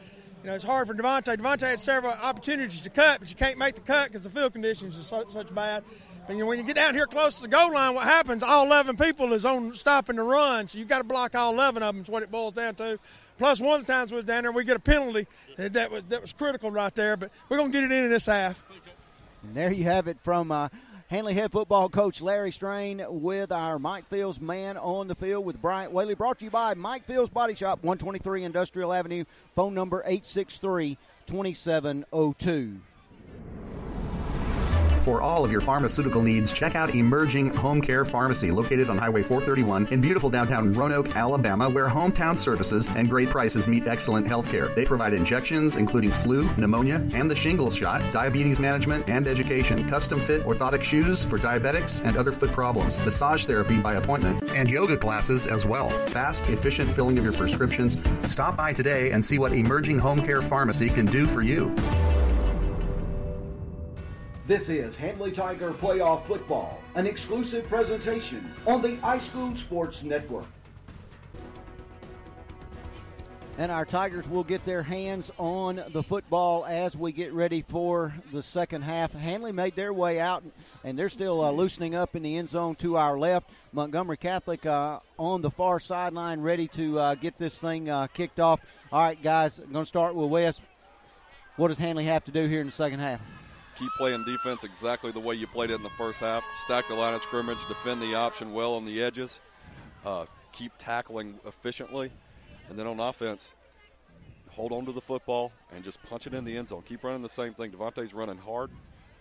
You know, it's hard for Devontae. Devontae had several opportunities to cut, but you can't make the cut because the field conditions are so, such bad. And you know, when you get down here close to the goal line, what happens? All 11 people is on stopping the run, so you got to block all 11 of them. Is what it boils down to. Plus, one of the times we was down there, we get a penalty that was that was critical right there. But we're gonna get it in this half. And there you have it from uh, Handley head football coach Larry Strain with our Mike Fields man on the field with Bryant Whaley. Brought to you by Mike Fields Body Shop, 123 Industrial Avenue. Phone number 863 2702. For all of your pharmaceutical needs, check out Emerging Home Care Pharmacy, located on Highway 431 in beautiful downtown Roanoke, Alabama, where hometown services and great prices meet excellent health care. They provide injections, including flu, pneumonia, and the shingles shot, diabetes management, and education, custom fit orthotic shoes for diabetics and other foot problems, massage therapy by appointment, and yoga classes as well. Fast, efficient filling of your prescriptions. Stop by today and see what Emerging Home Care Pharmacy can do for you. This is Handley Tiger Playoff Football, an exclusive presentation on the iSchool Sports Network. And our Tigers will get their hands on the football as we get ready for the second half. Handley made their way out, and they're still uh, loosening up in the end zone to our left. Montgomery Catholic uh, on the far sideline, ready to uh, get this thing uh, kicked off. All right, guys, I'm going to start with Wes. What does Handley have to do here in the second half? Keep playing defense exactly the way you played it in the first half. Stack the line of scrimmage, defend the option well on the edges, uh, keep tackling efficiently, and then on offense, hold on to the football and just punch it in the end zone. Keep running the same thing. Devontae's running hard.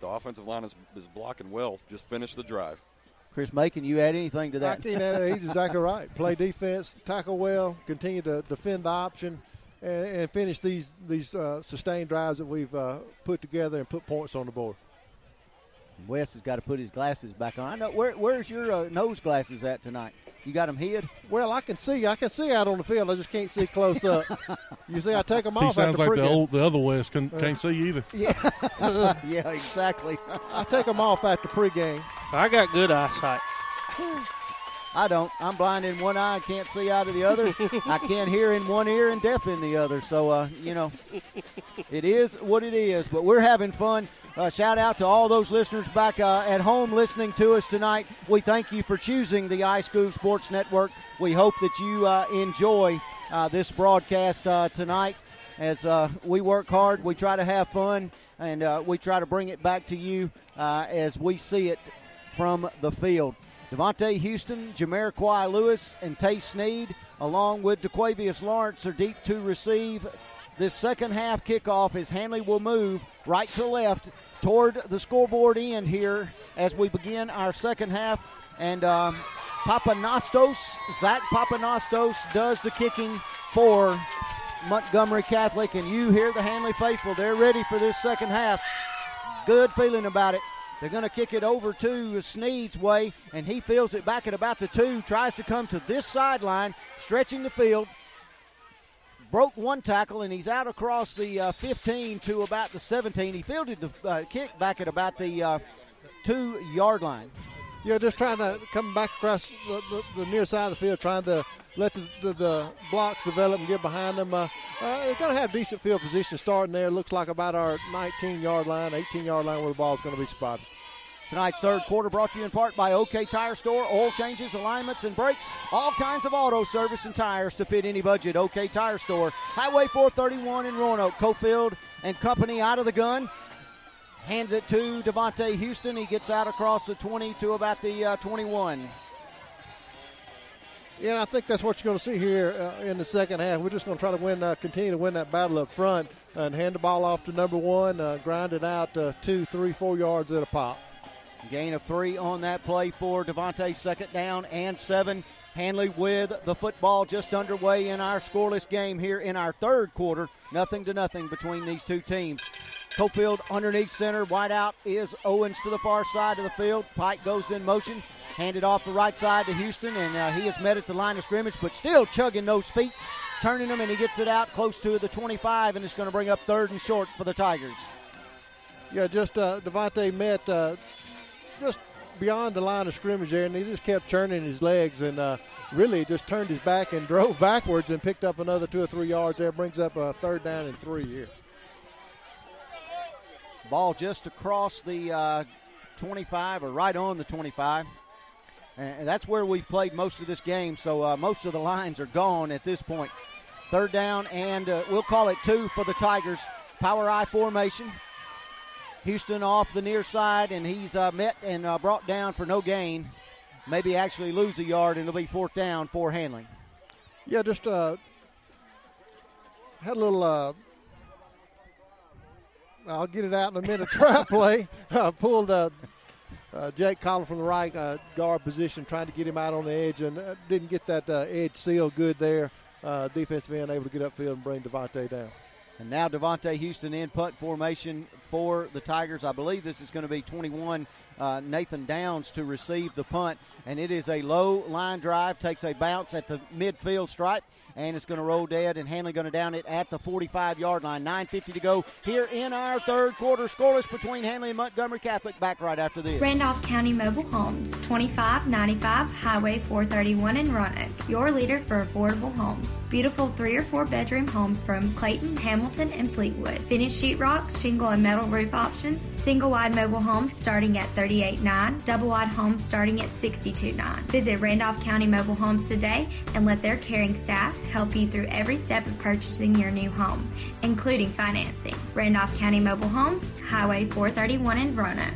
The offensive line is, is blocking well. Just finish the drive. Chris Macon, you add anything to that? I can't add. He's exactly right. Play defense, tackle well, continue to defend the option, and, and finish these these uh, sustained drives that we've uh, put together and put points on the board. Wes has got to put his glasses back on. I know. Where, where's your uh, nose glasses at tonight? You got them hid? Well, I can see. I can see out on the field. I just can't see close up. you see, I take them off. he off. sounds after like the, old, the other West can, can't see either. Yeah, yeah, exactly. I take them off after pregame. I got good eyesight. I don't. I'm blind in one eye can't see out of the other. I can't hear in one ear and deaf in the other. So, uh, you know, it is what it is. But we're having fun. Uh, shout out to all those listeners back uh, at home listening to us tonight. We thank you for choosing the iSchool Sports Network. We hope that you uh, enjoy uh, this broadcast uh, tonight. As uh, we work hard, we try to have fun, and uh, we try to bring it back to you uh, as we see it from the field. Devontae Houston, Jamariquai Lewis, and Tay Sneed, along with DeQuavius Lawrence, are deep to receive. This second half kickoff as Handley will move right to left toward the scoreboard end here as we begin our second half. And um, Pappanastos, Zach Pappanastos, does the kicking for Montgomery Catholic. And you hear the Handley faithful. They're ready for this second half. Good feeling about it. They're going to kick it over to Sneed's way, and he feels it back at about the two. Tries to come to this sideline, stretching the field. Broke one tackle, and he's out across the uh, 15 to about the 17. He fielded the uh, kick back at about the uh, two yard line. Yeah, just trying to come back across the, the, the near side of the field, trying to let the, the, the blocks develop and get behind them. Uh, uh, they're going to have decent field position starting there. Looks like about our 19 yard line, 18 yard line where the ball is going to be spotted. Tonight's third quarter brought to you in part by OK Tire Store. Oil changes, alignments, and brakes. All kinds of auto service and tires to fit any budget. OK Tire Store. Highway 431 in Roanoke. Cofield and company out of the gun. Hands it to Devontae Houston. He gets out across the 20 to about the uh, 21. Yeah, and I think that's what you're going to see here uh, in the second half. We're just going to try to win, uh, continue to win that battle up front and hand the ball off to number one, uh, grind it out uh, two, three, four yards at a pop. Gain of three on that play for Devontae. Second down and seven. Handley with the football just underway in our scoreless game here in our third quarter. Nothing to nothing between these two teams. Cofield underneath center. Wide out is Owens to the far side of the field. Pike goes in motion. Handed off the right side to Houston, and uh, he is met at the line of scrimmage, but still chugging those feet, turning them, and he gets it out close to the 25, and it's going to bring up third and short for the Tigers. Yeah, just uh, Devontae met uh, just beyond the line of scrimmage there, and he just kept churning his legs and uh, really just turned his back and drove backwards and picked up another two or three yards there. Brings up a third down and three here. Ball just across the uh, 25 or right on the 25. And that's where we've played most of this game, so uh, most of the lines are gone at this point. Third down, and uh, we'll call it two for the Tigers. Power I formation. Houston off the near side, and he's uh, met and uh, brought down for no gain. Maybe actually lose a yard, and it'll be fourth down for Handley. Yeah, just uh, had a little. Uh, I'll get it out in a minute. Trap play. Pulled uh, Jake Collar from the right uh, guard position, trying to get him out on the edge, and uh, didn't get that uh, edge seal good there. Uh, defensive end able to get upfield and bring Devontae down. And now Devontae Houston in punt formation for the Tigers. I believe this is going to be 21 uh, Nathan Downs to receive the punt. And it is a low line drive, takes a bounce at the midfield stripe, and it's going to roll dead. And Handley going to down it at the 45 yard line. 9.50 to go here in our third quarter. Scoreless between Handley and Montgomery Catholic. Back right after this. Randolph County Mobile Homes, 2595 Highway 431 in Roanoke. Your leader for affordable homes. Beautiful three or four bedroom homes from Clayton, Hamilton, and Fleetwood. Finished sheetrock, shingle, and metal roof options. Single wide mobile homes starting at 38.9. Double wide homes starting at 62.9. Visit Randolph County Mobile Homes today and let their caring staff help you through every step of purchasing your new home, including financing. Randolph County Mobile Homes, Highway 431 in Roanoke.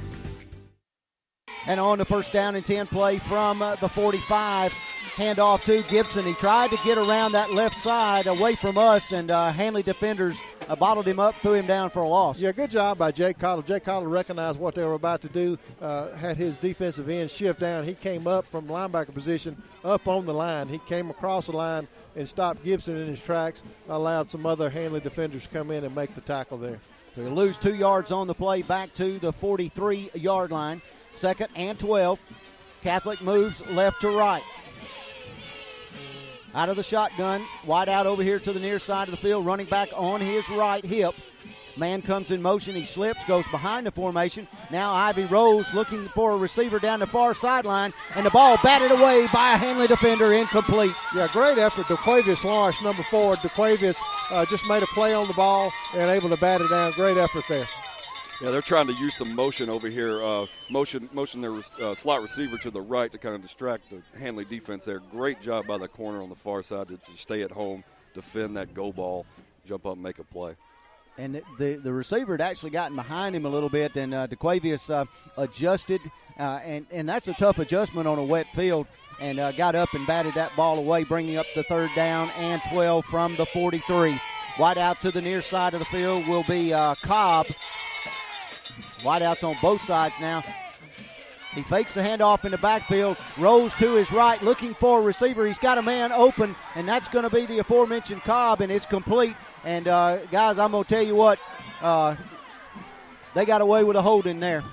And on the first down and 10 play from uh, the 45. Handoff to Gibson. He tried to get around that left side away from us, and uh, Handley defenders uh, bottled him up, threw him down for a loss. Yeah, good job by Jake Cottle. Jake Cottle recognized what they were about to do, uh, had his defensive end shift down. He came up from linebacker position up on the line. He came across the line and stopped Gibson in his tracks, allowed some other Handley defenders to come in and make the tackle there. So he lose two yards on the play back to the 43 yard line. Second and 12. Catholic moves left to right. Out of the shotgun, wide out over here to the near side of the field, running back on his right hip. Man comes in motion, he slips, goes behind the formation. Now Ivy Rose looking for a receiver down the far sideline, and the ball batted away by a Handley defender, incomplete. Yeah, great effort. DeQuavius Lawrence, number four. DeQuavius uh, just made a play on the ball and able to bat it down. Great effort there. Yeah, they're trying to use some motion over here. Uh, motion, motion their uh, slot receiver to the right to kind of distract the Handley defense there. Great job by the corner on the far side to, to stay at home, defend that go ball, jump up, and make a play. And the the receiver had actually gotten behind him a little bit, and uh, DeQuavius uh, adjusted, uh, and and that's a tough adjustment on a wet field, and uh, got up and batted that ball away, bringing up the third down and 12 from the 43. Wide out to the near side of the field will be uh, Cobb. Wideouts on both sides now. He fakes the handoff in the backfield, rolls to his right, looking for a receiver. He's got a man open, and that's going to be the aforementioned Cobb, and it's complete. And uh, guys, I'm to tell you what, uh, they got away with a holding there.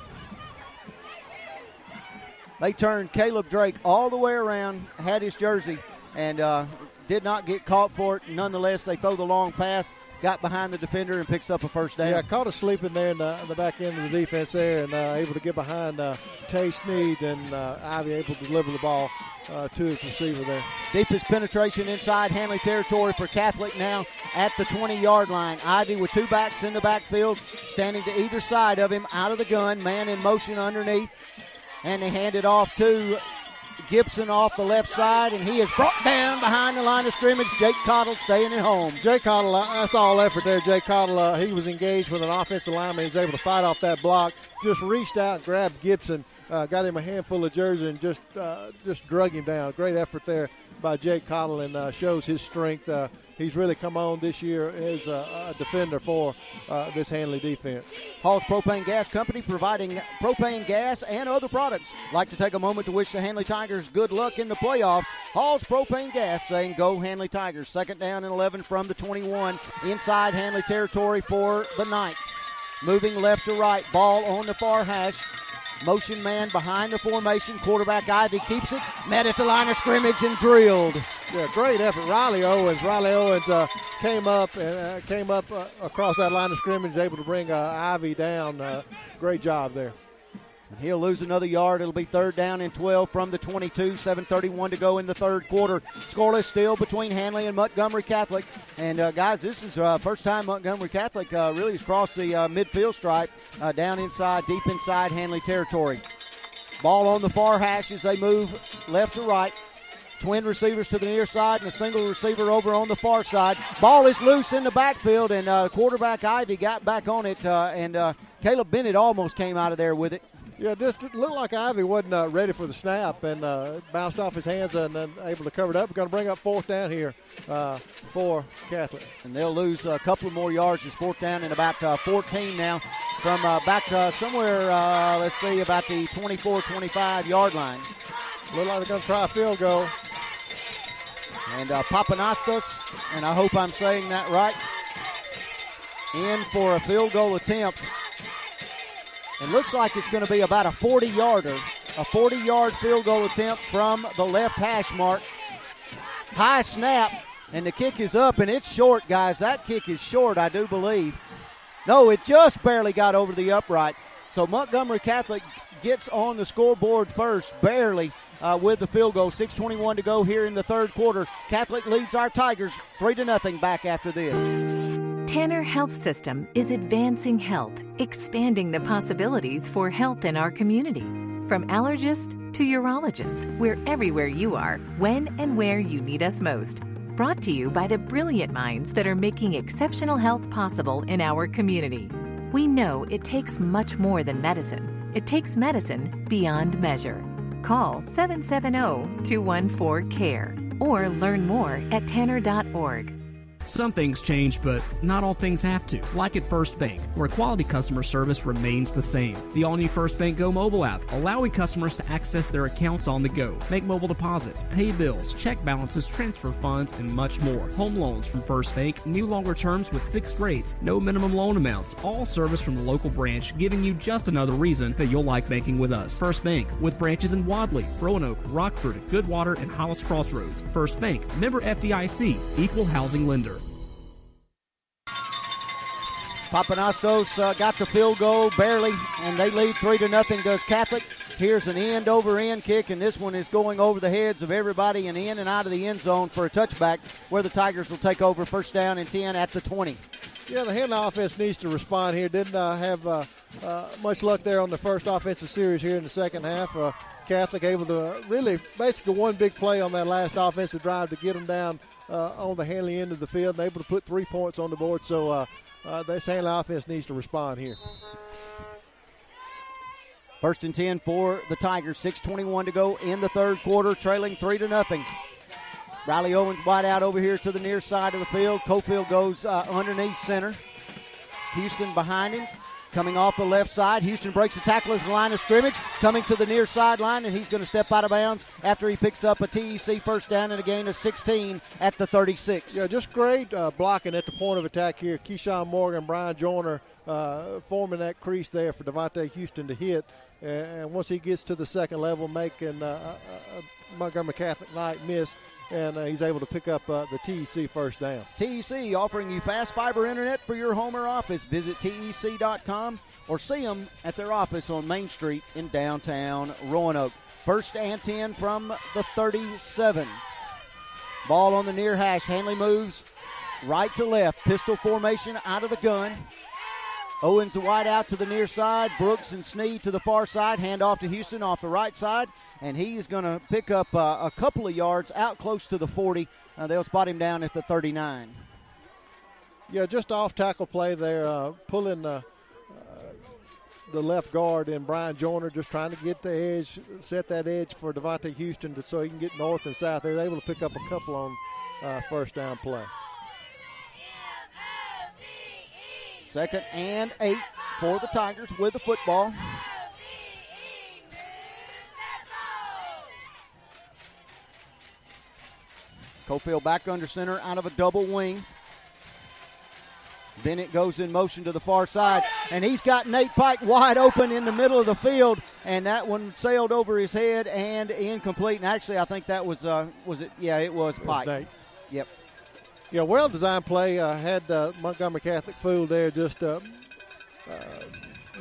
They turned Caleb Drake all the way around, had his jersey, and uh, did not get caught for it. Nonetheless, they throw the long pass got behind the defender and picks up a first down. Yeah, caught a sleeping there in the, in the back end of the defense there and uh, able to get behind uh, Tay Sneed and uh, Ivy able to deliver the ball uh, to his receiver there. Deepest penetration inside Handley territory for Catholic now at the 20 yard line. Ivy with two backs in the backfield, standing to either side of him, out of the gun, man in motion underneath. And they hand it off to Gibson off the left side, and he is brought down behind the line of scrimmage. Jake Cottle staying at home. Jake Cottle, that's all effort there. Jake Cottle, uh, he was engaged with an offensive lineman. He was able to fight off that block. Just reached out grabbed Gibson, uh, got him a handful of jersey, and just uh, just drug him down. Great effort there by Jake Cottle, and uh, shows his strength. Uh, he's really come on this year as a, a defender for uh, this Handley defense. Hall's Propane Gas Company providing propane gas and other products. Like to take a moment to wish the Handley Tigers good luck in the playoffs. Hall's Propane Gas saying go Handley Tigers. Second down and 11 from the 21 inside Handley territory for the Knights. Moving left to right, ball on the far hash. Motion man behind the formation. Quarterback Ivy keeps it. Met at the line of scrimmage and drilled. Yeah, great effort. Riley Owens. Riley Owens uh, came up and uh, came up uh, across that line of scrimmage, able to bring uh, Ivy down. Uh, great job there. He'll lose another yard. It'll be third down and 12 from the 22. 7:31 to go in the third quarter. Scoreless still between Handley and Montgomery Catholic. And uh, guys, this is uh, first time Montgomery Catholic uh, really has crossed the uh, midfield stripe uh, down inside, deep inside Handley territory. Ball on the far hash as they move left to right. Twin receivers to the near side and a single receiver over on the far side. Ball is loose in the backfield, and uh, quarterback Ivy got back on it, and Caleb Bennett almost came out of there with it. Yeah, this looked like Ivy wasn't uh, ready for the snap and uh, bounced off his hands and then able to cover it up. We're going to bring up fourth down here uh, for Catholic. And they'll lose a couple more yards. It's fourth down and about uh, 14 now from uh, back somewhere, uh, let's see, about the 24 25 yard line. Look like they're going to try a field goal. And uh, Pappanastos, and I hope I'm saying that right, in for a field goal attempt. It looks like it's going to be about a 40 yarder, a 40 yard field goal attempt from the left hash mark. High snap, and the kick is up, and it's short, guys. That kick is short, I do believe. No, it just barely got over the upright. So Montgomery Catholic gets on the scoreboard first, barely. Uh, with the field goal. 6:21 to go here in the third quarter. Catholic leads our Tigers three to nothing. Back after this. Tanner Health System is advancing health, expanding the possibilities for health in our community. From allergist to urologist, we're everywhere you are, when and where you need us most. Brought to you by the brilliant minds that are making exceptional health possible in our community. We know it takes much more than medicine, it takes medicine beyond measure. Call 770 214 CARE or learn more at tanner.org. Some things change, but not all things have to. Like at First Bank, where quality customer service remains the same. The all new First Bank Go mobile app, allowing customers to access their accounts on the go, make mobile deposits, pay bills, check balances, transfer funds, and much more. Home loans from First Bank, new longer terms with fixed rates, no minimum loan amounts, all service from the local branch, giving you just another reason that you'll like banking with us. First Bank, with branches in Wadley, Roanoke, Rockford, Goodwater, and Hollis Crossroads. First Bank, member FDIC, equal housing lender. Pappanastos uh, got the field goal barely, and they lead three to nothing. Does Catholic? Here's an end over end kick, and this one is going over the heads of everybody and in and out of the end zone for a touchback, where the Tigers will take over first down and ten at the 20. Yeah, the Handley offense needs to respond here. Didn't uh, have uh, uh, much luck there on the first offensive series here in the second half. Uh, Catholic able to really basically one big play on that last offensive drive to get them down uh, on the Handley end of the field and able to put three points on the board. So uh, uh, Handley offense needs to respond here. First and 10 for the Tigers. 6.21 to go in the third quarter, trailing 3 to nothing. Riley Owens wide out over here to the near side of the field. Cofield goes uh, underneath center. Houston behind him. Coming off the left side, Houston breaks the tackle as the line of scrimmage. Coming to the near sideline, and he's going to step out of bounds after he picks up a TEC first down and a gain of 16 at the 36. Yeah, just great uh, blocking at the point of attack here. Keyshawn Morgan, Brian Joyner uh, forming that crease there for Devontae Houston to hit. And once he gets to the second level, making uh, Montgomery Catholic Knight miss and uh, he's able to pick up uh, the TEC first down. TEC offering you fast fiber internet for your home or office. Visit TEC.com or see them at their office on Main Street in downtown Roanoke. First and 10 from the 37. Ball on the near hash. Handley moves right to left. Pistol formation out of the gun. Owens wide out to the near side. Brooks and Sneed to the far side. Hand off to Houston off the right side and he is going to pick up uh, a couple of yards out close to the 40. Uh, they'll spot him down at the 39. Yeah, just off tackle play there, uh, pulling the, uh, the left guard and Brian Joyner just trying to get the edge, set that edge for Devontae Houston to, so he can get north and south. They're able to pick up a couple on uh, first down play. Second and eight for the Tigers with the football. Cofield back under center out of a double wing. Then it goes in motion to the far side, and he's got Nate Pike wide open in the middle of the field, and that one sailed over his head and incomplete. And actually, I think that was uh, was it? Yeah, it was Pike. It was yep. Yeah, well designed play. Uh, had uh, Montgomery Catholic fooled there. Just uh, uh,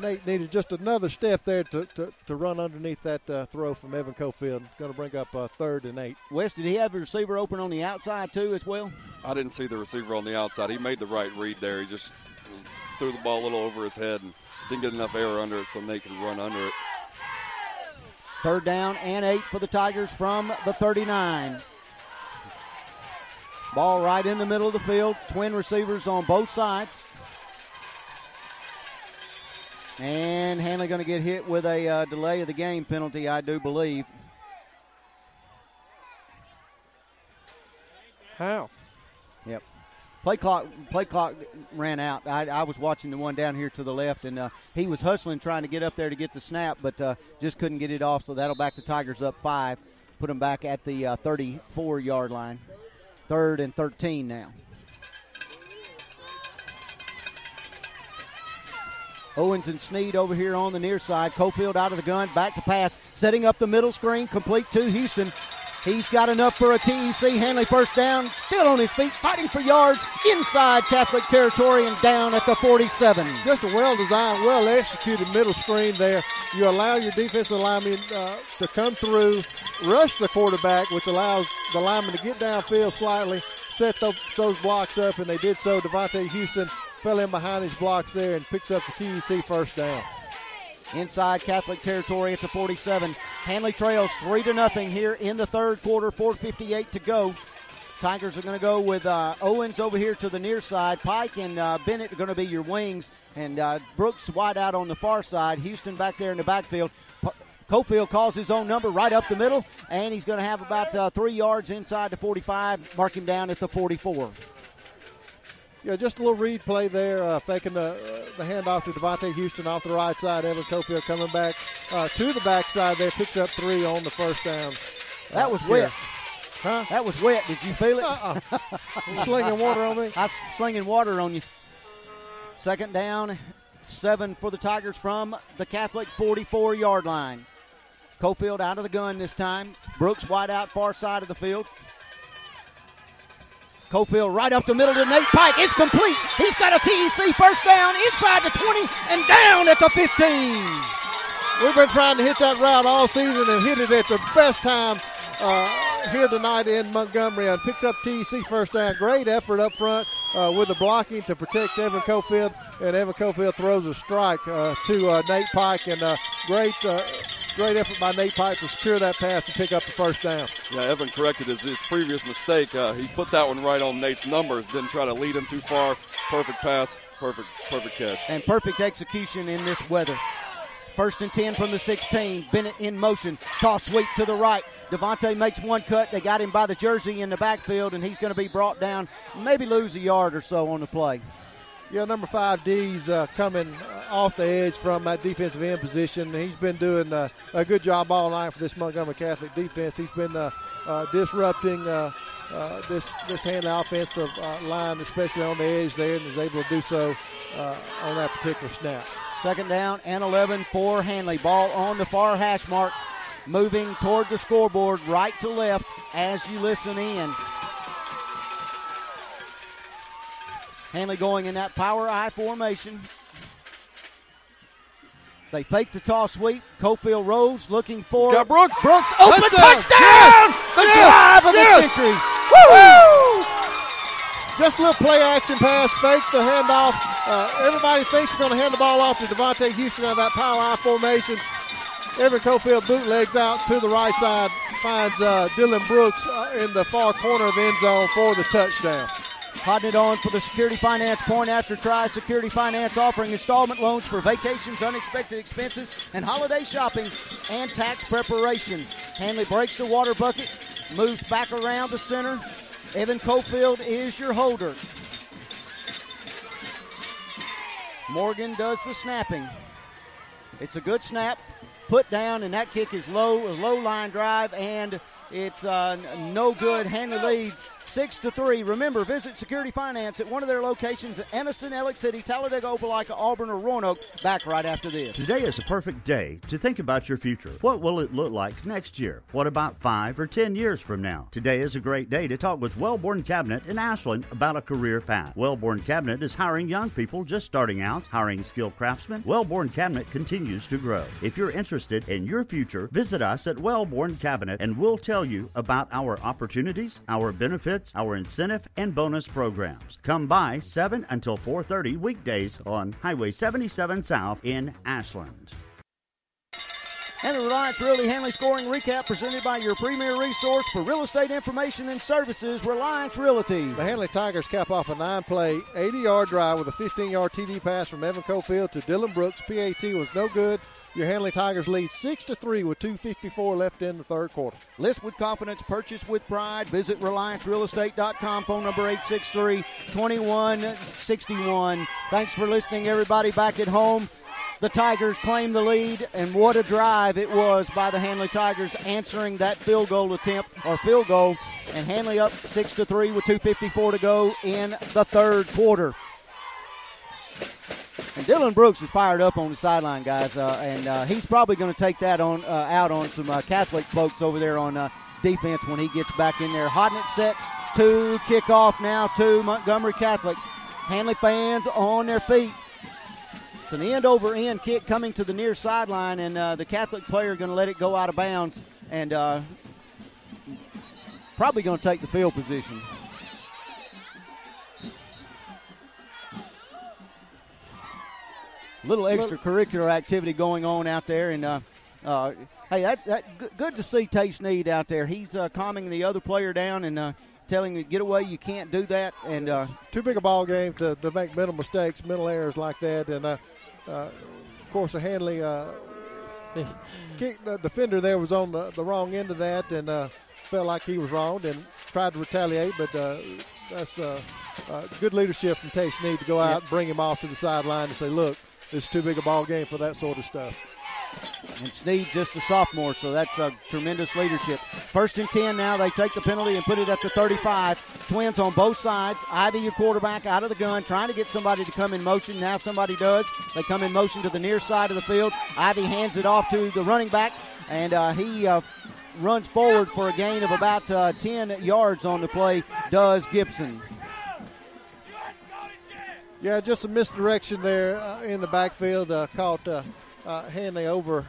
Nate needed just another step there to, to, to run underneath that uh, throw from Evan Cofield. Going to bring up uh, third and eight. West, did he have a receiver open on the outside too as well? I didn't see the receiver on the outside. He made the right read there. He just threw the ball a little over his head and didn't get enough air under it so Nate could run under it. Third down and eight for the Tigers from the 39. Ball right in the middle of the field. Twin receivers on both sides. And Handley going to get hit with a uh, delay of the game penalty, I do believe. How? Yep. Play clock. Play clock ran out. I, I was watching the one down here to the left, and uh, he was hustling trying to get up there to get the snap, but uh, just couldn't get it off. So that'll back the Tigers up five, put them back at the uh, 34 yard line. Third and 13 now. Owens and Sneed over here on the near side. Cofield out of the gun, back to pass, setting up the middle screen, complete to Houston. He's got enough for a TEC. Handley first down, still on his feet, fighting for yards inside Catholic territory and down at the 47. Just a well designed, well executed middle screen there. You allow your defensive lineman uh, to come through, rush the quarterback, which allows the lineman to get downfield slightly, set those, those blocks up, and they did so. Devontae Houston fell in behind his blocks there and picks up the TEC first down. Inside Catholic territory at the 47. Handley trails 3 to nothing here in the third quarter, 4.58 to go. Tigers are going to go with uh, Owens over here to the near side. Pike and uh, Bennett are going to be your wings, and uh, Brooks wide out on the far side. Houston back there in the backfield. P- Cofield calls his own number right up the middle, and he's going to have about uh, three yards inside the 45. Mark him down at the 44. Yeah, just a little read play there, uh, faking the uh, the handoff to Devontae Houston off the right side. Evan Cofield coming back uh, to the backside there, picks up three on the first down. That was wet. Huh? That was wet. Did you feel it? Uh-uh. slinging water on me. I was slinging water on you. Second down, seven for the Tigers from the Catholic 44 yard line. Cofield out of the gun this time. Brooks wide out far side of the field. Cofield right up the middle to Nate Pike. It's complete. He's got a TEC first down inside the 20 and down at the 15. We've been trying to hit that route all season and hit it at the best time uh, here tonight in Montgomery and picks up TEC first down. Great effort up front uh, with the blocking to protect Evan Cofield, and Evan Cofield throws a strike uh, to uh, Nate Pike, and uh, great. Uh, great effort by Nate Pike to secure that pass to pick up the first down. Yeah, Evan corrected his, his previous mistake. he put that one right on Nate's numbers. Didn't try to lead him too far. Perfect pass, perfect, perfect catch, and perfect execution in this weather. First and 10 from the 16. Bennett in motion. Toss sweep to the right. Devontae makes one cut. They got him by the jersey in the backfield, and he's going to be brought down, maybe lose a yard or so on the play. Yeah, number five D's uh, coming off the edge from that defensive end position. He's been doing uh, a good job all night for this Montgomery Catholic defense. He's been uh, uh disrupting uh, uh, this this hand offensive line, especially on the edge there, and is able to do so on that particular snap. Second down and 11 for Handley. Ball on the far hash mark, moving toward the scoreboard, right to left as you listen in. Handley going in that power I formation. They fake the toss sweep. Cofield Rose looking for got Brooks. Brooks open touchdown. touchdown! Yes! The yes! drive of yes! the century. Woo! Just a little play action pass, fake the handoff. Uh, everybody thinks we're going to hand the ball off to Devontae Houston out of that power I formation. Evan Cofield bootlegs out to the right side, finds uh, Dylan Brooks uh, in the far corner of the end zone for the touchdown. Hotting it on for the Security Finance point after try. Security Finance offering installment loans for vacations, unexpected expenses, and holiday shopping and tax preparation. Handley breaks the water bucket, moves back around the center. Evan Cofield is your holder. Morgan does the snapping. It's a good snap, put down, and that kick is low, a low line drive, and it's uh, no good. Handley leads six to three. Remember, visit Security Finance at one of their locations at Anniston, Alex City, Talladega, Opelika, Auburn, or Roanoke. Back right after this. Today is a perfect day to think about your future. What will it look like next year? What about five or ten years from now? Today is a great day to talk with Wellborn Cabinet in Ashland about a career path. Wellborn Cabinet is hiring young people just starting out, hiring skilled craftsmen. Wellborn Cabinet continues to grow. If you're interested in your future, visit us at Wellborn Cabinet and we'll tell you about our opportunities, our benefits benefits, our incentive and bonus programs. Come by 7 until 4:30 weekdays on Highway 77 South in Ashland. And the Reliance Realty Handley scoring recap presented by your premier resource for real estate information and services, Reliance Realty. The Handley Tigers cap off a nine play, 80 yard drive with a 15 yard TD pass from Evan Cofield to Dylan Brooks. PAT was no good. Your Handley Tigers lead 6 to 3 with 2.54 left in the third quarter. List with confidence, purchase with pride. Visit RelianceRealEstate.com. Phone number 863 2161. Thanks for listening, everybody back at home. The Tigers claim the lead, and what a drive it was by the Handley Tigers answering that field goal attempt or field goal. And Handley up 6 to 3 with 2.54 to go in the third quarter. And Dylan Brooks is fired up on the sideline, guys, uh, and uh, he's probably going to take that on uh, out on some uh, Catholic folks over there on uh, defense when he gets back in there. Hodnett set to kickoff now to Montgomery Catholic. Handley fans on their feet. It's an end over end kick coming to the near sideline, and uh, the Catholic player going to let it go out of bounds and probably going to take the field position. Little extracurricular activity going on out there, and uh, uh, hey, that, that good to see Tay Sneed out there. He's uh, calming the other player down and uh, telling him, "Get away! You can't do that." And uh, too big a ball game to, to make mental mistakes, mental errors like that. And uh, of course, the Handley kick, the defender there was on the, the wrong end of that and felt like he was wronged and tried to retaliate, but that's good leadership from Tay Sneed to go out, yep. and bring him off to the sideline, and say, "Look." It's too big a ball game for that sort of stuff. And Sneed just a sophomore, so that's a tremendous leadership. First and 10 now. They take the penalty and put it at the 35. Twins on both sides. Ivy, your quarterback, out of the gun, trying to get somebody to come in motion. Now somebody does. They come in motion to the near side of the field. Ivy hands it off to the running back, and uh, he uh, runs forward for a gain of about uh, 10 yards on the play, does Gibson. Yeah, just a misdirection there uh, in the backfield. Uh, caught uh, uh Handley over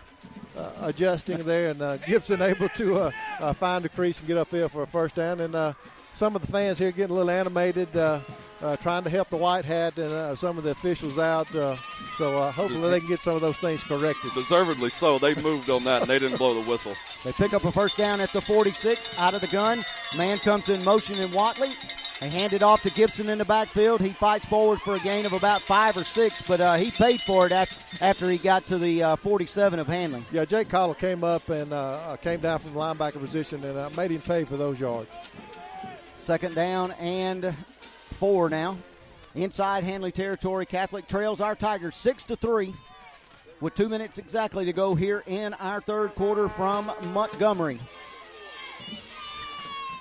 uh, adjusting there, and uh, Gibson able to find the crease and get upfield for a first down. And some of the fans here getting a little animated, trying to help the white hat and some of the officials out. so hopefully they can get some of those things corrected. Deservedly so. They moved on that, and they didn't blow the whistle. They pick up a first down at the 46, out of the gun. Man comes in motion in Watley. They hand it off to Gibson in the backfield. He fights forward for a gain of about five or six, but uh, he paid for it after he got to the uh, 47 of Handley. Yeah, Jake Cottle came up and uh, uh came down from the linebacker position and uh, made him pay for those yards. Second down and four now. Inside Handley territory, Catholic trails our Tigers six to three, with two minutes exactly to go here in our third quarter from Montgomery.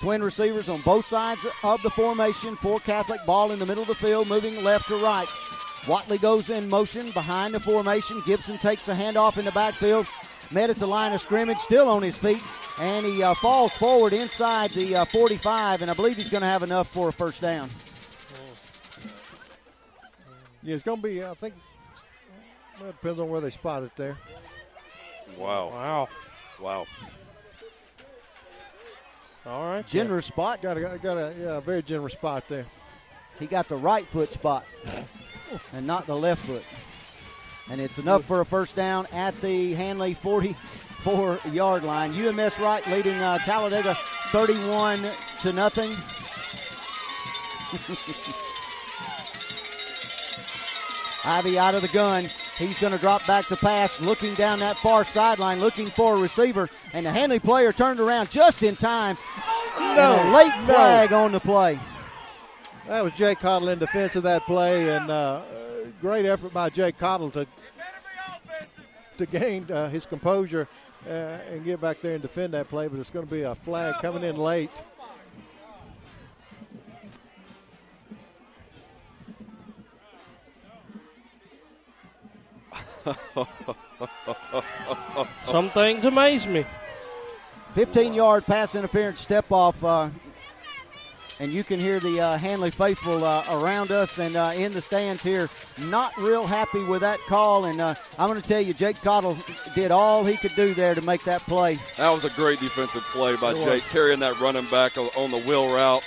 Twin receivers on both sides of the formation for Catholic. Ball in the middle of the field, moving left to right. Watley goes in motion behind the formation. Gibson takes the handoff in the backfield. Met at the line of scrimmage, still on his feet, and he uh, falls forward inside the uh, 45, and I believe he's going to have enough for a first down. Yeah, it's going to be, I think, well, it depends on where they spot it there. Wow. Wow. Wow. All right. Generous spot. Got a, got a yeah, very generous spot there. He got the right foot spot and not the left foot. And it's enough for a first down at the Handley 44 yard line. UMS Wright leading uh, Talladega 31 to nothing. Ivy out of the gun. He's going to drop back to pass, looking down that far sideline, looking for a receiver. And the Handley player turned around just in time. No, late flag no. on the play. That was Jake Cottle in defense of that play, and uh, great effort by Jake Cottle to to gain uh, his composure uh, and get back there and defend that play. But it's going to be a flag coming in late. Some things amaze me. 15 yard pass interference step off. Uh, and you can hear the uh, Handley faithful uh, around us and uh, in the stands here, not real happy with that call. And uh, I'm going to tell you, Jake Cottle did all he could do there to make that play. That was a great defensive play by Jake, carrying that running back on the wheel route.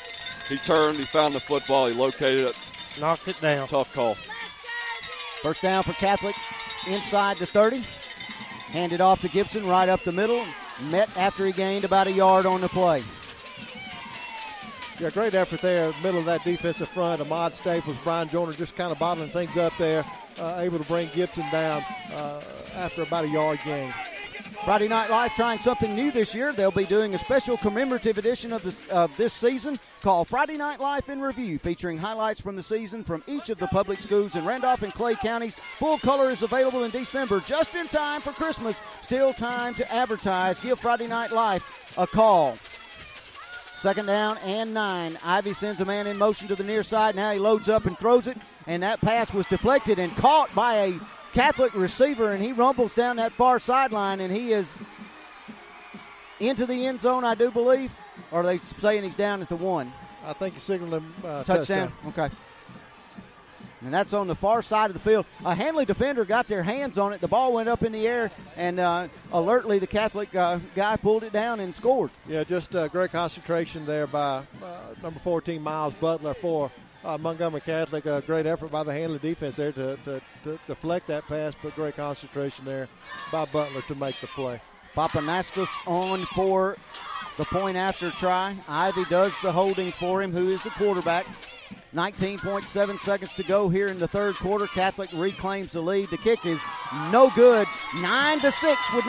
He turned, he found the football, he located it, knocked it down. Tough call. First down for Catholic inside the 30. Handed off to Gibson right up the middle. Met after he gained about a yard on the play. Yeah, great effort there, middle of that defensive front. Ahmad Staples, Brian Joyner just kind of bottling things up there, uh, able to bring Gibson down uh, after about a yard gain. Friday Night Life trying something new this year. They'll be doing a special commemorative edition of this of this season called Friday Night Life in Review, featuring highlights from the season from each of the public schools in Randolph and Clay counties. Full color is available in December, just in time for Christmas. Still time to advertise. Give Friday Night Life a call. Second down and nine. Ivy sends a man in motion to the near side. Now he loads up and throws it, and that pass was deflected and caught by a Catholic receiver, and he rumbles down that far sideline, and he is into the end zone, I do believe. Or are they saying he's down at the one? I think he's signaling uh, touchdown. touchdown. Okay. And that's on the far side of the field. A Handley defender got their hands on it. The ball went up in the air, and uh, alertly the Catholic uh, guy pulled it down and scored. Yeah, just uh, great concentration there by uh, number 14, Miles Butler, for uh, Montgomery Catholic. A great effort by the Handley defense there to, to, to deflect that pass, but great concentration there by Butler to make the play. Pappanastos on for the point after try. Ivy does the holding for him, who is the quarterback. 19.7 seconds to go here in the third quarter. Catholic reclaims the lead. The kick is no good. 9 to 6 with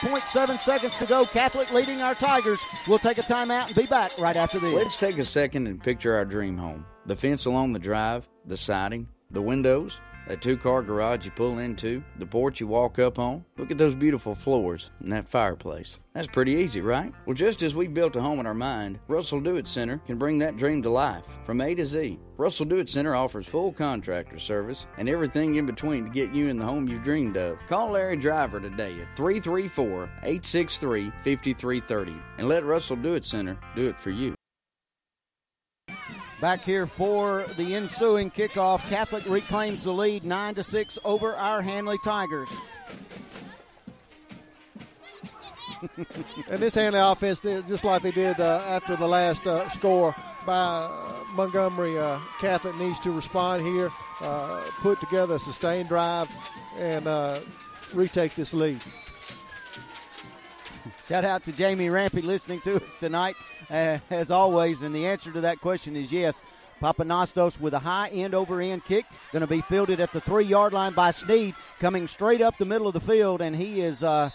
19.7 seconds to go. Catholic leading our Tigers. We'll take a timeout and be back right after this. Let's take a second and picture our dream home. The fence along the drive, the siding, the windows, that two car garage you pull into, the porch you walk up on. Look at those beautiful floors and that fireplace. That's pretty easy, right? Well, just as we built a home in our mind, Russell Do It Center can bring that dream to life from A to Z. Russell Do It Center offers full contractor service and everything in between to get you in the home you've dreamed of. Call Larry Driver today at 334 863 5330 and let Russell Do It Center do it for you. Back here for the ensuing kickoff. Catholic reclaims the lead 9 to 6 over our Handley Tigers. and this Handley offense, did just like they did uh, after the last uh, score by uh, Montgomery uh, Catholic, needs to respond here, uh, put together a sustained drive, and uh, retake this lead. Shout out to Jamie Rampy listening to us tonight, as always. And the answer to that question is yes. Pappanastos with a high end over end kick, going to be fielded at the three yard line by Sneed, coming straight up the middle of the field, and he is uh,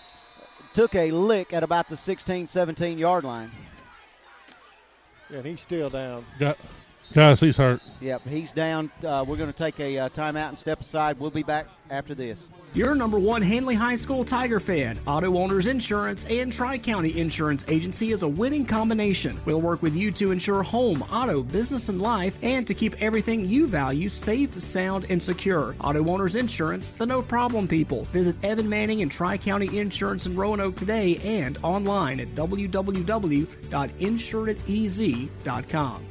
took a lick at about the 16, 17 yard line. And he's still down. Got, guys, he's hurt. Yep, he's down. Uh, we're going to take a uh, timeout and step aside. We'll be back after this. Your number one Handley High School Tiger fan, Auto Owners Insurance, and Tri County Insurance Agency is a winning combination. We'll work with you to ensure home, auto, business, and life, and to keep everything you value safe, sound, and secure. Auto Owners Insurance, the no problem people. Visit Evan Manning and Tri County Insurance in Roanoke today and online at www.insuredetez.com.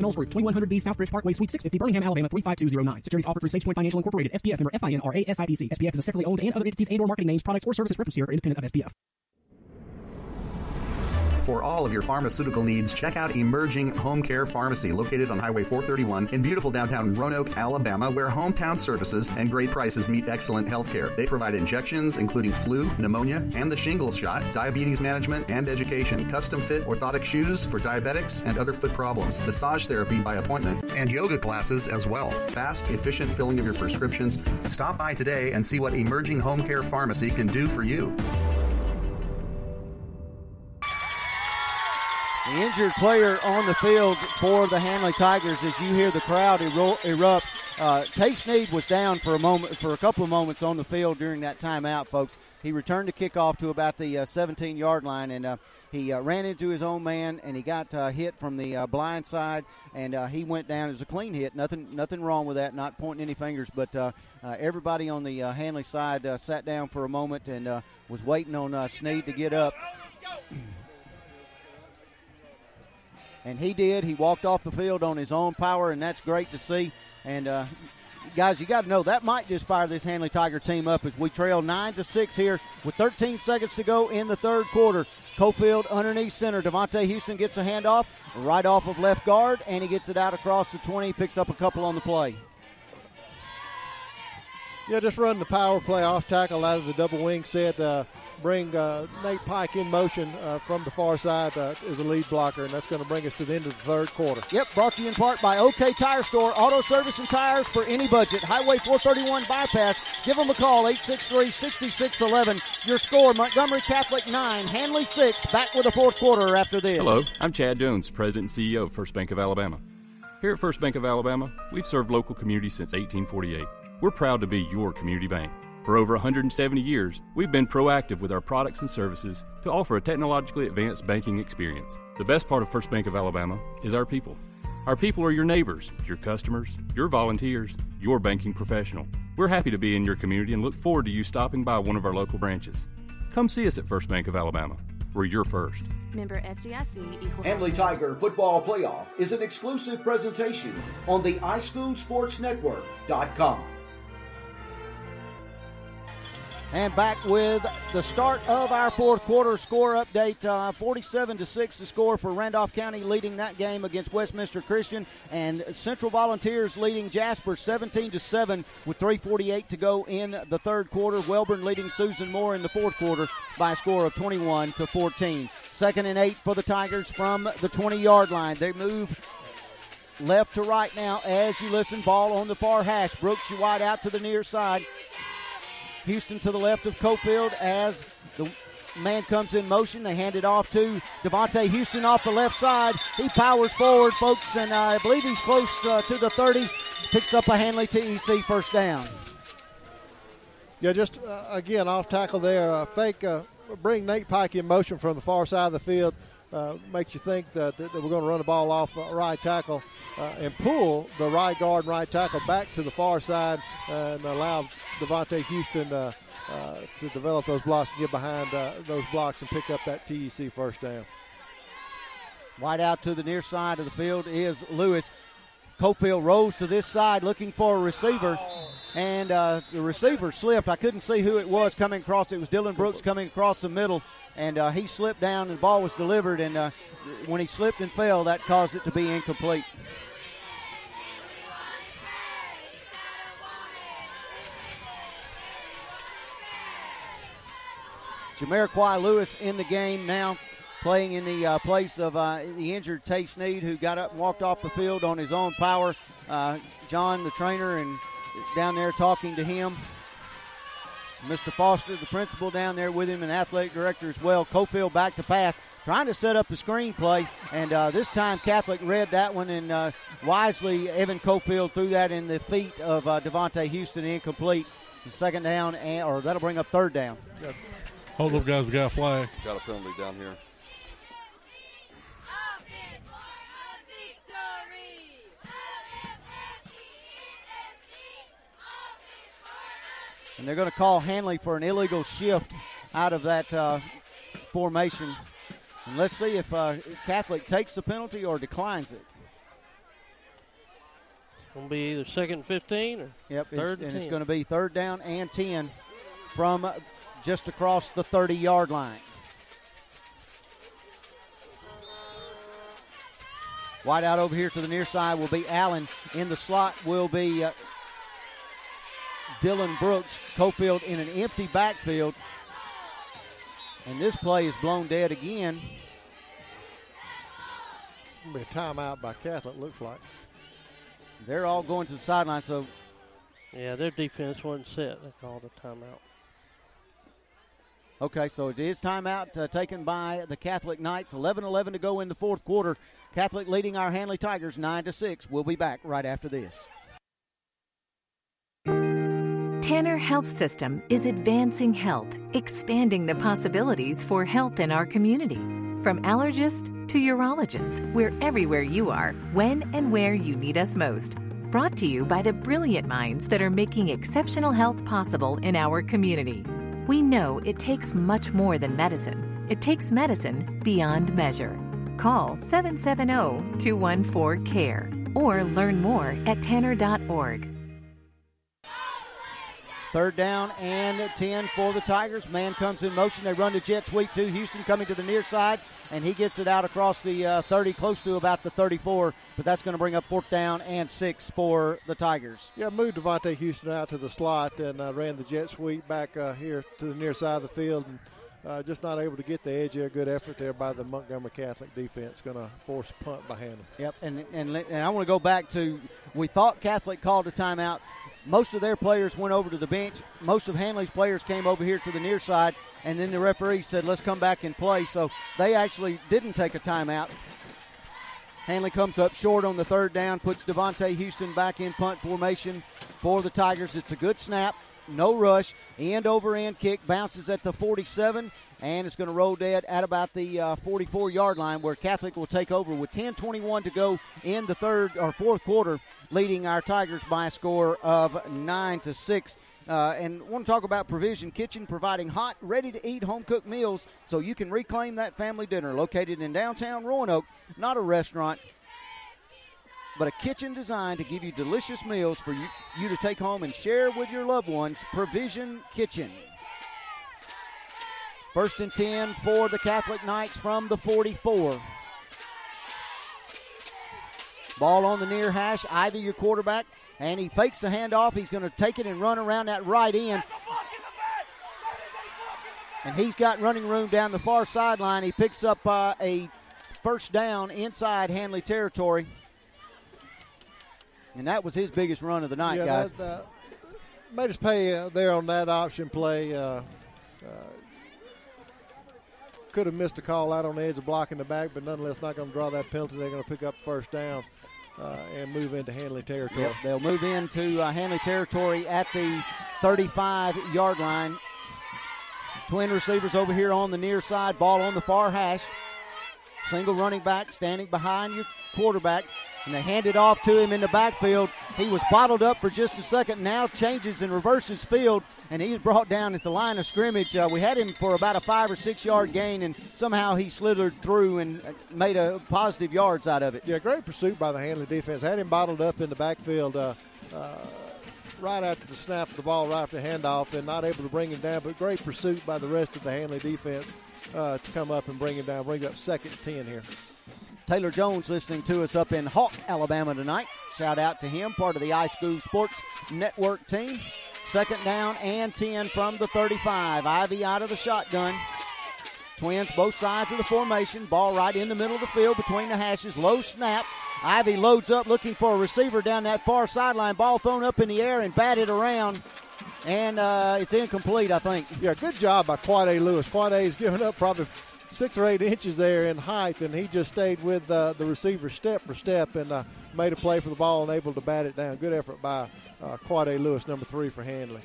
Knowles Group, 2100B Southbridge Parkway, Suite 650, Birmingham, Alabama 35209. Securities offered through SagePoint Financial Incorporated, SPF member FINRA SIPC. SPF is a separately owned and other entities and or marketing names, products, or services referenced here are independent of SPF. For all of your pharmaceutical needs, check out Emerging Home Care Pharmacy, located on Highway 431 in beautiful downtown Roanoke, Alabama, where hometown services and great prices meet excellent health care. They provide injections, including flu, pneumonia, and the shingles shot, diabetes management, and education, custom fit orthotic shoes for diabetics and other foot problems, massage therapy by appointment, and yoga classes as well. Fast, efficient filling of your prescriptions. Stop by today and see what Emerging Home Care Pharmacy can do for you. The injured player on the field for the Handley Tigers as you hear the crowd erupt. Uh, Tay Sneed was down for a moment, for a couple of moments on the field during that timeout, folks. He returned the kickoff to about the uh, 17 yard line, and uh, he uh, ran into his own man, and he got uh, hit from the uh, blind side, and uh, he went down. It was a clean hit. Nothing, nothing wrong with that. Not pointing any fingers, but uh, uh, everybody on the uh, Handley side uh, sat down for a moment and uh, was waiting on uh, Sneed to get up. And he did. He walked off the field on his own power, and that's great to see. And uh, guys, you got to know that might just fire this Handley Tiger team up as we trail nine to six here with 13 seconds to go in the third quarter. Cofield underneath center. Devontae Houston gets a handoff right off of left guard, and he gets it out across the 20. Picks up a couple on the play. Yeah, just run the power play off tackle out of the double wing set. Uh, bring uh, Nate Pike in motion uh, from the far side uh, as a lead blocker, and that's going to bring us to the end of the third quarter. Yep, brought to you in part by OK Tire Store, auto service and tires for any budget. Highway 431 bypass. Give them a call, 863-6611. Your score, Montgomery Catholic 9, Handley 6. Back with the fourth quarter after this. Hello, I'm Chad Jones, President and CEO of First Bank of Alabama. Here at First Bank of Alabama, we've served local communities since 1848. We're proud to be your community bank. For over 170 years, we've been proactive with our products and services to offer a technologically advanced banking experience. The best part of First Bank of Alabama is our people. Our people are your neighbors, your customers, your volunteers, your banking professional. We're happy to be in your community and look forward to you stopping by one of our local branches. Come see us at First Bank of Alabama. We're your first. Member FDIC equal. Handley Tiger Football Playoff is an exclusive presentation on the iSchoolSportsNetwork.com. And back with the start of our fourth quarter score update. Uh, 47 to 6 the score for Randolph County leading that game against Westminster Christian and Central Volunteers leading Jasper 17 to 7 with 348 to go in the third quarter. Wellborn leading Susan Moore in the fourth quarter by a score of 21 to 14. Second and 8 for the Tigers from the 20-yard line. They move left to right now as you listen. Ball on the far hash. Brooks you wide out to the near side. Houston to the left of Cofield as the man comes in motion. They hand it off to Devontae Houston off the left side. He powers forward, folks, and uh, I believe he's close uh, to the 30. Picks up a Handley TEC first down. Yeah, just uh, again off tackle there. Uh, fake, bring Nate Pike in motion from the far side of the field. Uh, makes you think that, that we're going to run the ball off uh, right tackle uh, and pull the right guard and right tackle back to the far side and allow Devontae Houston uh, uh, to develop those blocks and get behind uh, those blocks and pick up that TEC first down. Wide out to the near side of the field is Lewis. Cofield rolls to this side looking for a receiver, and the receiver slipped. I couldn't see who it was coming across. It was Dylan Brooks coming across the middle, and uh, he slipped down, and the ball was delivered. And uh, when he slipped and fell, that caused it to be incomplete. Jamiroquai Lewis in the game now, playing in the uh, place of uh, the injured Tay Sneed, who got up and walked off the field on his own power. Uh, John, the trainer, and down there talking to him. Mr. Foster, the principal, down there with him, and athletic director as well. Cofield back to pass, trying to set up the screenplay, and uh, this time Catholic read that one, and uh, wisely Evan Cofield threw that in the feet of uh, Devontae Houston, incomplete. The second down, and, or that'll bring up third down. Hold up, guys. We got a flag. Got a penalty down here. And they're going to call Handley for an illegal shift out of that uh, formation. And let's see if uh, Catholic takes the penalty or declines it. Going to be either second and 15 or Yep, it's, third and and it's going to be third down and 10 from just across the 30 yard line. Wide out over here to the near side will be Allen. In the slot will be uh, Dylan Brooks. Cofield in an empty backfield. And this play is blown dead again. Gonna be a timeout by Catholic, looks like. They're all going to the sideline, so Yeah, their defense wasn't set. They called a timeout. Okay, so it is timeout uh, taken by the Catholic Knights. 11-11 to go in the fourth quarter. Catholic leading our Handley Tigers 9 to 6. We'll be back right after this. Tanner Health System is advancing health, expanding the possibilities for health in our community. From allergist to urologist, we're everywhere you are, when and where you need us most. Brought to you by the brilliant minds that are making exceptional health possible in our community. We know it takes much more than medicine, it takes medicine beyond measure. Call 770 214 CARE or learn more at tanner.org. Third down and 10 for the Tigers. Man comes in motion. They run the jet sweep to Houston coming to the near side, and he gets it out across the uh, 30, close to about the 34. But that's going to bring up fourth down and six for the Tigers. Yeah, moved Devontae Houston out to the slot and uh, ran the jet sweep back uh, here to the near side of the field. And, uh, just not able to get the edge there. Good effort there by the Montgomery Catholic defense. Going to force a punt behind them. Yep, and, and and I want to go back to we thought Catholic called a timeout. Most of their players went over to the bench. Most of Handley's players came over here to the near side, and then the referee said, "Let's come back and play." So they actually didn't take a timeout. Handley comes up short on the third down, puts Devontae Houston back in punt formation for the Tigers. It's a good snap no rush, end over end kick, bounces at the 47, and it's going to roll dead at about the uh, 44 yard line where Catholic will take over with 10:21 to go in the third or fourth quarter, leading our Tigers by a score of nine to six. Uh, and want to talk about Provision Kitchen providing hot, ready to eat home cooked meals so you can reclaim that family dinner. Located in downtown Roanoke, not a restaurant, but a kitchen designed to give you delicious meals for you, you to take home and share with your loved ones. Provision Kitchen. First and 10 for the Catholic Knights from the 44. Ball on the near hash. Ivy, your quarterback, and he fakes the handoff. He's going to take it and run around that right end. And he's got running room down the far sideline. He picks up uh, a first down inside Handley territory. And that was his biggest run of the night, yeah, guys. That, uh, made us pay uh, there on that option play. Uh, could have missed a call out on the edge of blocking the back, but nonetheless not going to draw that penalty. They're going to pick up first down uh, and move into Handley territory. Yep, they'll move into uh, Handley territory at the 35 yard line. Twin receivers over here on the near side, ball on the far hash. Single running back standing behind your quarterback and they hand it off to him in the backfield. He was bottled up for just a second, now changes and reverses field, and he's brought down at the line of scrimmage. Uh, we had him for about a five or six yard gain, and somehow he slithered through and made a positive yards out of it. Yeah, great pursuit by the Handley defense. Had him bottled up in the backfield. Uh, uh, right after the snap of the ball, right after the handoff, and not able to bring him down. But great pursuit by the rest of the Handley defense uh, to come up and bring him down, bring up second 10 here. Taylor Jones listening to us up in Hawk, Alabama tonight. Shout out to him, part of the iSchool Sports Network team. Second down and 10 from the 35. Ivy out of the shotgun. Twins both sides of the formation. Ball right in the middle of the field between the hashes. Low snap. Ivy loads up looking for a receiver down that far sideline. Ball thrown up in the air and batted around. And uh, it's incomplete, I think. Yeah, good job by Quade Lewis. Quade's given up probably six or eight inches there in height, and he just stayed with uh, the receiver step for step and uh, made a play for the ball and able to bat it down. Good effort by uh, Quade Lewis, number three for Handley.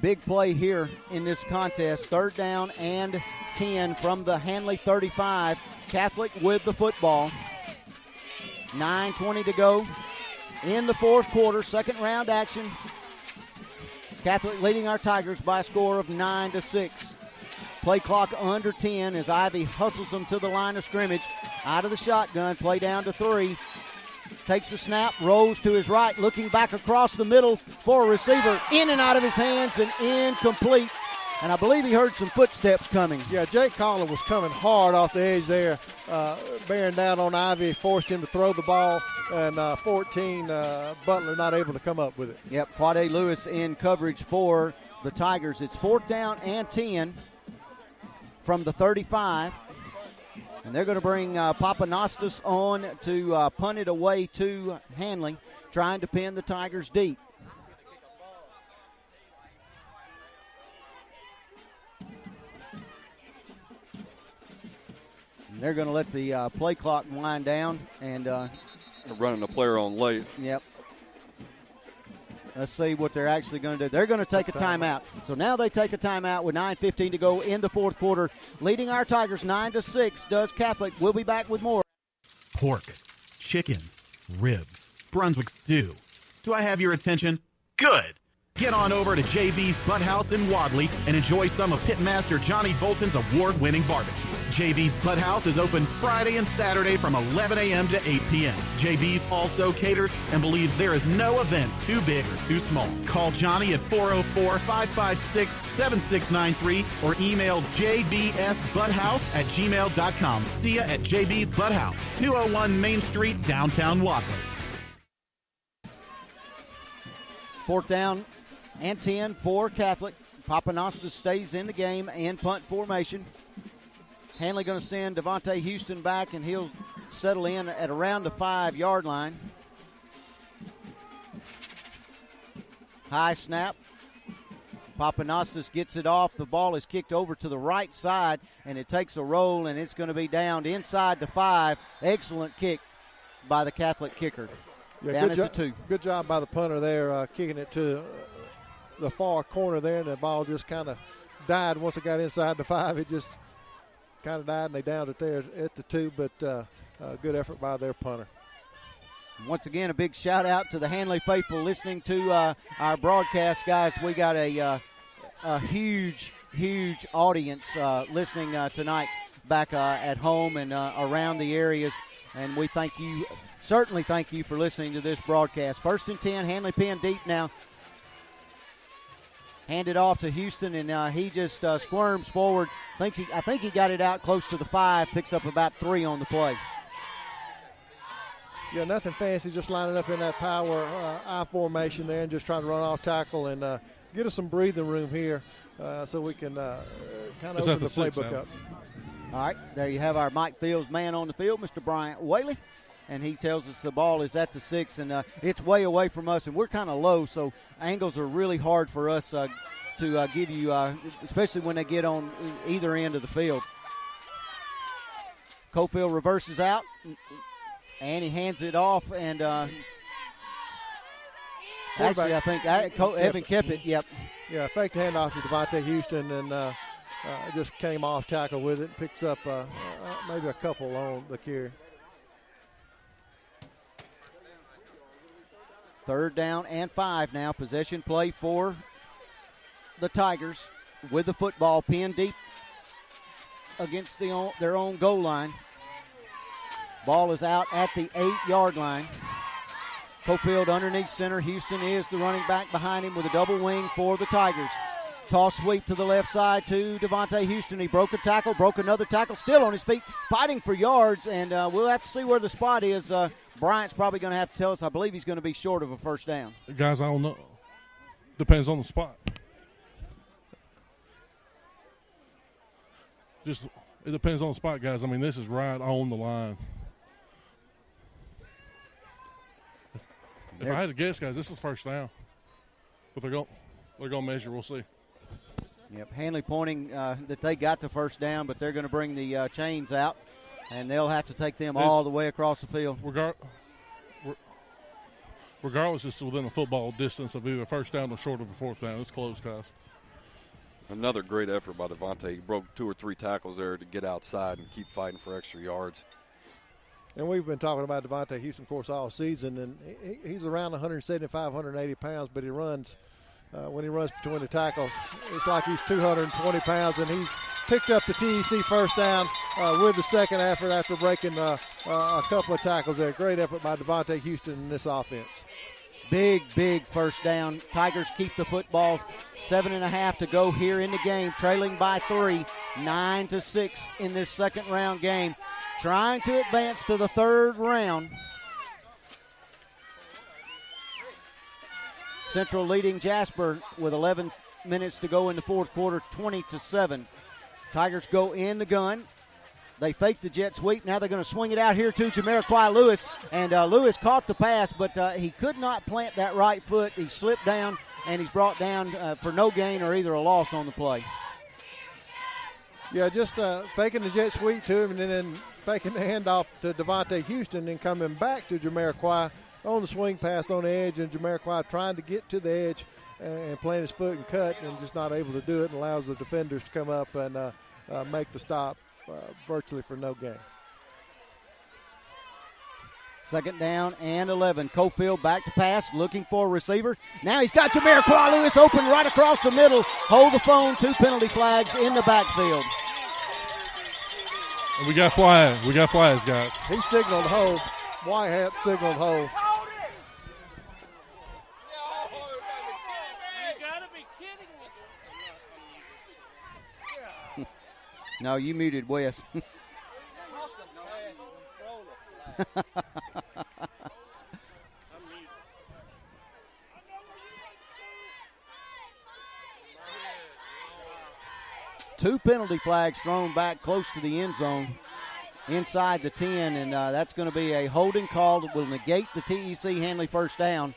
Big play here in this contest. Third down and 10 from the Handley 35. Catholic with the football. 9.20 to go in the fourth quarter. Second round action. Catholic leading our Tigers by a score of 9 to 6. Play clock under 10 as Ivy hustles them to the line of scrimmage. Out of the shotgun, play down to three. Takes the snap, rolls to his right, looking back across the middle for a receiver. In and out of his hands and incomplete. And I believe he heard some footsteps coming. Yeah, Jake Collin was coming hard off the edge there, uh, bearing down on Ivy, forced him to throw the ball, and uh, 14, uh, Butler not able to come up with it. Yep, Quade Lewis in coverage for the Tigers. It's fourth down and 10 from the 35. And they're going to bring uh, Pappanastos on to uh, punt it away to Handley, trying to pin the Tigers deep. And they're going to let the uh, play clock wind down and uh, running the player on late. Yep. Let's see what they're actually going to do. They're going to take a timeout. So now they take a timeout with 9:15 to go in the fourth quarter, leading our Tigers nine to six. Does Catholic? We'll be back with more. Pork, chicken, ribs, Brunswick stew. Do I have your attention? Good. Get on over to JB's Butt House in Wadley and enjoy some of Pitmaster Johnny Bolton's award-winning barbecue. JB's Butt House is open Friday and Saturday from 11 a.m. to 8 p.m. JB's also caters and believes there is no event too big or too small. Call Johnny at 404 556 7693 or email jbsbutthouse at gmail.com. See ya at JB's Butt House, 201 Main Street, downtown Wadley. Fourth down and 10 for Catholic. Pappanastos stays in the game and punt formation. Handley going to send Devontae Houston back, and he'll settle in at around the five yard line. High snap. Pappanastos gets it off. The ball is kicked over to the right side, and it takes a roll, and it's going to be down inside the five. Excellent kick by the Catholic kicker. Yeah, down good, at jo- the two. good job by the punter there, uh, kicking it to uh, the far corner there, and the ball just kind of died once it got inside the five. It just kind of died, and they downed it there at the two. But uh, uh, good effort by their punter. Once again, a big shout out to the Handley faithful listening to uh, our broadcast, guys. We got a, uh, a huge, huge audience uh, listening uh, tonight back at home and around the areas, and we thank you. Certainly, thank you for listening to this broadcast. First and ten, Handley pinned deep now. Handed off to Houston, and uh, he just uh, squirms forward. Thinks he, I think he got it out close to the five. Picks up about three on the play. Yeah, nothing fancy, just lining up in that power uh, I formation there and just trying to run off tackle and uh, get us some breathing room here uh, so we can uh, kind of open the, the playbook now? up. All right, there you have our Mike Fields man on the field, Mr. Bryant Whaley. And he tells us the ball is at the six, and uh, it's way away from us, and we're kind of low, so angles are really hard for us uh, to uh, give you, uh, especially when they get on either end of the field. Cofield reverses out, and he hands it off, and uh, actually, I think I, Co- Evan Kippett, yep. Yeah, fake the handoff to Devontae Houston and uh, uh, just came off tackle with it. Picks up uh, uh, maybe a couple on the carry. Third down and five now. Possession play for the Tigers with the football pinned deep against the their own goal line. Ball is out at the eight yard line. Cofield underneath center. Houston is the running back behind him with a double wing for the Tigers. Toss sweep to the left side to Devontae Houston. He broke a tackle, broke another tackle, still on his feet, fighting for yards, and uh, we'll have to see where the spot is. Uh, Bryant's probably going to have to tell us. I believe he's going to be short of a first down. Guys, I don't know. Depends on the spot. Just it depends on the spot, guys. I mean, this is right on the line. If I had to guess, guys, this is first down. But they're going they're going to measure. We'll see. Yep, Handley pointing uh, that they got the first down, but they're going to bring the uh, chains out, and they'll have to take them all the way across the field. Regar- re- regardless, it's within a football distance of either first down or short of a fourth down. It's close, guys. Another great effort by Devontae. He broke two or three tackles there to get outside and keep fighting for extra yards. And we've been talking about Devontae Houston, of course, all season, and he, he's around 175, 180 pounds, but he runs uh, when he runs between the tackles. It's like he's 220 pounds, and he's picked up the TEC first down uh, with the second effort after breaking uh, uh, a couple of tackles there. Great effort by Devontae Houston in this offense. Big, big first down. Tigers keep the footballs. Seven and a half to go here in the game, trailing by three, nine to six in this second round game. Trying to advance to the third round. Central leading Jasper with 11 minutes to go in the fourth quarter, 20 to 7. Tigers go in the gun. They fake the jet sweep. Now they're going to swing it out here to Jamiroquai Lewis. And uh, Lewis caught the pass, but uh, he could not plant that right foot. He slipped down, and he's brought down uh, for no gain or either a loss on the play. Yeah, just uh, faking the jet sweep to him and then faking the handoff to Devontae Houston and coming back to Jamiroquai on the swing pass on the edge, and Jamiroquai trying to get to the edge and plant his foot and cut and just not able to do it and allows the defenders to come up and uh, uh, make the stop uh, virtually for no gain. Second down and 11. Cofield back to pass, looking for a receiver. Now he's got Jamiroquai Lewis open right across the middle. Hold the phone, two penalty flags in the backfield. And we got flags. We got flags, guys. He signaled hold. Whitehead signaled hold. No, you muted Wes. Two penalty flags thrown back close to the end zone inside the 10, and uh, that's going to be a holding call that will negate the TEC Handley first down.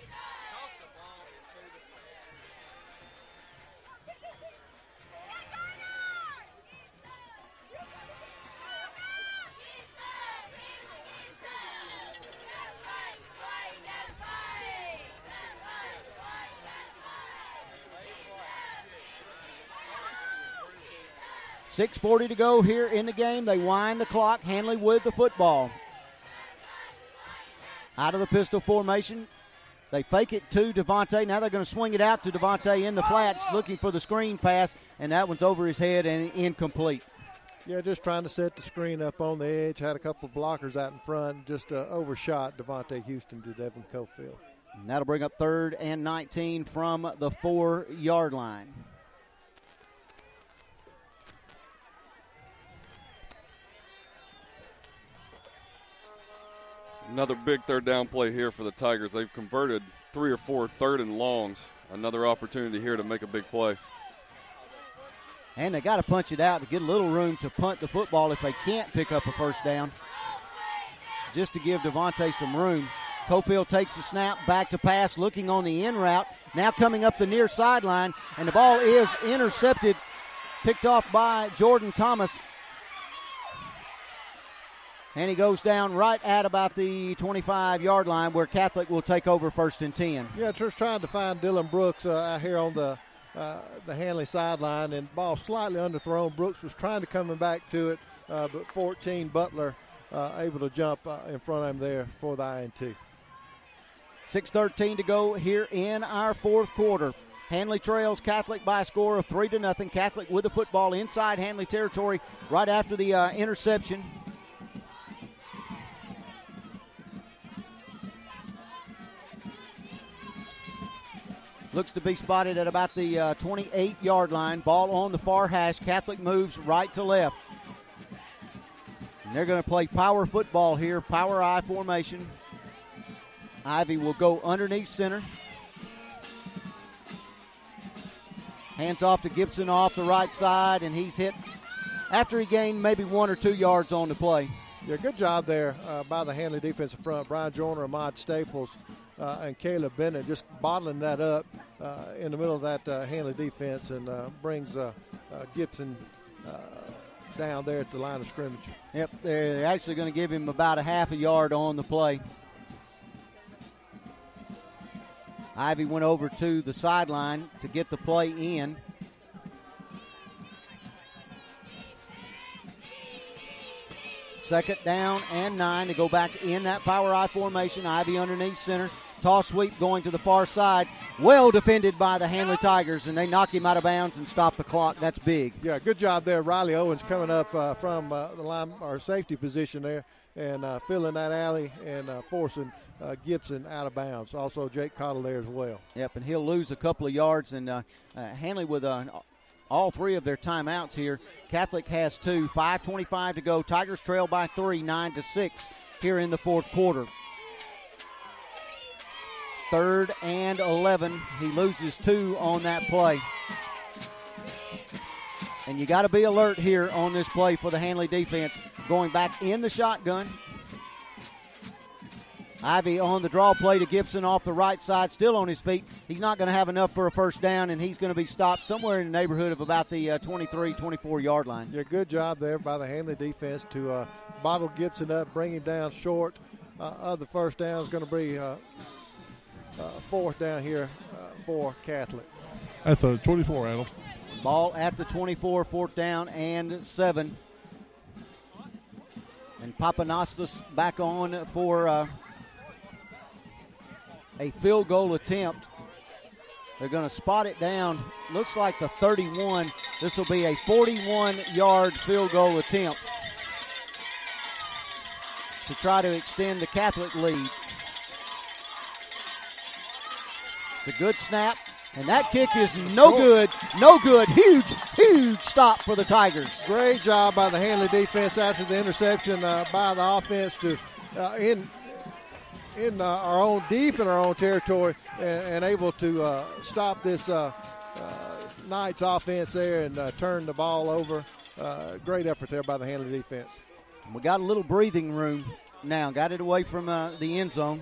Six forty to go here in the game. They wind the clock. Handley with the football. Out of the pistol formation. They fake it to Devontae. Now they're going to swing it out to Devontae in the flats, looking for the screen pass, and that one's over his head and incomplete. Yeah, just trying to set the screen up on the edge. Had a couple of blockers out in front. Just uh, overshot Devontae Houston to Devin Cofield. And that'll bring up third and 19 from the four yard line. Another big third down play here for the Tigers. They've converted three or four third and longs. Another opportunity here to make a big play. And they got to punch it out to get a little room to punt the football if they can't pick up a first down. Just to give Devontae some room. Cofield takes the snap, back to pass, looking on the in route. Now coming up the near sideline, and the ball is intercepted, picked off by Jordan Thomas. And he goes down right at about the 25 yard line where Catholic will take over first and 10. Yeah, just trying to find Dylan Brooks uh, out here on the uh, the Handley sideline, and ball slightly underthrown. Brooks was trying to coming back to it, uh, but 14 Butler uh, able to jump uh, in front of him there for the INT. 6.13 to go here in our fourth quarter. Handley trails Catholic by a score of three to nothing. Catholic with the football inside Handley territory right after the uh, interception. Looks to be spotted at about the uh, 28 yard line. Ball on the far hash. Catholic moves right to left. And they're going to play power football here, power I formation. Ivy will go underneath center. Hands off to Gibson off the right side, and he's hit after he gained maybe one or two yards on the play. Yeah, good job there uh, by the Handley defensive front. Brian Joyner, and Ahmad Staples, uh, and Caleb Bennett just bottling that up uh, in the middle of that uh, Handley defense and uh, brings uh, Gibson down there at the line of scrimmage. Yep, they're actually going to give him about a half a yard on the play. Ivy went over to the sideline to get the play in. Second down and nine to go back in that power I formation. Ivy underneath center. Toss sweep going to the far side. Well defended by the Handley Tigers, and they knock him out of bounds and stop the clock. That's big. Yeah, good job there. Riley Owens coming up uh, from uh, the line or safety position there and uh, filling that alley and uh, forcing uh, Gibson out of bounds. Also, Jake Cottle there as well. Yep, and he'll lose a couple of yards. And uh, Handley with all three of their timeouts here. Catholic has two. 5:25 to go. Tigers trail by three, nine to six here in the fourth quarter. Third and 11. He loses two on that play. And you got to be alert here on this play for the Handley defense. Going back in the shotgun. Ivy on the draw play to Gibson off the right side, still on his feet. He's not going to have enough for a first down, and he's going to be stopped somewhere in the neighborhood of about the uh, 23, 24 yard line. Yeah, good job there by the Handley defense to uh, bottle Gibson up, bring him down short. Uh, of the first down is going to be uh, uh, fourth down here uh, for Catholic. At the 24, Adam. Ball at the 24, fourth down and seven. And Pappanastos back on for uh, a field goal attempt. They're going to spot it down. Looks like the 31. This will be a 41 yard field goal attempt. to try to extend the Catholic lead. It's a good snap, and that kick is no good. No good. Huge, huge stop for the Tigers. Great job by the Handley defense after the interception uh, by the offense to uh, in in uh, our own deep in our own territory and, and able to uh, stop this uh, uh, Knights offense there and turn the ball over. great effort there by the Handley defense. We got a little breathing room now. Got it away from the end zone.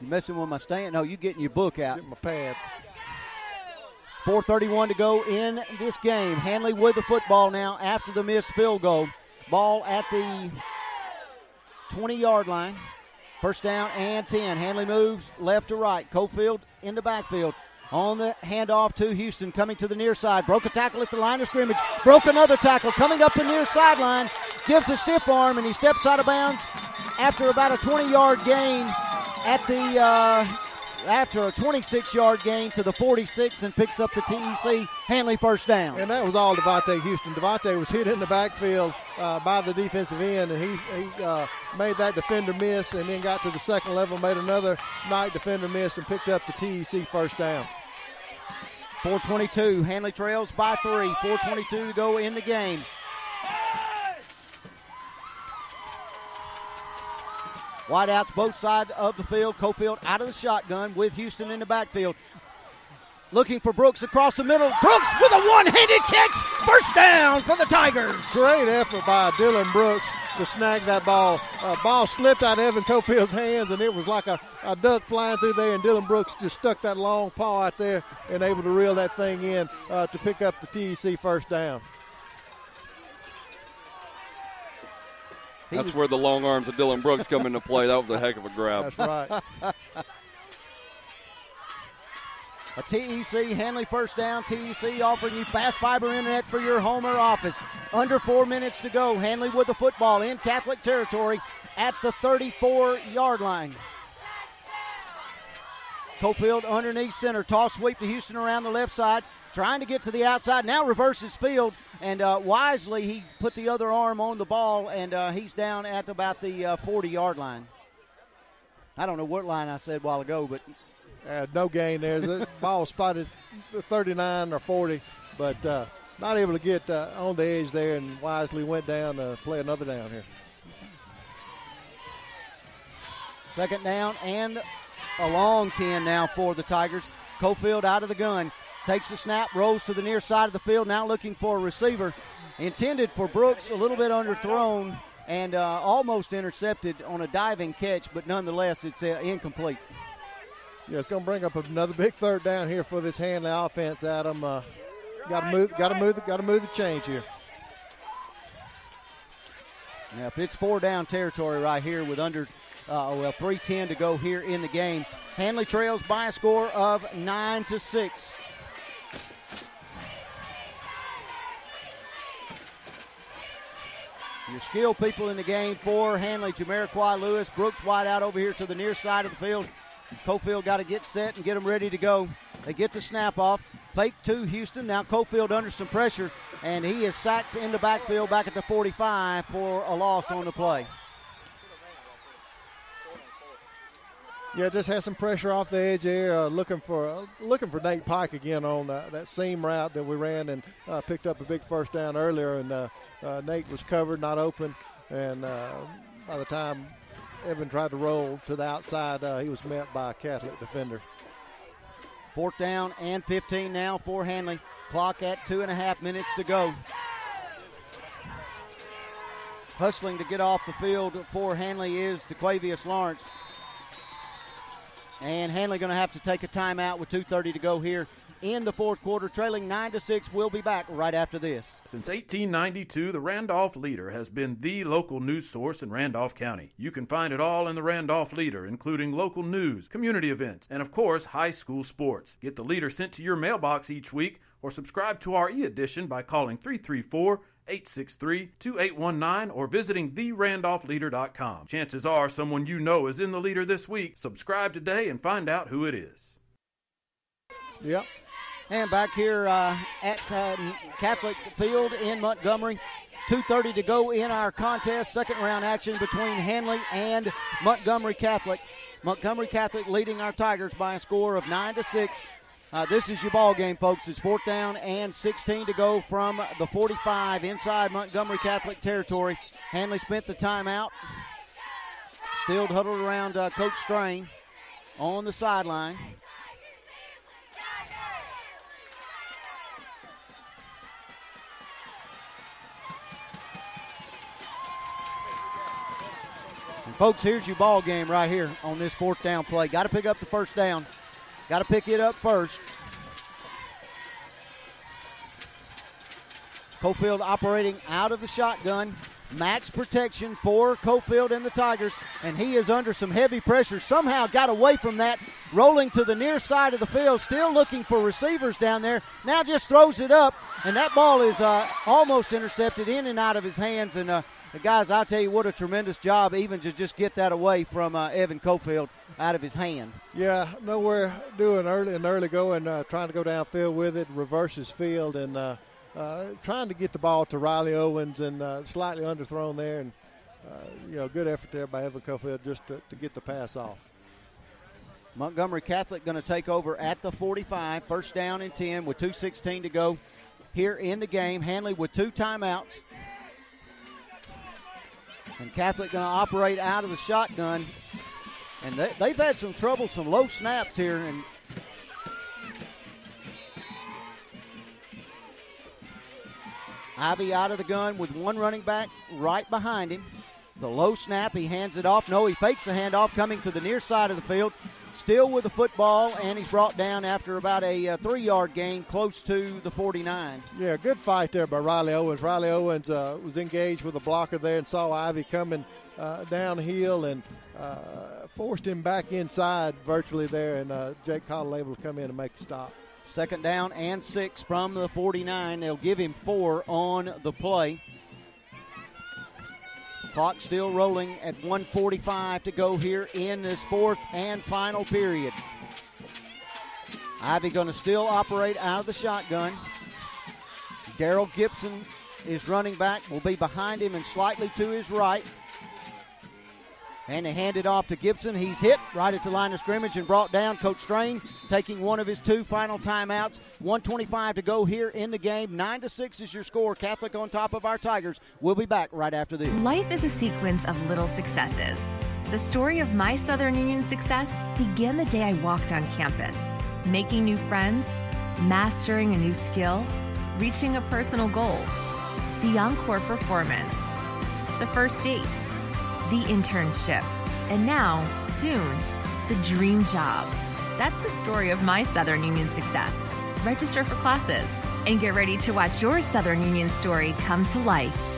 You messing with my stand? No, you getting your book out. Get my pad. 4.31 to go in this game. Handley with the football now after the missed field goal. Ball at the 20 yard line. First down and 10. Handley moves left to right. Cofield in the backfield. On the handoff to Houston, coming to the near side. Broke a tackle at the line of scrimmage. Broke another tackle, coming up the near sideline. Gives a stiff arm, and he steps out of bounds after about a 20 yard gain at the uh, after a 26 yard gain to the 46 and picks up the TEC Handley first down. And that was all Devontae Houston. Devontae was hit in the backfield uh, by the defensive end, and he, he uh, made that defender miss and then got to the second level, made another night defender miss, and picked up the TEC first down. 422. Handley trails by three. 422 to go in the game. Wideouts both sides of the field. Cofield out of the shotgun with Houston in the backfield. Looking for Brooks across the middle. Brooks with a one handed catch. First down for the Tigers. Great effort by Dylan Brooks to snag that ball. Uh, ball slipped out of Evan Cofield's hands, and it was like a, a duck flying through there. And Dylan Brooks just stuck that long paw out there and able to reel that thing in uh, to pick up the TEC first down. That's where the long arms of Dylan Brooks come into play. That was a heck of a grab. That's right. A TEC Handley first down. TEC offering you fast fiber internet for your home or office. Under four minutes to go. Handley with the football in Catholic territory at the 34 yard line. Cofield underneath center. Toss sweep to Houston around the left side. Trying to get to the outside. Now reverses field. And uh, wisely, he put the other arm on the ball, and uh, he's down at about the 40 uh, yard line. I don't know what line I said a while ago, but. Uh, no gain there. The ball spotted 39 or 40, but uh, not able to get uh, on the edge there, and wisely went down to play another down here. Second down and a long 10 now for the Tigers. Cofield out of the gun. Takes the snap, rolls to the near side of the field, now looking for a receiver. Intended for Brooks, a little bit underthrown and uh, almost intercepted on a diving catch, but nonetheless, it's uh, incomplete. Yeah, it's going to bring up another big third down here for this Handley offense, Adam. Uh, got to move, got to move, got to move the change here. Now, if it's four down territory right here with under, uh, well, 310 to go here in the game, Handley trails by a score of nine to six. Your skill people in the game for Handley, Jamiroquai Lewis, Brooks White out over here to the near side of the field. Cofield got to get set and get them ready to go. They get the snap off. Fake to Houston. Now Cofield under some pressure, and he is sacked in the backfield back at the 45 for a loss on the play. Yeah, just had some pressure off the edge there, uh, looking for uh, looking for Nate Pike again on uh, that seam route that we ran and uh, picked up a big first down earlier. And uh, uh, Nate was covered, not open, and by the time Evan tried to roll to the outside, he was met by a Catholic defender. Fourth down and 15 now for Handley. Clock at two and a half minutes to go. Hustling to get off the field for Handley is DeQuavius Lawrence. And Handley going to have to take a timeout with 2:30 to go here in the fourth quarter, trailing nine to six. We'll be back right after this. Since 1892, the Randolph Leader has been the local news source in Randolph County. You can find it all in the Randolph Leader, including local news, community events, and of course, high school sports. Get the Leader sent to your mailbox each week, or subscribe to our e-edition by calling 334- 863 2819 or visiting therandolphleader.com. Chances are someone you know is in the leader this week. Subscribe today and find out who it is. Yep. And back here uh, at uh, Catholic Field in Montgomery, 2.30 to go in our contest. Second round action between Handley and Montgomery Catholic. Montgomery Catholic leading our Tigers by a score of 9 to 6. Uh, this is your ball game, folks. It's fourth down and 16 to go from the 45 inside Montgomery Catholic territory. Handley spent the timeout. Still huddled around uh, Coach Strain on the sideline. And folks, here's your ball game right here on this fourth down play. Got to pick up the first down. Got to pick it up first. Cofield operating out of the shotgun. Max protection for Cofield and the Tigers, and he is under some heavy pressure. Somehow got away from that, rolling to the near side of the field, still looking for receivers down there. Now just throws it up, and that ball is uh, almost intercepted in and out of his hands. And uh, the guys, I'll tell you, what a tremendous job, even to just get that away from uh, Evan Cofield out of his hand. Yeah, nowhere doing early and early going, uh, trying to go downfield with it, reverses field, and uh, uh, trying to get the ball to Riley Owens and uh, slightly underthrown there. And, uh, you know, good effort there by Evan Cofield just to, to get the pass off. Montgomery Catholic going to take over at the 45, first down and 10 with 2.16 to go here in the game. Handley with two timeouts. And Catholic going to operate out of the shotgun. And they, they've had some trouble, some low snaps here, and Ivy out of the gun with one running back right behind him. It's a low snap. He hands it off. No, he fakes the handoff coming to the near side of the field. Still with the football, and he's brought down after about a uh, three yard gain close to the 49. Yeah, good fight there by Riley Owens. Riley Owens uh, was engaged with a blocker there and saw Ivy coming uh, downhill and uh, forced him back inside virtually there, and uh, Jake Cottle able to come in and make the stop. Second down and six from the 49. They'll give him four on the play. Clock still rolling at 145 to go here in this fourth and final period. Ivy going to still operate out of the shotgun. Daryl Gibson is running back, will be behind him and slightly to his right. And they hand it off to Gibson. He's hit right at the line of scrimmage and brought down. Coach Strain taking one of his two final timeouts. 125 to go here in the game. 9 to 6 is your score. Catholic on top of our Tigers. We'll be back right after this. Life is a sequence of little successes. The story of my Southern Union success began the day I walked on campus, making new friends, mastering a new skill, reaching a personal goal. The encore performance, the first date the internship, and now, soon, the dream job. That's the story of my Southern Union success. Register for classes and get ready to watch your Southern Union story come to life.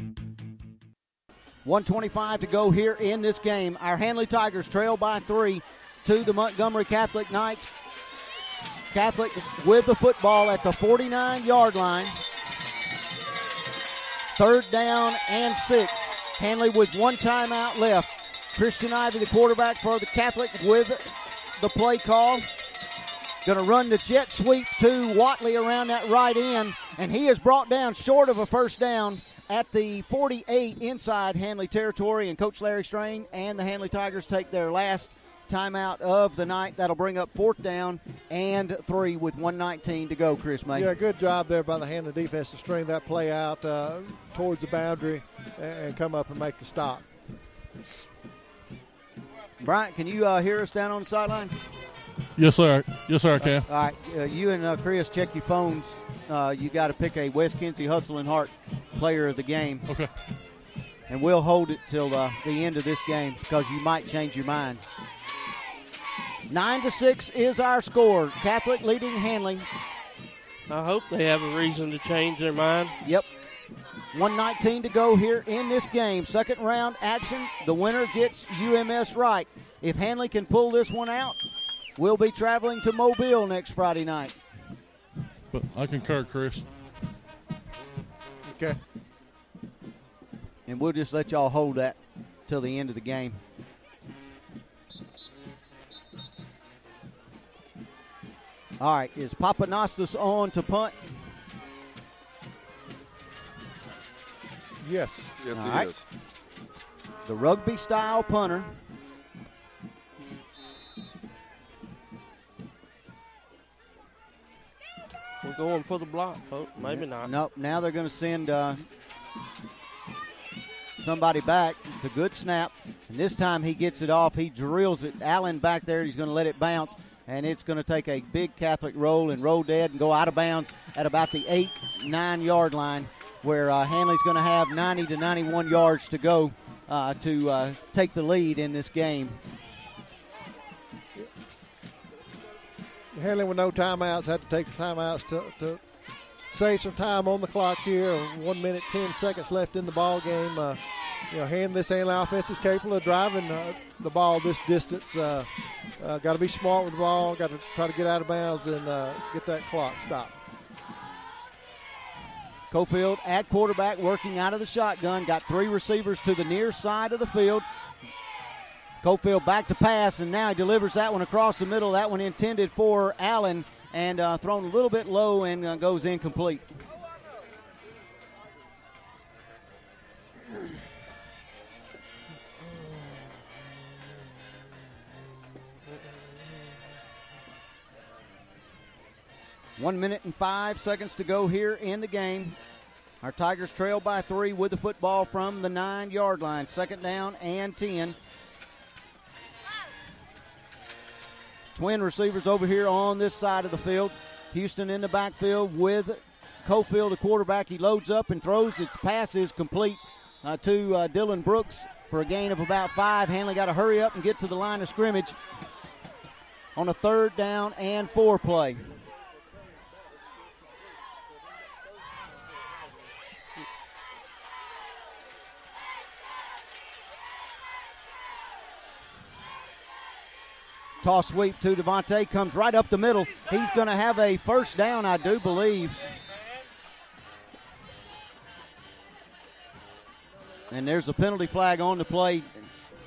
125 to go here in this game. Our Handley Tigers trail by three to the Montgomery Catholic Knights. Catholic with the football at the 49 yard line. Third down and six. Handley with one timeout left. Christian Ivy, the quarterback for the Catholic, with the play call. Going to run the jet sweep to Watley around that right end, and he is brought down short of a first down at the 48 inside Handley territory, and Coach Larry Strain and the Handley Tigers take their last timeout of the night. That'll bring up fourth down and three with 119 to go, Chris May. Yeah, good job there by the Handley defense to string that play out uh, towards the boundary and come up and make the stop. Bryant, can you uh, hear us down on the sideline? Yes, sir. Yes, sir, I can. All right, uh, you and uh, Chris check your phones. Uh, you got to pick a Wes Kinsey Hustle and Heart player of the game. Okay. And we'll hold it till uh, the end of this game because you might change your mind. Nine to six is our score. Catholic leading Handley I hope they have a reason to change their mind. Yep. 119 to go here in this game. Second round action. The winner gets UMS-Wright. If Handley can pull this one out, we'll be traveling to Mobile next Friday night. But I concur, Chris. Okay. And we'll just let y'all hold that till the end of the game. All right, is Pappanastos on to punt? Yes. Yes, All he right. is. The rugby style punter. We're going for the block, folks. Maybe not. Nope. Now they're going to send uh, somebody back. It's a good snap, and this time he gets it off. He drills it. Allen back there. He's going to let it bounce, and it's going to take a big Catholic roll and roll dead and go out of bounds at about the eight nine yard line, where uh, Handley's going to have 90 to 91 yards to go uh, to uh, take the lead in this game. Handley with no timeouts had to take the timeouts to, to save some time on the clock here. One minute ten seconds left in the ball game. Uh, you know, hand this Handley offense is capable of driving uh, the ball this distance. Uh, uh, Got to be smart with the ball. Got to try to get out of bounds and uh, get that clock stopped. Cofield at quarterback, working out of the shotgun. Got three receivers to the near side of the field. Cofield back to pass, and now he delivers that one across the middle. That one intended for Allen and uh, thrown a little bit low and uh, goes incomplete. One minute and five seconds to go here in the game. Our Tigers trail by three with the football from the nine yard line. Second down and 10. Twin receivers over here on this side of the field. Houston in the backfield with Cofield, the quarterback. He loads up and throws. Its pass is complete uh, to uh, Dylan Brooks for a gain of about five. Handley got to hurry up and get to the line of scrimmage on a third down and four play. Toss sweep to Devontae comes right up the middle. He's going to have a first down, I do believe. And there's a penalty flag on the play.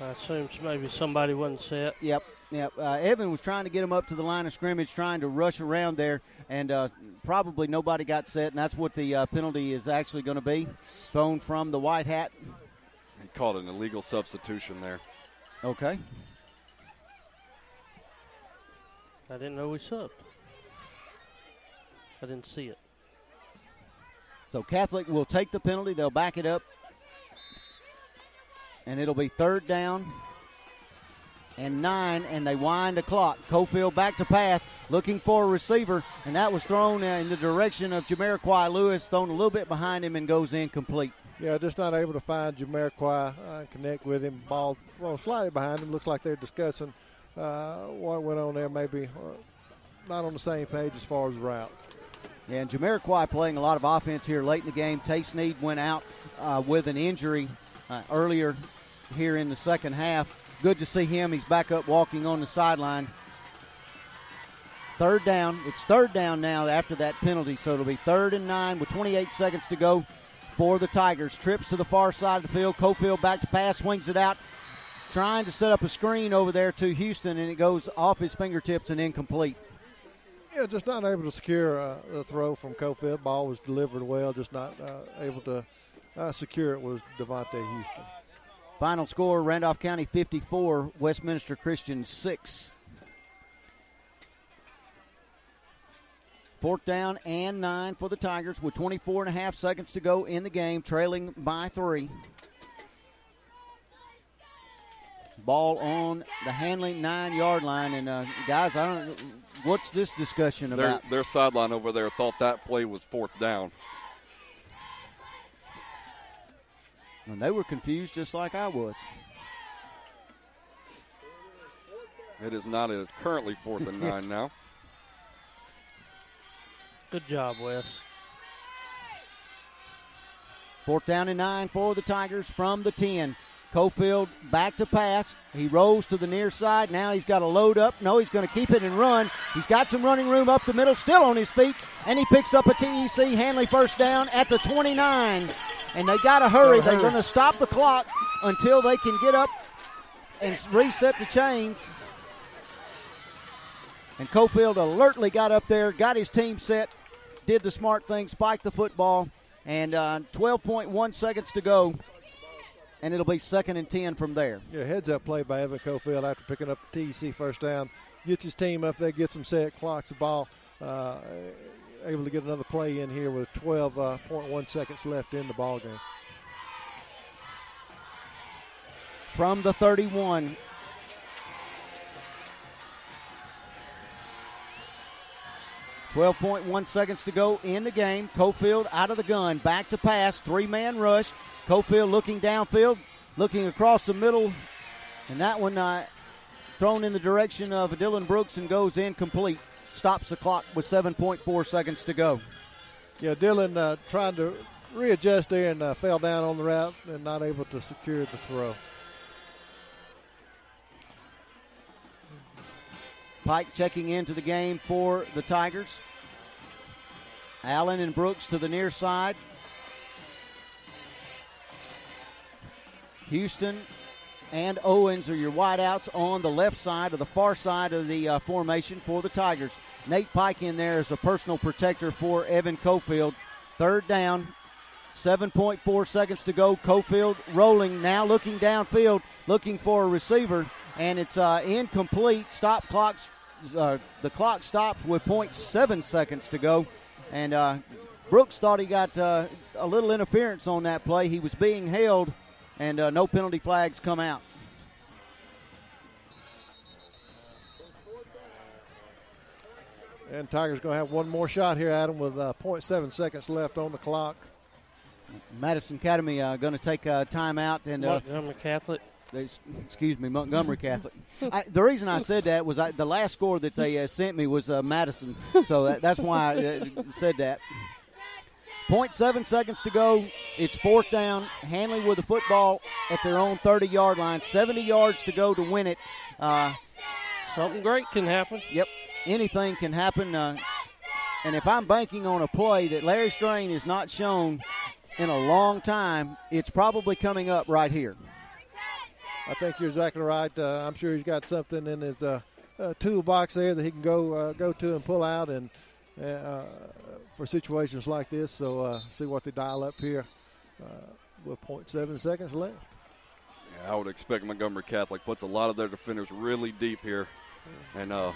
I assume maybe somebody wasn't set. Yep, yep. Uh, Evan was trying to get him up to the line of scrimmage, trying to rush around there, and uh, probably nobody got set, and that's what the uh, penalty is actually going to be. Thrown from the white hat. He called an illegal substitution there. Okay. I didn't know we subbed. I didn't see it. So Catholic will take the penalty. They'll back it up. And it'll be third down and nine, and they wind the clock. Cofield back to pass, looking for a receiver, and that was thrown uh, in the direction of Jamiroquai Lewis, thrown a little bit behind him and goes incomplete. Yeah, just not able to find Jamiroquai uh, connect with him. Ball thrown slightly behind him. Looks like they're discussing uh, what went on there. Maybe uh, not on the same page as far as route. And Jamiroquai playing a lot of offense here late in the game. Tay Sneed went out uh, with an injury uh, earlier here in the second half. Good to see him. He's back up walking on the sideline. Third down. It's third down now after that penalty, so it'll be third and nine with 28 seconds to go for the Tigers. Trips to the far side of the field. Cofield back to pass, swings it out, trying to set up a screen over there to Houston, and it goes off his fingertips and incomplete. Yeah, just not able to secure uh, the throw from Cofield. Ball was delivered well, just not uh, able to uh, secure it was Devontae Houston. Final score Randolph County 54, Westminster Christian 6. Fourth down and nine for the Tigers with 24 and a half seconds to go in the game, trailing by three. Ball on the Handley nine yard line. And uh, guys, I don't what's this discussion Their, about? their sideline over there thought that play was fourth down. And they were confused just like I was. It is not. It is currently fourth and nine now. Good job, Wes. Fourth down and nine for the Tigers from the 10. Cofield back to pass. He rolls to the near side. Now he's got a load up. No, he's going to keep it and run. He's got some running room up the middle, still on his feet, and he picks up a TEC. Handley first down at the 29. And they got to hurry. They're going to stop the clock until they can get up and reset the chains. And Cofield alertly got up there, got his team set, did the smart thing, spiked the football, and uh, 12.1 seconds to go and it'll be second and 10 from there. Yeah, heads up play by Evan Cofield after picking up the TEC first down. Gets his team up there, gets them set, clocks the ball. Uh, able to get another play in here with 12.1 uh, seconds left in the ball game. From the 31, Twelve point one seconds to go in the game. Cofield out of the gun, back to pass, three man rush. Cofield looking downfield, looking across the middle, and that one uh, thrown in the direction of Dylan Brooks and goes incomplete. Stops the clock with 7.4 seconds to go. Yeah, Dylan uh, trying to readjust there and uh, fell down on the route and not able to secure the throw. Pike checking into the game for the Tigers. Allen and Brooks to the near side. Houston and Owens are your wideouts on the left side of the far side of the uh, formation for the Tigers. Nate Pike in there as a personal protector for Evan Cofield. Third down, 7.4 seconds to go. Cofield rolling now, looking downfield, looking for a receiver, and it's uh, incomplete. Stop clocks. Uh, the clock stops with 0.7 seconds to go, and uh, Brooks thought he got uh, a little interference on that play. He was being held and uh, no penalty flags come out. And Tigers going to have one more shot here, Adam, with uh, 0.7 seconds left on the clock. Madison Academy uh, going to take a timeout and uh, Montgomery Catholic. Excuse me, Montgomery Catholic. I, the reason I said that was I, the last score that they uh, sent me was uh, Madison, so that, that's why I uh, said that. 0.7 seconds to go. It's fourth down. Handley with the football at their own 30 yard line. 70 yards to go to win it. Uh, Something great can happen. Yep. Anything can happen. Uh, and if I'm banking on a play that Larry Strain has not shown in a long time, it's probably coming up right here. I think you're exactly right. Uh, I'm sure he's got something in his uh, uh, toolbox there that he can go uh, go to and pull out and uh, for situations like this. So uh, see what they dial up here uh, with 0.7 seconds left. Yeah, I would expect Montgomery Catholic puts a lot of their defenders really deep here, and uh,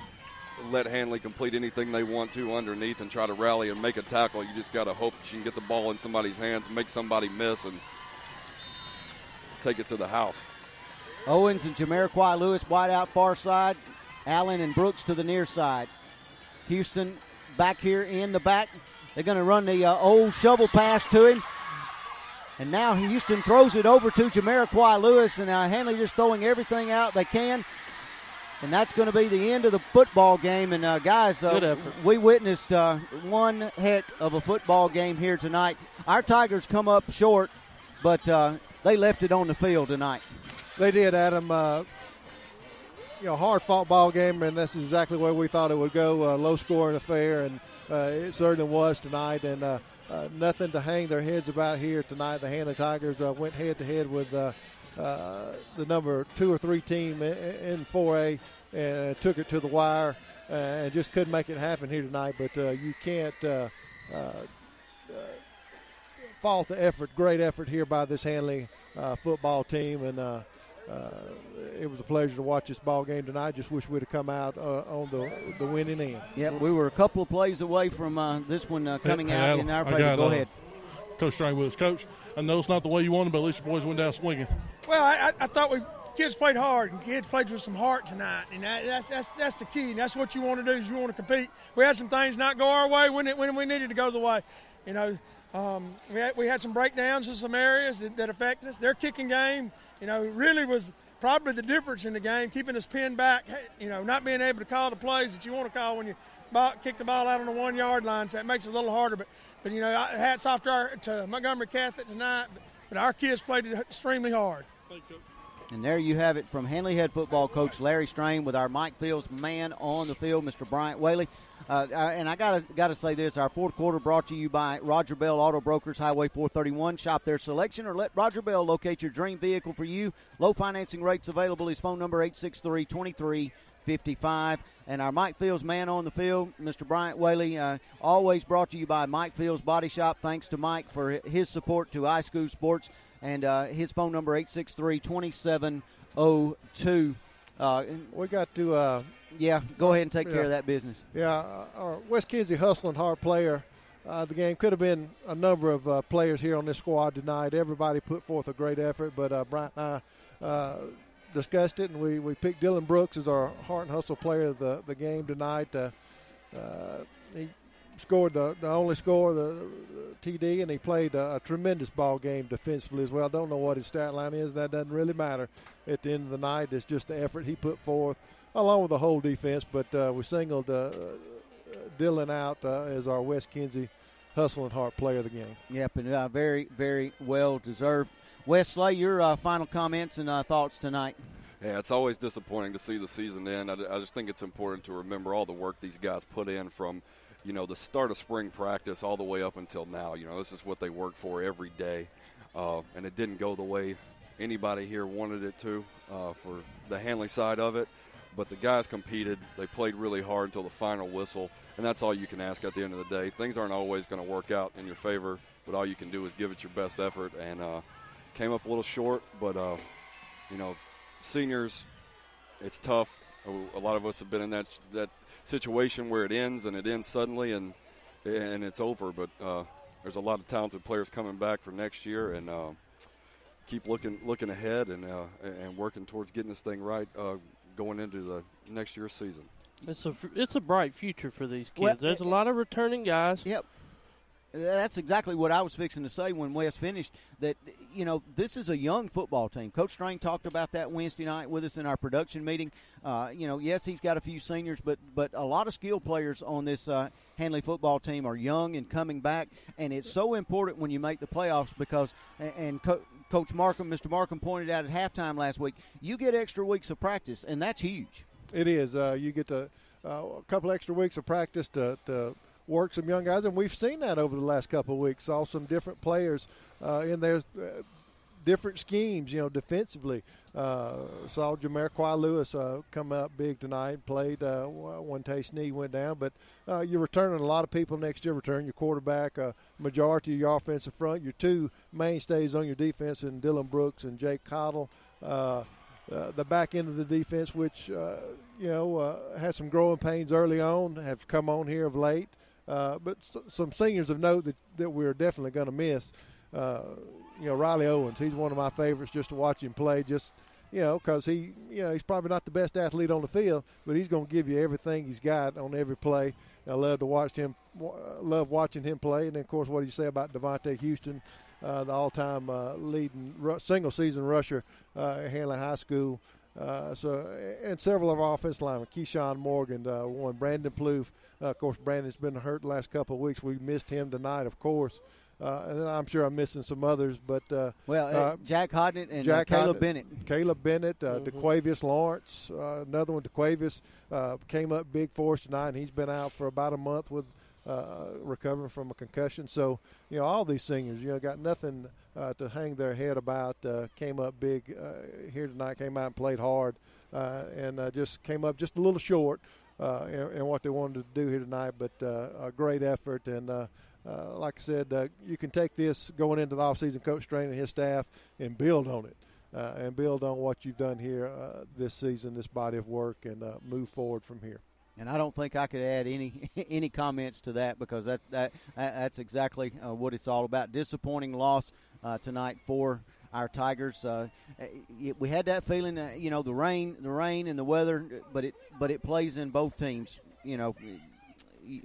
let Handley complete anything they want to underneath and try to rally and make a tackle. You just got to hope that you can get the ball in somebody's hands, make somebody miss, and take it to the house. Owens and Jamariquai Lewis wide out far side. Allen and Brooks to the near side. Houston back here in the back. They're going to run the uh, old shovel pass to him. And now Houston throws it over to Jamariquai Lewis, and uh, Handley just throwing everything out they can. And that's going to be the end of the football game. And uh, guys, uh, we witnessed uh, one heck of a football game here tonight. Our Tigers come up short, but uh, they left it on the field tonight. They did, Adam. Uh, you know, hard fought ball game, and that's exactly where we thought it would go. low scoring affair, and uh, it certainly was tonight, and uh, uh, nothing to hang their heads about here tonight. The Handley Tigers went head to head with the number two or three team in 4A and took it to the wire and just couldn't make it happen here tonight. But you can't fault the effort, great effort here by this Handley uh, football team, and uh, it was a pleasure to watch this ball game tonight. Just wish we'd have come out uh, on the the winning end. Yeah, we were a couple of plays away from uh, this one uh, coming hey, out Adam, in our favor. Go uh, ahead. Coach Strain with us. Coach, I know it's not the way you wanted, but at least your boys went down swinging. Well, I, I thought we kids played hard and kids played with some heart tonight, and that, that's that's that's the key. And that's what you want to do is you want to compete. We had some things not go our way when it, when we needed to go the way. You know, um, we had we had some breakdowns in some areas that, that affected us. Their kicking game, you know, really was probably the difference in the game, keeping us pinned back, you know, not being able to call the plays that you want to call when you ball, kick the ball out on the one yard line, so that makes it a little harder. But, but you know, hats off to, our, to Montgomery Catholic tonight. But, but our kids played it extremely hard. And there you have it from Handley head football coach Larry Strain with our Mike Fields man on the field, Mr. Bryant Whaley. Uh, and I gotta gotta say this: our fourth quarter brought to you by Roger Bell Auto Brokers, Highway 431. Shop their selection, or let Roger Bell locate your dream vehicle for you. Low financing rates available. His phone number 863-2355. And our Mike Fields man on the field, Mr. Bryant Whaley, uh, always brought to you by Mike Fields Body Shop. Thanks to Mike for his support to iSchool Sports and uh, his phone number 863-2702. Uh, we got to. Uh, yeah, go ahead and take yeah. care of that business. Yeah, uh, our Wes Kinsey hustling hard player. Uh, the game could have been a number of uh, players here on this squad tonight. Everybody put forth a great effort, but uh, Bryant and I discussed it, and we, we picked Dylan Brooks as our heart and hustle player of the, the game tonight. he scored the, the only score, the, the TD, and he played a, a, tremendous ball game defensively as well. I don't know what his stat line is. That doesn't really matter at the end of the night. It's just the effort he put forth, along with the whole defense. But uh, we singled uh, Dylan out uh, as our Wes Kinsey hustle and heart player of the game. Yep, and uh, very, very well deserved. Wes Slay, your uh, final comments and uh, thoughts tonight. Yeah, it's always disappointing to see the season end. I, I just think it's important to remember all the work these guys put in from – you know, the start of spring practice all the way up until now. You know, this is what they work for every day. Uh, and it didn't go the way anybody here wanted it to uh, for the Handley side of it. But the guys competed. They played really hard until the final whistle. And that's all you can ask at the end of the day. Things aren't always going to work out in your favor, but all you can do is give it your best effort. And uh, came up a little short, but, uh, you know, seniors, it's tough. A lot of us have been in that that situation where it ends and it ends suddenly and and it's over. But uh, there's a lot of talented players coming back for next year, and uh, keep looking looking ahead and uh, and working towards getting this thing right uh, going into the next year's season. It's a it's a bright future for these kids. Well, There's a lot of returning guys. Yep. That's exactly what I was fixing to say when Wes finished. That you know this is a young football team. Coach Strain talked about that Wednesday night with us in our production meeting. Uh, you know, yes, he's got a few seniors, but but a lot of skill players on this uh, Handley football team are young and coming back, and it's so important when you make the playoffs because and. Co- Coach Markham, Mr. Markham pointed out at halftime last week, you get extra weeks of practice, and that's huge. It is. Uh, you get to, uh, a couple extra weeks of practice to, to work some young guys, and we've seen that over the last couple of weeks. Saw some different players uh, in there, uh, different schemes, you know, defensively. Uh, saw Jamarquai Lewis uh, come up big tonight, played uh, one taste knee went down, but uh, you're returning a lot of people next year. Return your quarterback, uh, majority of your offensive front, your two mainstays on your defense, and Dylan Brooks and Jake Cottle. Uh, uh, the back end of the defense, which uh, you know uh, had some growing pains early on, have come on here of late. Uh, but some seniors of note that, that we're definitely going to miss. You know, Riley Owens, he's one of my favorites just to watch him play. Just you know, because he, you know, he's probably not the best athlete on the field, but he's going to give you everything he's got on every play. I love to watch him, love watching him play. And then, of course, what do you say about Devontae Houston, uh, the all-time uh, leading single-season rusher uh, at Handley High School? Uh, so, and several of our offensive linemen, Keyshawn Morgan, uh, one Brandon Plouffe. Uh, of course, Brandon's been hurt the last couple of weeks. We missed him tonight, of course. Uh, and I'm sure I'm missing some others, but uh, well, uh, Jack Hodnett and Jack Caleb Hodnett, Bennett, Caleb Bennett, uh, mm-hmm. DeQuavius Lawrence, another one, DeQuavius, came up big for us tonight. And he's been out for about a month with recovering from a concussion. So you know, all these singers, you know, got nothing to hang their head about. came up big here tonight. Came out and played hard, and just came up just a little short uh, and, and, what they wanted to do here tonight. But uh, a great effort, and uh, uh like I said, uh, you can take this going into the offseason, Coach Strain and his staff, and build on it. Uh, and build on what you've done here this season, this body of work, and move forward from here. And I don't think I could add any any comments to that because that, that that's exactly what it's all about. Disappointing loss tonight for our Tigers. Uh, we had that feeling, uh, you know, the rain, the rain and the weather, but it but it plays in both teams. You know,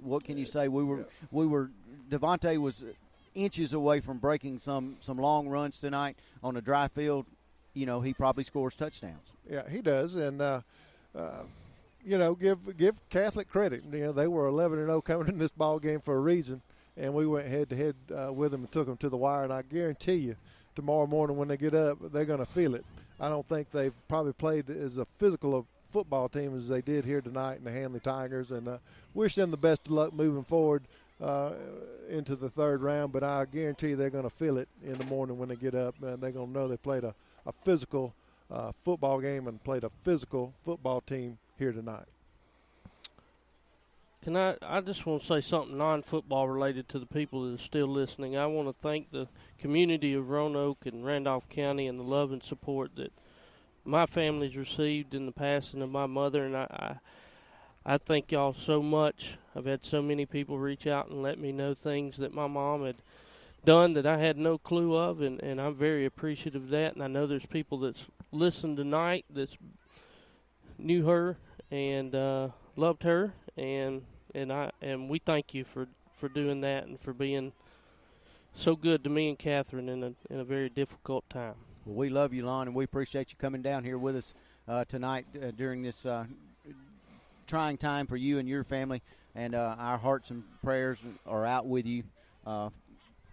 what can you say? We were we were Devontae was inches away from breaking some some long runs tonight on a dry field. You know, he probably scores touchdowns. Yeah, he does, and. Uh, uh you know, give give Catholic credit. You know, they were 11 and 0 coming in this ball game for a reason, and we went head to head uh, with them and took them to the wire. And I guarantee you, tomorrow morning when they get up, they're going to feel it. I don't think they've probably played as a physical football team as they did here tonight in the Handley Tigers, and uh, wish them the best of luck moving forward uh, into the third round. But I guarantee they're going to feel it in the morning when they get up, and they're going to know they played a, a physical uh, football game and played a physical football team here tonight. Can I? I just want to say something non-football related to the people that are still listening. I want to thank the community of Roanoke and Randolph County and the love and support that my family's received in the passing of my mother, and I, I, I thank y'all so much. I've had so many people reach out and let me know things that my mom had done that I had no clue of, and, and I'm very appreciative of that. And I know there's people that's listened tonight that's knew her and uh, loved her, and and I and we thank you for for doing that and for being so good to me and Catherine in a in a very difficult time. Well, we love you, Lon, and we appreciate you coming down here with us uh, tonight uh, during this uh, trying time for you and your family. And uh, our hearts and prayers are out with you uh,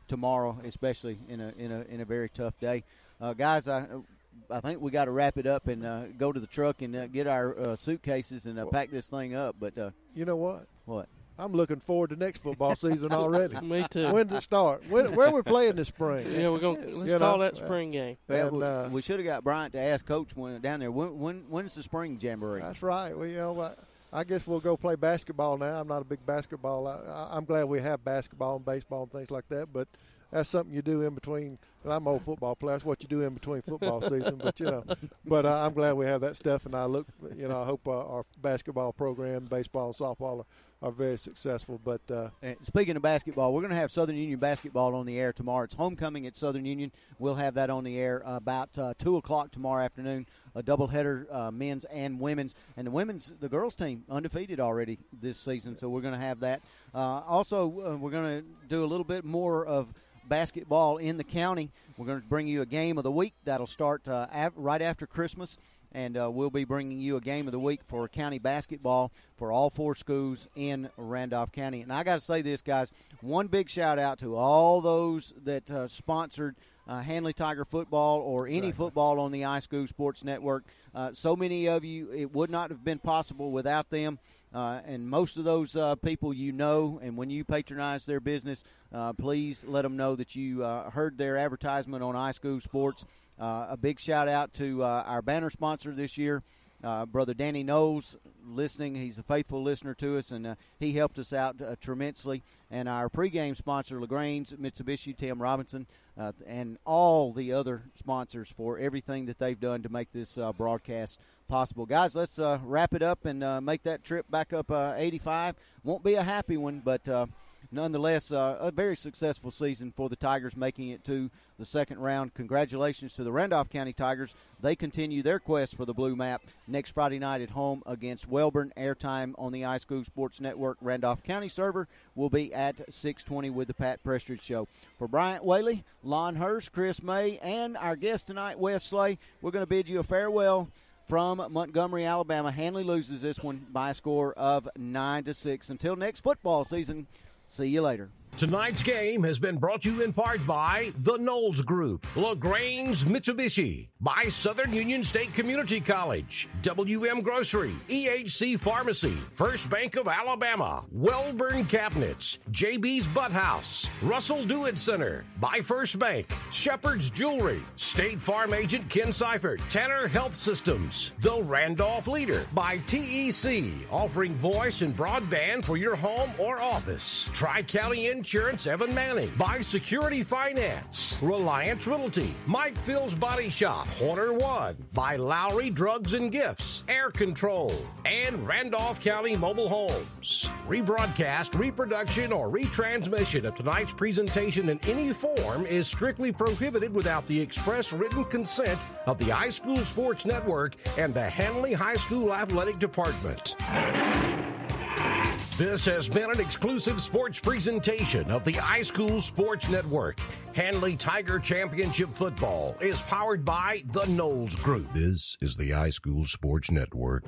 tomorrow, especially in a in a in a very tough day, uh, guys. I I think we got to wrap it up and uh, go to the truck and uh, get our uh, suitcases and uh, pack this thing up. But uh, you know what? What? I'm looking forward to next football season already. Me too. When does it start? When, where are we playing this spring? Yeah, we're gonna let's You call know, that spring game. Well, And, we- uh, we should have got Bryant to ask Coach when down there. When, when when's the spring jamboree? That's right. Well, you know what? I guess we'll go play basketball now. I'm not a big basketball. I, I- I'm glad we have basketball and baseball and things like that, but that's something you do in between. And I'm an old football player. That's what you do in between football season. But you know, but uh, I'm glad we have that stuff. And I look, you know, I hope uh, our basketball program, baseball, and softball are, are very successful. But uh, And speaking of basketball, we're going to have Southern Union basketball on the air tomorrow. It's homecoming at Southern Union. We'll have that on the air about uh, two o'clock tomorrow afternoon. A doubleheader, uh, men's and women's, and the women's, the girls team undefeated already this season. So we're going to have that. Uh, also, uh, we're going to do a little bit more of basketball in the county. We're going to bring you a game of the week that'll start uh, right after Christmas and uh, we'll be bringing you a game of the week for county basketball for all four schools in Randolph County. And I got to say this, guys, one big shout out to all those that uh, sponsored uh, Handley Tiger football or any Exactly. football on the iSchool Sports Network. Uh, so many of you, it would not have been possible without them. Uh, and most of those uh, people you know, and when you patronize their business, uh, please let them know that you uh, heard their advertisement on iSchool Sports. Uh, a big shout out to uh, our banner sponsor this year, uh, Brother Danny knows listening. He's a faithful listener to us, and uh, he helped us out uh, tremendously. And our pregame sponsor, LaGrange Mitsubishi, Tim Robinson, uh, and all the other sponsors for everything that they've done to make this uh, broadcast possible. Guys, let's uh, wrap it up and make that trip back up uh, 85. Won't be a happy one, but nonetheless, uh, a very successful season for the Tigers, making it to the second round. Congratulations to the Randolph County Tigers. They continue their quest for the blue map next Friday night at home against Wellborn. Airtime on the iSchool Sports Network Randolph County server will be at 620 with the Pat Prestridge Show. For Bryant Whaley, Lon Hurst, Chris May, and our guest tonight, Wes Slay, we're going to bid you a farewell from Montgomery, Alabama. Handley loses this one by a score of 9 to 6. Until next football season, see you later. Tonight's game has been brought to you in part by the Knowles Group, LaGrange Mitsubishi, by Southern Union State Community College, WM Grocery, EHC Pharmacy, First Bank of Alabama, Wellborn Cabinets, JB's Butthouse, Russell Dewitt Center, by First Bank, Shepherd's Jewelry, State Farm Agent Ken Seifert, Tanner Health Systems, The Randolph Leader, by TEC, offering voice and broadband for your home or office. Tri County Insurance Evan Manning, by Security Finance, Reliance Realty, Mike Fields Body Shop, Horner One, by Lowry Drugs and Gifts, Air Control, and Randolph County Mobile Homes. Rebroadcast, reproduction, or retransmission of tonight's presentation in any form is strictly prohibited without the express written consent of the iSchool Sports Network and the Handley High School Athletic Department. This has been an exclusive sports presentation of the iSchool Sports Network. Handley Tiger Championship Football is powered by the Knowles Group. This is the iSchool Sports Network.